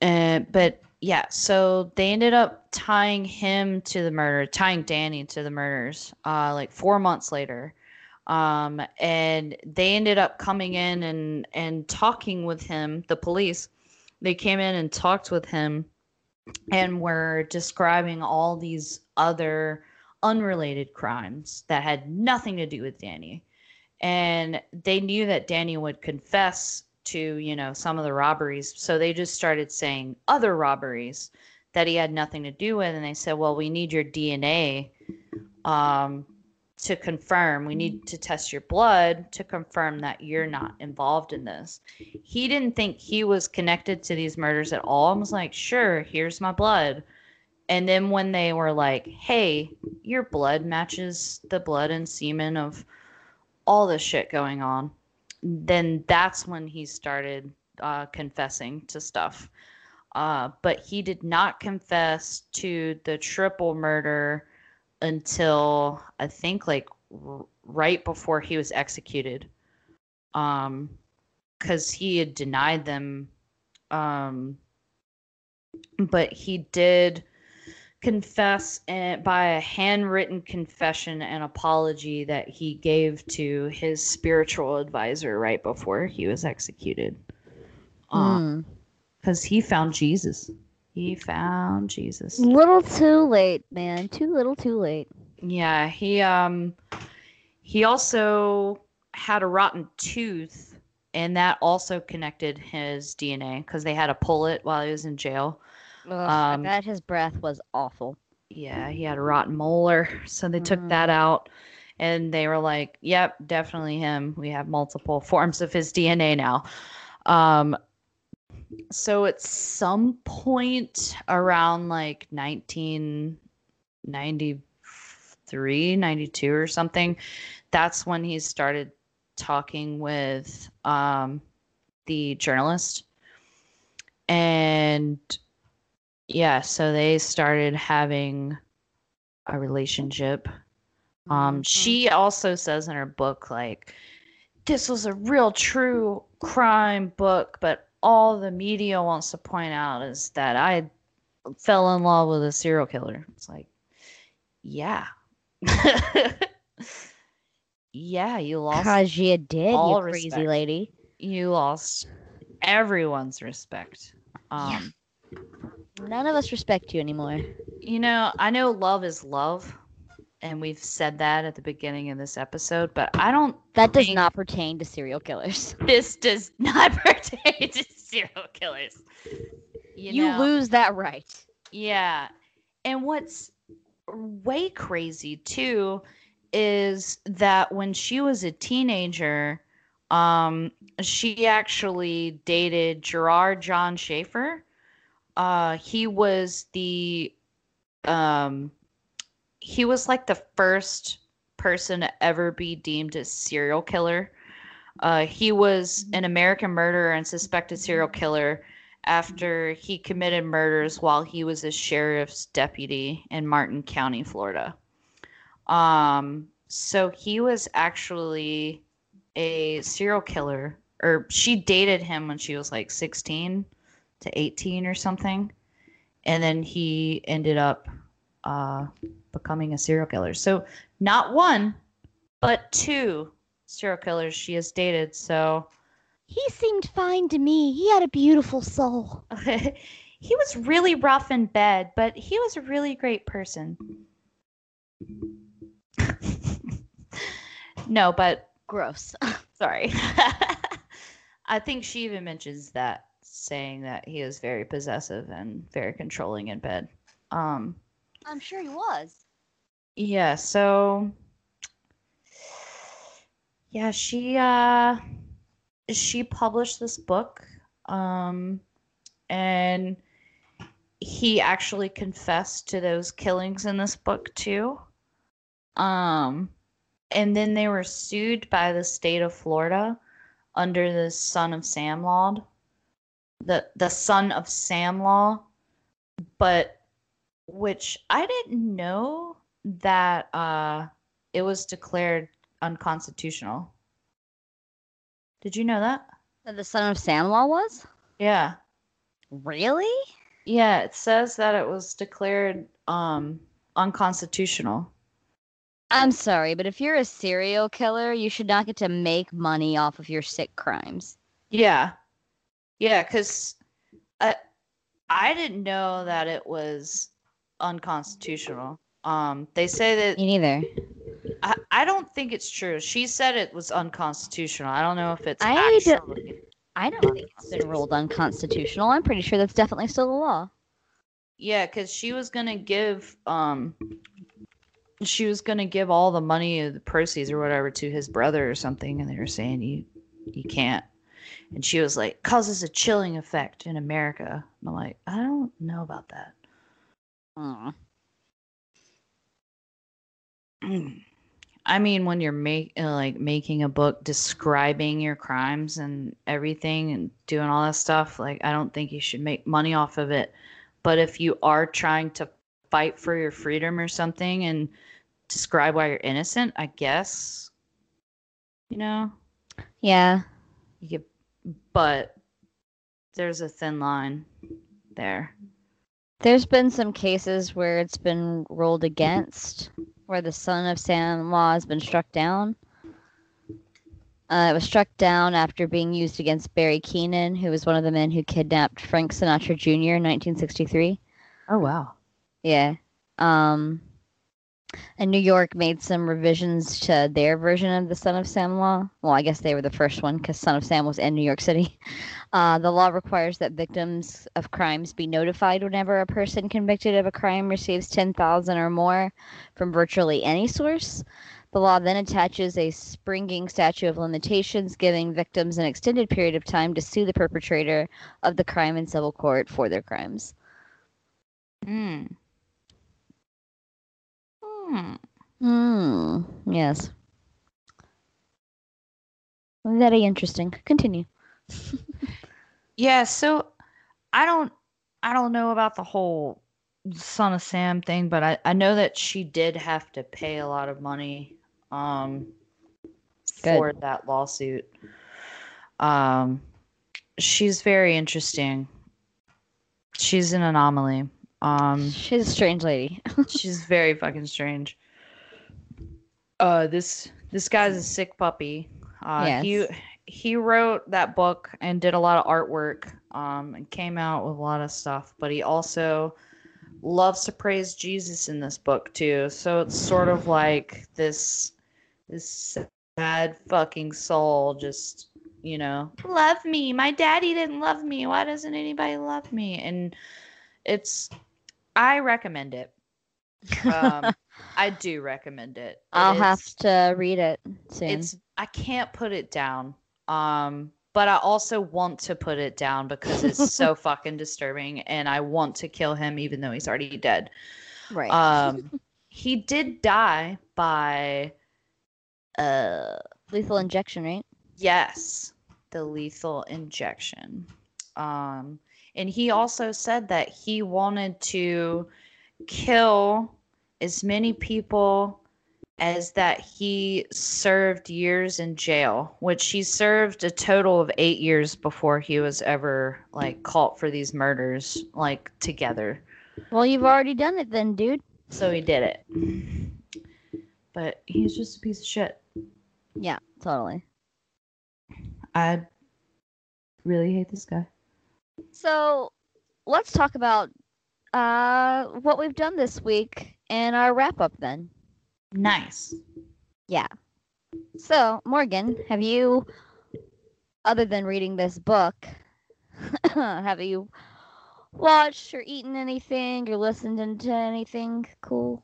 and but yeah so they ended up tying him to the murder tying danny to the murders uh like four months later. Um and they ended up coming in and and talking with him the police. They came in and talked with him and were describing all these other unrelated crimes that had nothing to do with danny and they knew that Danny would confess to, you know, some of the robberies. So they just started saying other robberies that he had nothing to do with. And they said, well, we need your DNA um, to confirm. We need to test your blood to confirm that you're not involved in this. He didn't think he was connected to these murders at all. I was like, sure, here's my blood. And then when they were like, hey, your blood matches the blood and semen of all this shit going on, then that's when he started uh, confessing to stuff. Uh, but he did not confess to the triple murder until I think like r- right before he was executed. Um, because he had denied them. Um, but he did confess and by a handwritten confession and apology that he gave to his spiritual advisor right before he was executed. Mm. Because he found Jesus. He found Jesus. Little too late, man. Too little, too late. Yeah, he um he also had a rotten tooth and that also connected his DNA because they had to pull it while he was in jail. Ugh, Um, I bet his breath was awful. Yeah, he had a rotten molar. So they took that out and they were like, yep, definitely him. We have multiple forms of his DNA now. Um, so at some point around like 1993, 92 or something, that's when he started talking with um, the journalist. And yeah, so they started having a relationship. Um, she also says in her book, like, this was a real true crime book, but all the media wants to point out is that I fell in love with a serial killer. It's like, yeah. yeah, you lost Cause you did, you all crazy respect. lady. you lost everyone's respect. Um None of us respect you anymore. You know, I know love is love, and we've said that at the beginning of this episode, but I don't. That does not pertain to serial killers. This does not pertain to serial killers. You, You, know? lose that right. Yeah. And what's way crazy too is that when she was a teenager, um, she actually dated Gerard John Schaefer. Uh, he was the um, he was like the first person to ever be deemed a serial killer. Uh, he was an American murderer and suspected serial killer after he committed murders while he was a sheriff's deputy in Martin County, Florida. Um, so he was actually a serial killer, or she dated him when she was like 16 to 18 or something. And then he ended up uh, becoming a serial killer. So not one, but two serial killers she has dated. So He seemed fine to me. He had a beautiful soul. he was really rough in bed, but he was a really great person. no, but Gross. sorry. I think she even mentions that, saying that he is very possessive and very controlling in bed. Um, I'm sure he was. Yeah, so yeah, she uh she published this book um and he actually confessed to those killings in this book too. Um and then they were sued by the state of Florida under the son of Sam law. The the son of Sam law, but which I didn't know that uh it was declared unconstitutional. Did you know that? That the son of Sam Law was? Yeah. Really? Yeah, it says that it was declared um unconstitutional. I'm sorry, but if you're a serial killer, you should not get to make money off of your sick crimes. Yeah. Yeah, cuz I I didn't know that it was unconstitutional. Um they say that Me neither. I, I don't think it's true. She said it was unconstitutional. I don't know if it's I actually I don't think it's been ruled unconstitutional. I'm pretty sure that's definitely still the law. Yeah, because she was gonna give um she was gonna give all the money of the proceeds or whatever to his brother or something, and they were saying you you can't. And she was like, causes a chilling effect in America. And I'm like, I don't know about that. Hmm. I mean, when you're make uh, like making a book describing your crimes and everything and doing all that stuff, like I don't think you should make money off of it. But if you are trying to fight for your freedom or something and describe why you're innocent, I guess, you know, Yeah. you get. But there's a thin line there. There's been some cases where it's been ruled against, where the son of Sam Law has been struck down. Uh, it was struck down after being used against Barry Keenan, who was one of the men who kidnapped Frank Sinatra Jr. in 1963. Oh wow. Yeah. Um, and New York made some revisions to their version of the Son of Sam law. Well, I guess they were the first one because Son of Sam was in New York City. Uh, the law requires that victims of crimes be notified whenever a person convicted of a crime receives 10,000 or more from virtually any source. The law then attaches a springing statute of limitations, giving victims an extended period of time to sue the perpetrator of the crime in civil court for their crimes. Hmm. Hmm. Yes. Very interesting. Continue. Yeah, so I don't I don't know about the whole Son of Sam thing, but I, I know that she did have to pay a lot of money um Good. for that lawsuit. Um she's very interesting. She's an anomaly. Um She's a strange lady. she's very fucking strange. Uh this this guy's a sick puppy. Uh he he wrote that book and did a lot of artwork um and came out with a lot of stuff, but he also loves to praise Jesus in this book too. So it's sort of like this this sad fucking soul just you know, love me. My daddy didn't love me. Why doesn't anybody love me? And it's I recommend it. Um, I do recommend it. I'll have to read it soon. It's I can't put it down. Um, but I also want to put it down because it's so fucking disturbing, and I want to kill him even though he's already dead. right. Um, he did die by, uh, Lethal injection, right? yes, the lethal injection. Um, and he also said that he wanted to kill as many people as that he served years in jail, which he served a total of eight years before he was ever like caught for these murders, like together. Well, you've already done it then, dude. So he did it. But he's just a piece of shit. Yeah, totally. I really hate this guy. So, let's talk about uh what we've done this week and our wrap up then. Nice. Yeah. So, Morgan, have you, other than reading this book, have you watched or eaten anything or listened into anything cool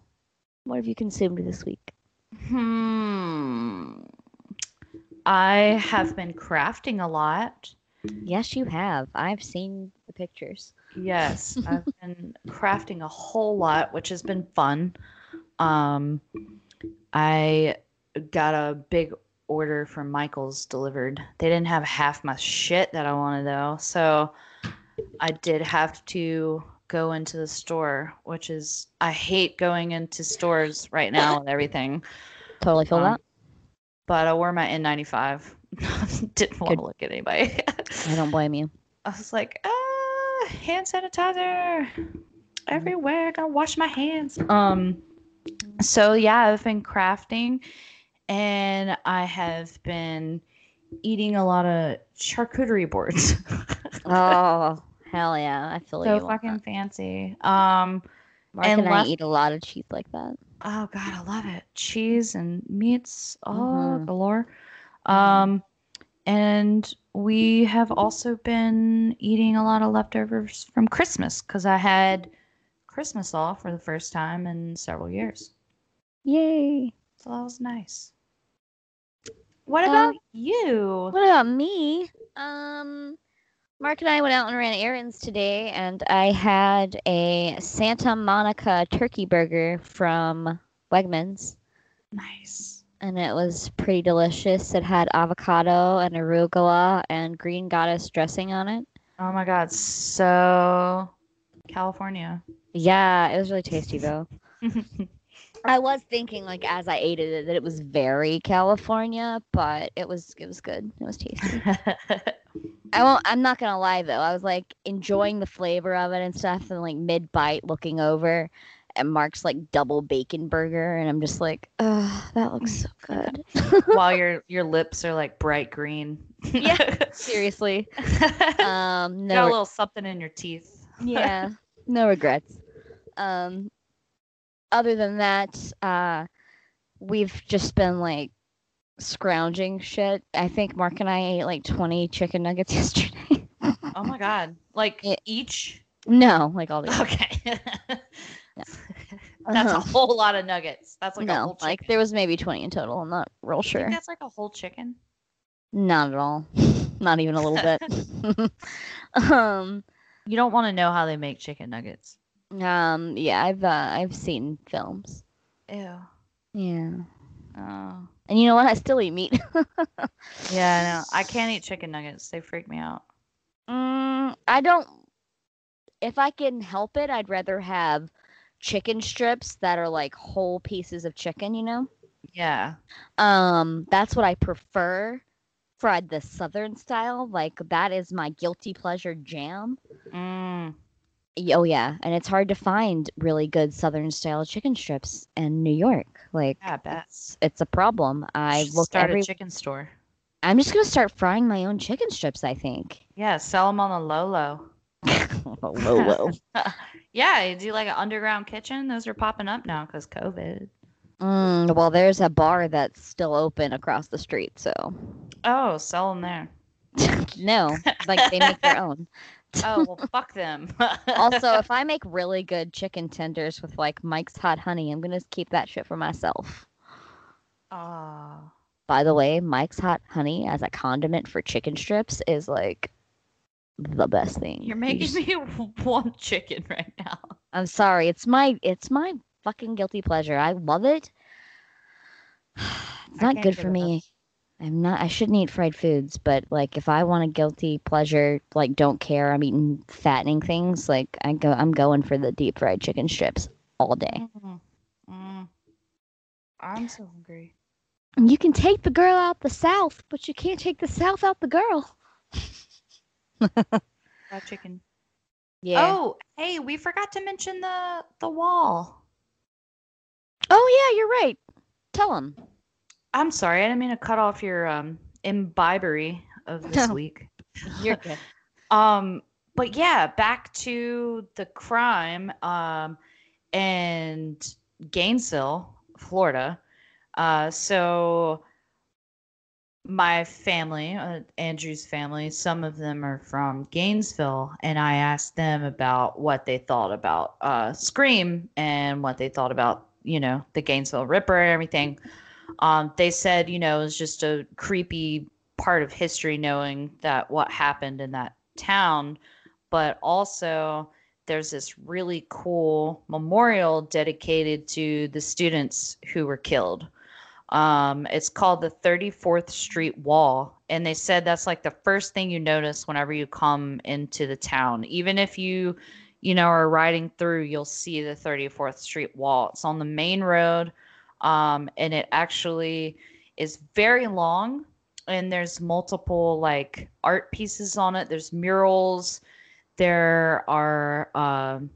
What have you consumed this week? Hmm. I have been crafting a lot. Yes, you have. I've seen the pictures. Yes, I've been crafting a whole lot, which has been fun. Um, I got a big order from Michaels delivered. They didn't have half my shit that I wanted though, so I did have to go into the store, which is I hate going into stores right now with everything. Totally feel Um, that. But I wore my N95. Didn't want to look at anybody. I don't blame you. I was like, ah, hand sanitizer everywhere. I gotta wash my hands. Um, so yeah, I've been crafting, and I have been eating a lot of charcuterie boards. Oh, hell yeah. I feel so fucking fancy. Um, Mark and and, I left- eat a lot of cheese like that. oh god, I love it. Cheese and meats, oh Mhm. galore. Um, and we have also been eating a lot of leftovers from Christmas because I had Christmas off for the first time in several years. Yay. So that was nice. What Um, about you? What about me? Um, Mark and I went out and ran errands today, and I had a Santa Monica turkey burger from Wegmans, Nice. And it was pretty delicious. It had avocado and arugula and green goddess dressing on it. Oh my god, so California. Yeah, it was really tasty though. I was thinking, like, as I ate it, that it was very California, but it was it was good. It was tasty. I won't. I'm not gonna lie though. I was like enjoying the flavor of it and stuff, and like mid bite, looking over at Mark's like double bacon burger, and I'm just like, oh, that looks so good. While your your lips are like bright green. Yeah. Seriously. Um, no. Got a little something in your teeth. yeah. No regrets. Um, other than that, uh, we've just been like scrounging shit. I think Mark and I ate like 20 chicken nuggets yesterday. Oh my god. Like Yeah. each? no, like all the Okay. That's Uh-huh. a whole lot of nuggets. That's like a no, whole chicken. like there was maybe 20 in total. I'm not real sure. that's like a whole chicken. Not at all. Not even a little bit. um, You don't want to know how they make chicken nuggets. um, yeah, I've uh, I've seen films. Ew. Yeah, Oh. and you know what? I still eat meat. Yeah, I know. I can't eat chicken nuggets. They freak me out. Mm, I don't. If I can help it, I'd rather have chicken strips that are like whole pieces of chicken. You know. Yeah. Um, that's what I prefer. Fried the southern style, like that is my guilty pleasure jam. Mm. Oh yeah, and it's hard to find really good southern style chicken strips in New York. Like Yeah, it's, it's a problem. I look start every. a chicken store. I'm just gonna start frying my own chicken strips. I think. Yeah, sell them on the low low. low. yeah, you do like an underground kitchen. Those are popping up now because COVID. Mm, well, there's a bar that's still open across the street, so Oh, sell them there. no, like they make their own. Oh, well, fuck them. Also, if I make really good chicken tenders with like Mike's Hot Honey, I'm gonna keep that shit for myself. oh, By the way, Mike's Hot Honey as a condiment for chicken strips is like the best thing. you're making just- me want chicken right now. I'm sorry. It's my it's my fucking guilty pleasure. I love it. It's not good for me. enough. I'm not I shouldn't eat fried foods, but like if I want a guilty pleasure, like don't care, I'm eating fattening things, like I go I'm going for the deep fried chicken strips all day. Mm, mm. I'm so hungry. You can take the girl out the south, but you can't take the south out the girl. Got chicken. Yeah. Oh, hey, we forgot to mention the the wall. Oh yeah, you're right. Tell him. I'm sorry, I didn't mean to cut off your um imbibery of this week. You're good. Um, but yeah, back to the crime um and Gainesville, Florida. Uh, so my family, uh, Andrew's family, some of them are from Gainesville, and I asked them about what they thought about uh, Scream and what they thought about you know, the Gainesville Ripper and everything. Um, they said, you know, it was just a creepy part of history knowing that what happened in that town, but also there's this really cool memorial dedicated to the students who were killed. Um, it's called the 34th Street Wall. And they said that's like the first thing you notice whenever you come into the town. Even if you, you know, are riding through, you'll see the 34th Street Wall. It's on the main road. Um, and it actually is very long. And there's multiple like art pieces on it. There's murals. There are um,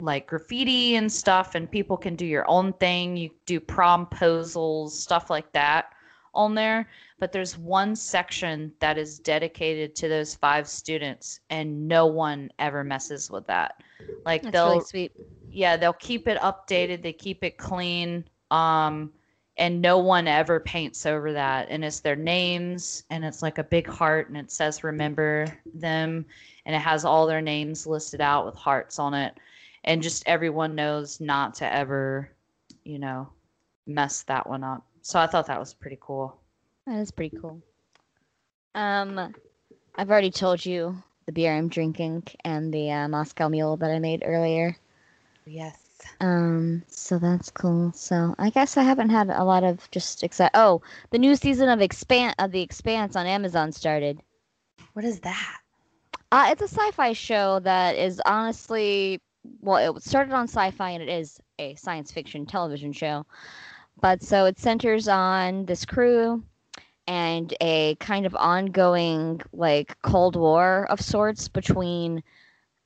like graffiti and stuff, and people can do your own thing. You do promposals, stuff like that on there. But there's one section that is dedicated to those five students, and no one ever messes with that. Like That's they'll really sweet. yeah they'll keep it updated they keep it clean um and no one ever paints over that and it's their names and it's like a big heart and it says remember them and it has all their names listed out with hearts on it and just everyone knows not to ever you know mess that one up so i thought that was pretty cool That is pretty cool. Um, I've already told you the beer I'm drinking and the uh, Moscow Mule that I made earlier. yes Um, so that's cool. So I guess I haven't had a lot of just exci- Oh, the new season of Expan of the Expanse on Amazon started. what is that Uh, it's a sci-fi show that is honestly, well, it started on sci-fi and it is a science fiction television show. But so it centers on this crew and a kind of ongoing like Cold War of sorts between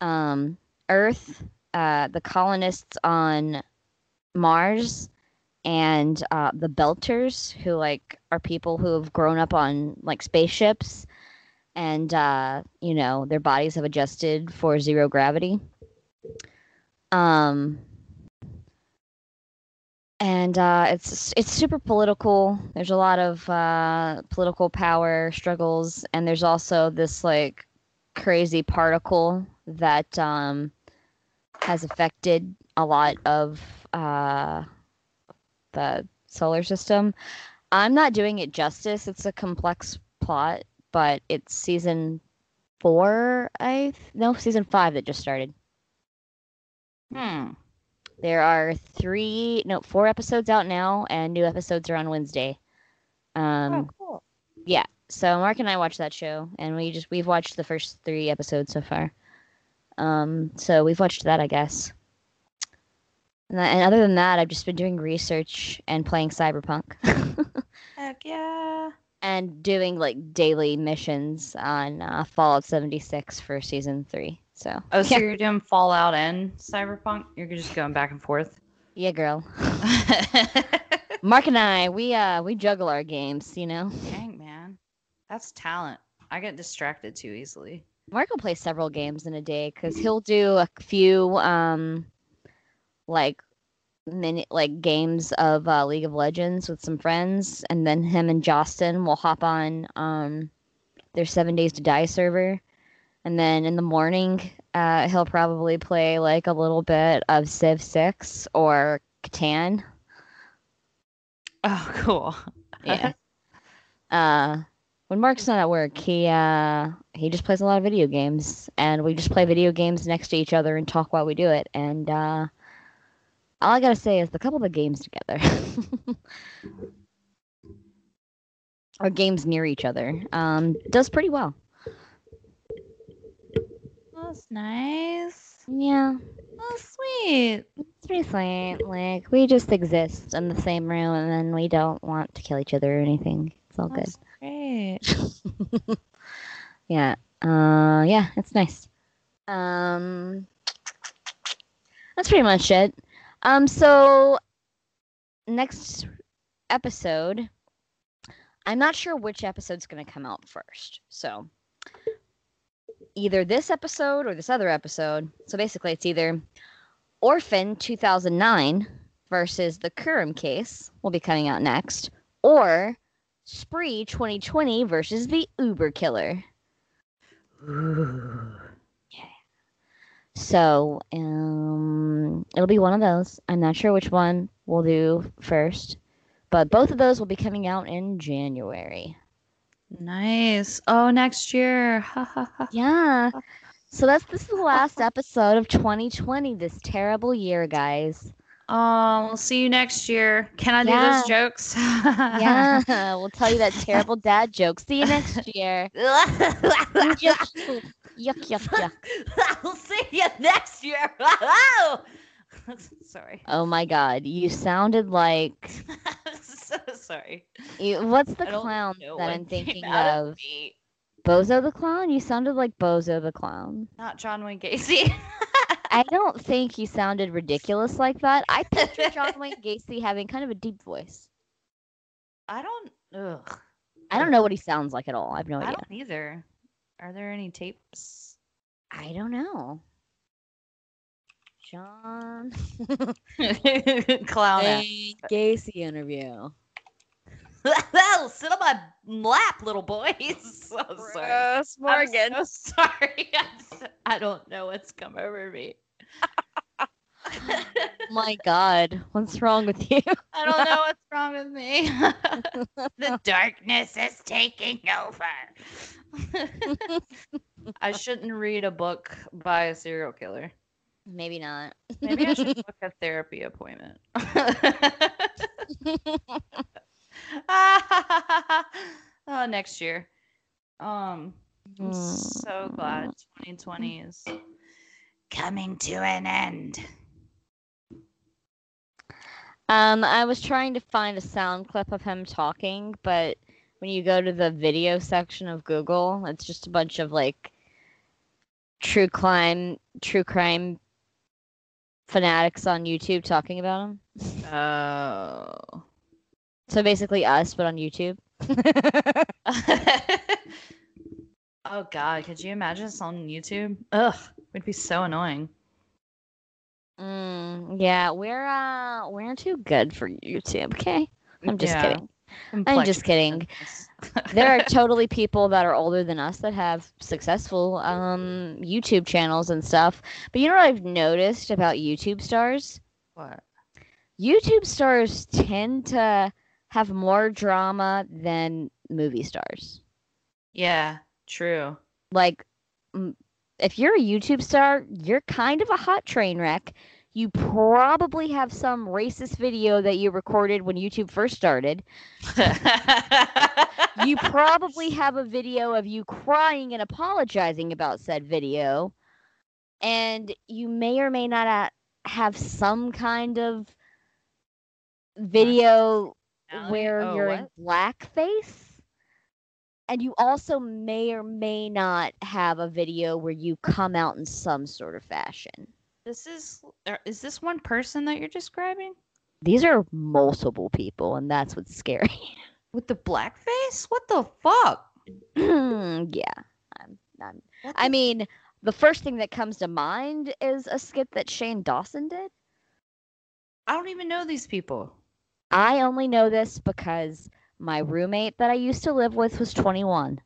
um, Earth, uh, the colonists on Mars, and uh, the Belters, who like are people who have grown up on like spaceships and uh, you know their bodies have adjusted for zero gravity. Um, and uh, it's it's super political. There's a lot of uh, political power struggles, and there's also this like crazy particle that um, has affected a lot of uh, the solar system. I'm not doing it justice. It's a complex plot, but it's season four. I th- no season five that just started. Hmm There are three, no, four episodes out now, and new episodes are on Wednesday. Um, oh cool yeah. So Mark and I watched that show, and we just we've watched the first three episodes so far. Um, so we've watched that, I guess. And, that, and other than that, I've just been doing research and playing Cyberpunk, heck yeah and doing like daily missions on uh, Fallout 76 for season three. So Oh, so yeah, you're doing Fallout and Cyberpunk? You're just going back and forth. yeah, girl. Mark and I, we uh we juggle our games, you know. Dang, man. That's talent. I get distracted too easily. Mark will play several games in a day because he'll do a few um like mini like games of uh, League of Legends with some friends, and then him and Justin will hop on um their Seven Days to Die server, and then in the morning uh, he'll probably play like a little bit of Civ Six or Catan. Oh, cool. Yeah. uh, when Mark's not at work, he uh he just plays a lot of video games, and we just play video games next to each other and talk while we do it. And uh, all I gotta say is the couple of the games together, or games near each other, um, does pretty well. That's nice. Yeah, Oh, sweet. it's pretty sweet. Like we just exist in the same room, and then we don't want to kill each other or anything. It's all good. Great. yeah. Uh yeah, it's nice. Um That's pretty much it. Um so next episode I'm not sure which episode's going to come out first. So either this episode or this other episode. So basically it's either Orphan 2009 versus the Kuřim case will be coming out next or Spree 2020 versus the Uber Killer. So, um, it'll be one of those. I'm not sure which one we'll do first. But both of those will be coming out in January. Nice. Oh, next year. Yeah. So that's this is the last episode of 2020, this terrible year, guys. Oh, we'll see you next year. Can I do those jokes? Yeah, we'll tell you that terrible dad joke. See you next year. yuck, yuck, yuck, yuck. I'll see you next year. Oh, sorry. Oh my god, you sounded like so sorry. you, what's the clown that I'm thinking out of? Bozo the clown? You sounded like Bozo the clown. Not John Wayne Gacy. I don't think you sounded ridiculous like that. I picture John Wayne Gacy having kind of a deep voice. I don't. Ugh. I don't know what he sounds like at all. I have no idea. I don't either. Are there any tapes? I don't know. John Clown. ass. Wayne Gacy interview. Well, sit on my lap, little boy. so sorry. I'm so sorry. I'm so- I don't know what's come over me. My God, what's wrong with you? I don't know what's wrong with me. the darkness is taking over. I shouldn't read a book by a serial killer. Maybe not. Maybe I should book a therapy appointment. oh, next year. Um, I'm so glad 2020 is coming to an end. Um, I was trying to find a sound clip of him talking, but when you go to the video section of Google, it's just a bunch of like true crime, true crime fanatics on YouTube talking about him. Oh. So basically us, but on YouTube. oh God, could you imagine this on YouTube? Ugh, would be so annoying. Mm, yeah, we're uh we're too good for YouTube. Okay, I'm just Yeah. kidding. I'm just kidding. there are totally people that are older than us that have successful um YouTube channels and stuff. But you know what I've noticed about YouTube stars? what? YouTube stars tend to have more drama than movie stars. Yeah, true. Like if you're a YouTube star, you're kind of a hot train wreck. You probably have some racist video that you recorded when YouTube first started. you probably have a video of you crying and apologizing about said video and you may or may not uh, have some kind of video where Oh, you're what? in blackface and you also may or may not have a video where you come out in some sort of fashion This is is this one person that you're describing these are multiple people and that's what's scary with the blackface? What the fuck? yeah I'm, I'm I mean, the first thing that comes to mind is a skit that Shane Dawson did. I don't even know these people. I only know this because my roommate that I used to live with was 21.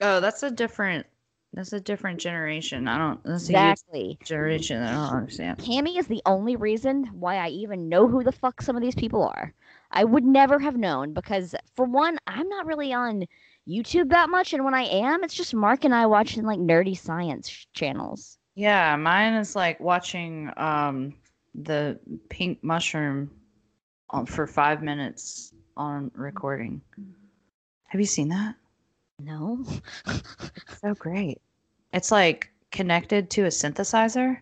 Oh, that's a different. That's a different generation. I don't. That's Exactly. generation. I don't understand. Cammy is the only reason why I even know who the fuck some of these people are. I would never have known because, for one, I'm not really on YouTube that much, and when I am, it's just Mark and I watching like nerdy science channels. Yeah, mine is like watching um the pink mushroom on, for five minutes on recording. Have you seen that? No? So great. It's like connected to a synthesizer,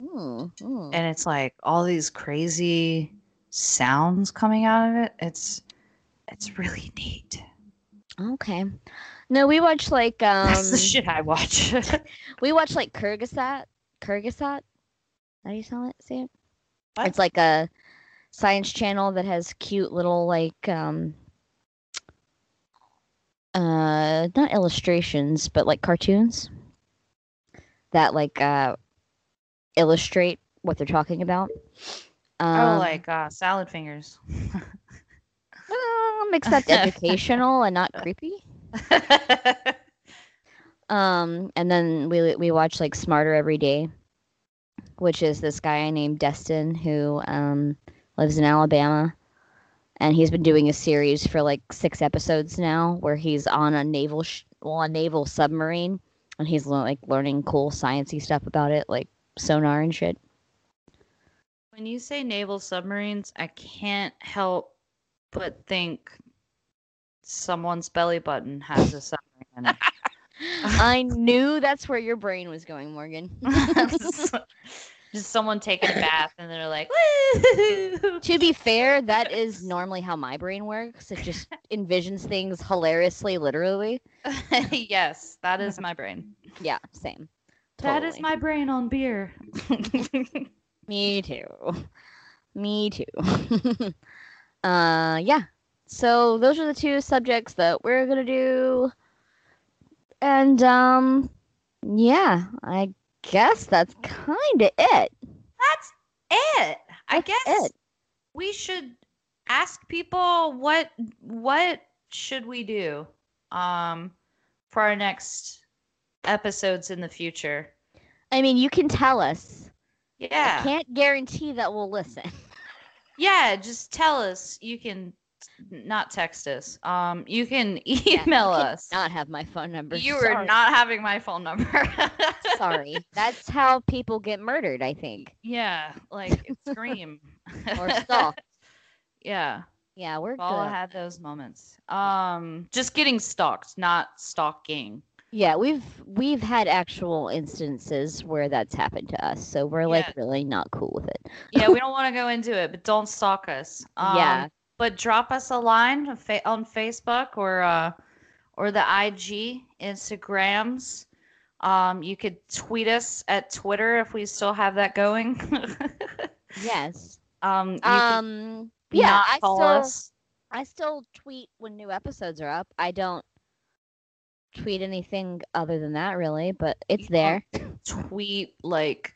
Hmm, hmm. and it's like all these crazy sounds coming out of it. It's it's really neat. Okay. No, we watch like um That's the shit I watch. we watch like Kurzgesagt. Kurzgesagt? How do you say it? Say it? What? It's like a science channel that has cute little like um uh not illustrations, but like cartoons that like uh illustrate what they're talking about. oh, Um, like uh, salad fingers. um, except educational and not creepy. Um, and then we we watch like Smarter every day, which is this guy named Destin who um, lives in Alabama, and he's been doing a series for like six episodes now, where he's on a naval sh- well, a naval submarine, and he's like learning cool sciencey stuff about it, like sonar and shit. When you say naval submarines, I can't help but think someone's belly button has a submarine in it. I knew that's where your brain was going, Morgan. Just someone taking a bath and they're like, Woo! to be fair, that is normally how my brain works. It just envisions things hilariously, literally. yes, that is my brain. Yeah, same. That is my brain on beer. Me too. Me too. uh yeah. So those are the two subjects that we're gonna do. And um yeah, I guess that's kinda it. That's it. I That's guess it. we should ask people what what should we do um for our next episodes in the future. I mean you can tell us. Yeah. I can't guarantee that we'll listen. Yeah, just tell us. You can not text us. Um you can Yeah, email you us. Not have my phone number. You Sorry. are not having my phone number. sorry. That's how people get murdered, I think. Yeah, like scream Or stalked. yeah, Yeah, we're all had those moments. Um, just getting stalked, not stalking. Yeah, we've we've had actual instances where that's happened to us, so we're like really not cool with it. Yeah, we don't want to go into it, but don't stalk us. Um, Yeah. But drop us a line on Facebook or uh, or the IG Instagrams. Um, you could tweet us at Twitter if we still have that going. Yes. um, Um. Yeah, I still us. I still tweet when new episodes are up. I don't tweet anything other than that, really, but it's You there. tweet like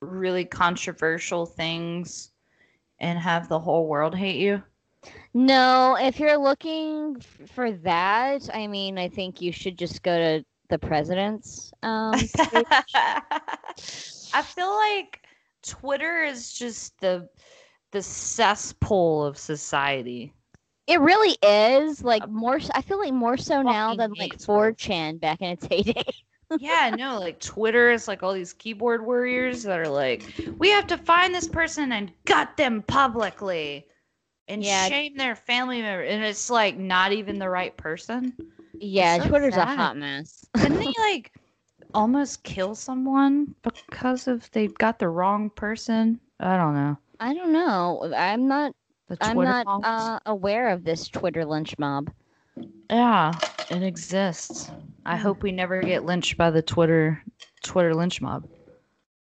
really controversial things and have the whole world hate you? No, if you're looking f- for that, I mean, I think you should just go to the president's um. I feel like Twitter is just the the cesspool of society. It really is like more. I feel like more so now than like 4chan back in its heyday. yeah, no, like Twitter is like all these keyboard warriors that are like, we have to find this person and gut them publicly and Yeah. shame their family member. And it's like not even the right person. Yeah, so Twitter's a hot mess. Didn't they like almost kill someone because of they got the wrong person? I don't know. I don't know. I'm not. I'm not uh, aware of this Twitter lynch mob. Yeah, it exists. I hope we never get lynched by the Twitter Twitter lynch mob.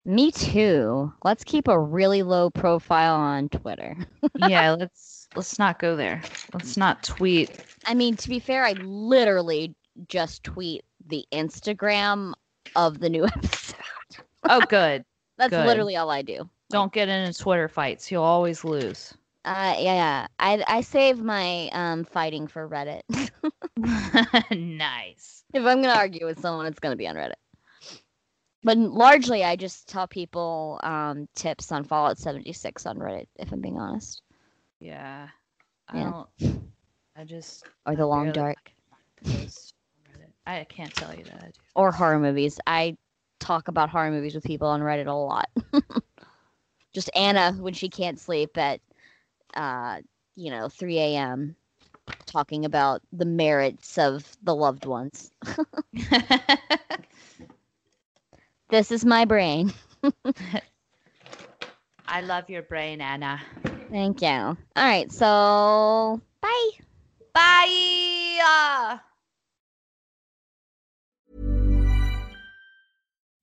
Me too. Let's keep a really low profile on Twitter. yeah, let's let's not go there. Let's not tweet. I mean, to be fair, I literally just tweet the Instagram of the new episode. Oh, good. That's Good. literally all I do. Don't get into Twitter fights. You'll always lose. Uh, yeah, yeah. I I save my um fighting for Reddit. nice. if I'm gonna argue with someone, it's gonna be on Reddit. But largely, I just tell people um tips on Fallout 76 on Reddit. If I'm being honest, Yeah. I Yeah. don't. I just. or the I Long Dark. I can't tell you that. I do. or horror movies. I talk about horror movies with people on Reddit a lot. just Ana when she can't sleep at uh you know 3 a.m. talking about the merits of the loved ones. This is my brain. I love your brain, Ana. Thank you. All right, so bye. Bye.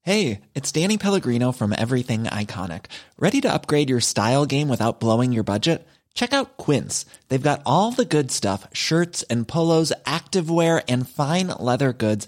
Hey, it's Danny Pellegrino from Everything Iconic. Ready to upgrade your style game without blowing your budget? Check out Quince. They've got all the good stuff shirts and polos, activewear, and fine leather goods,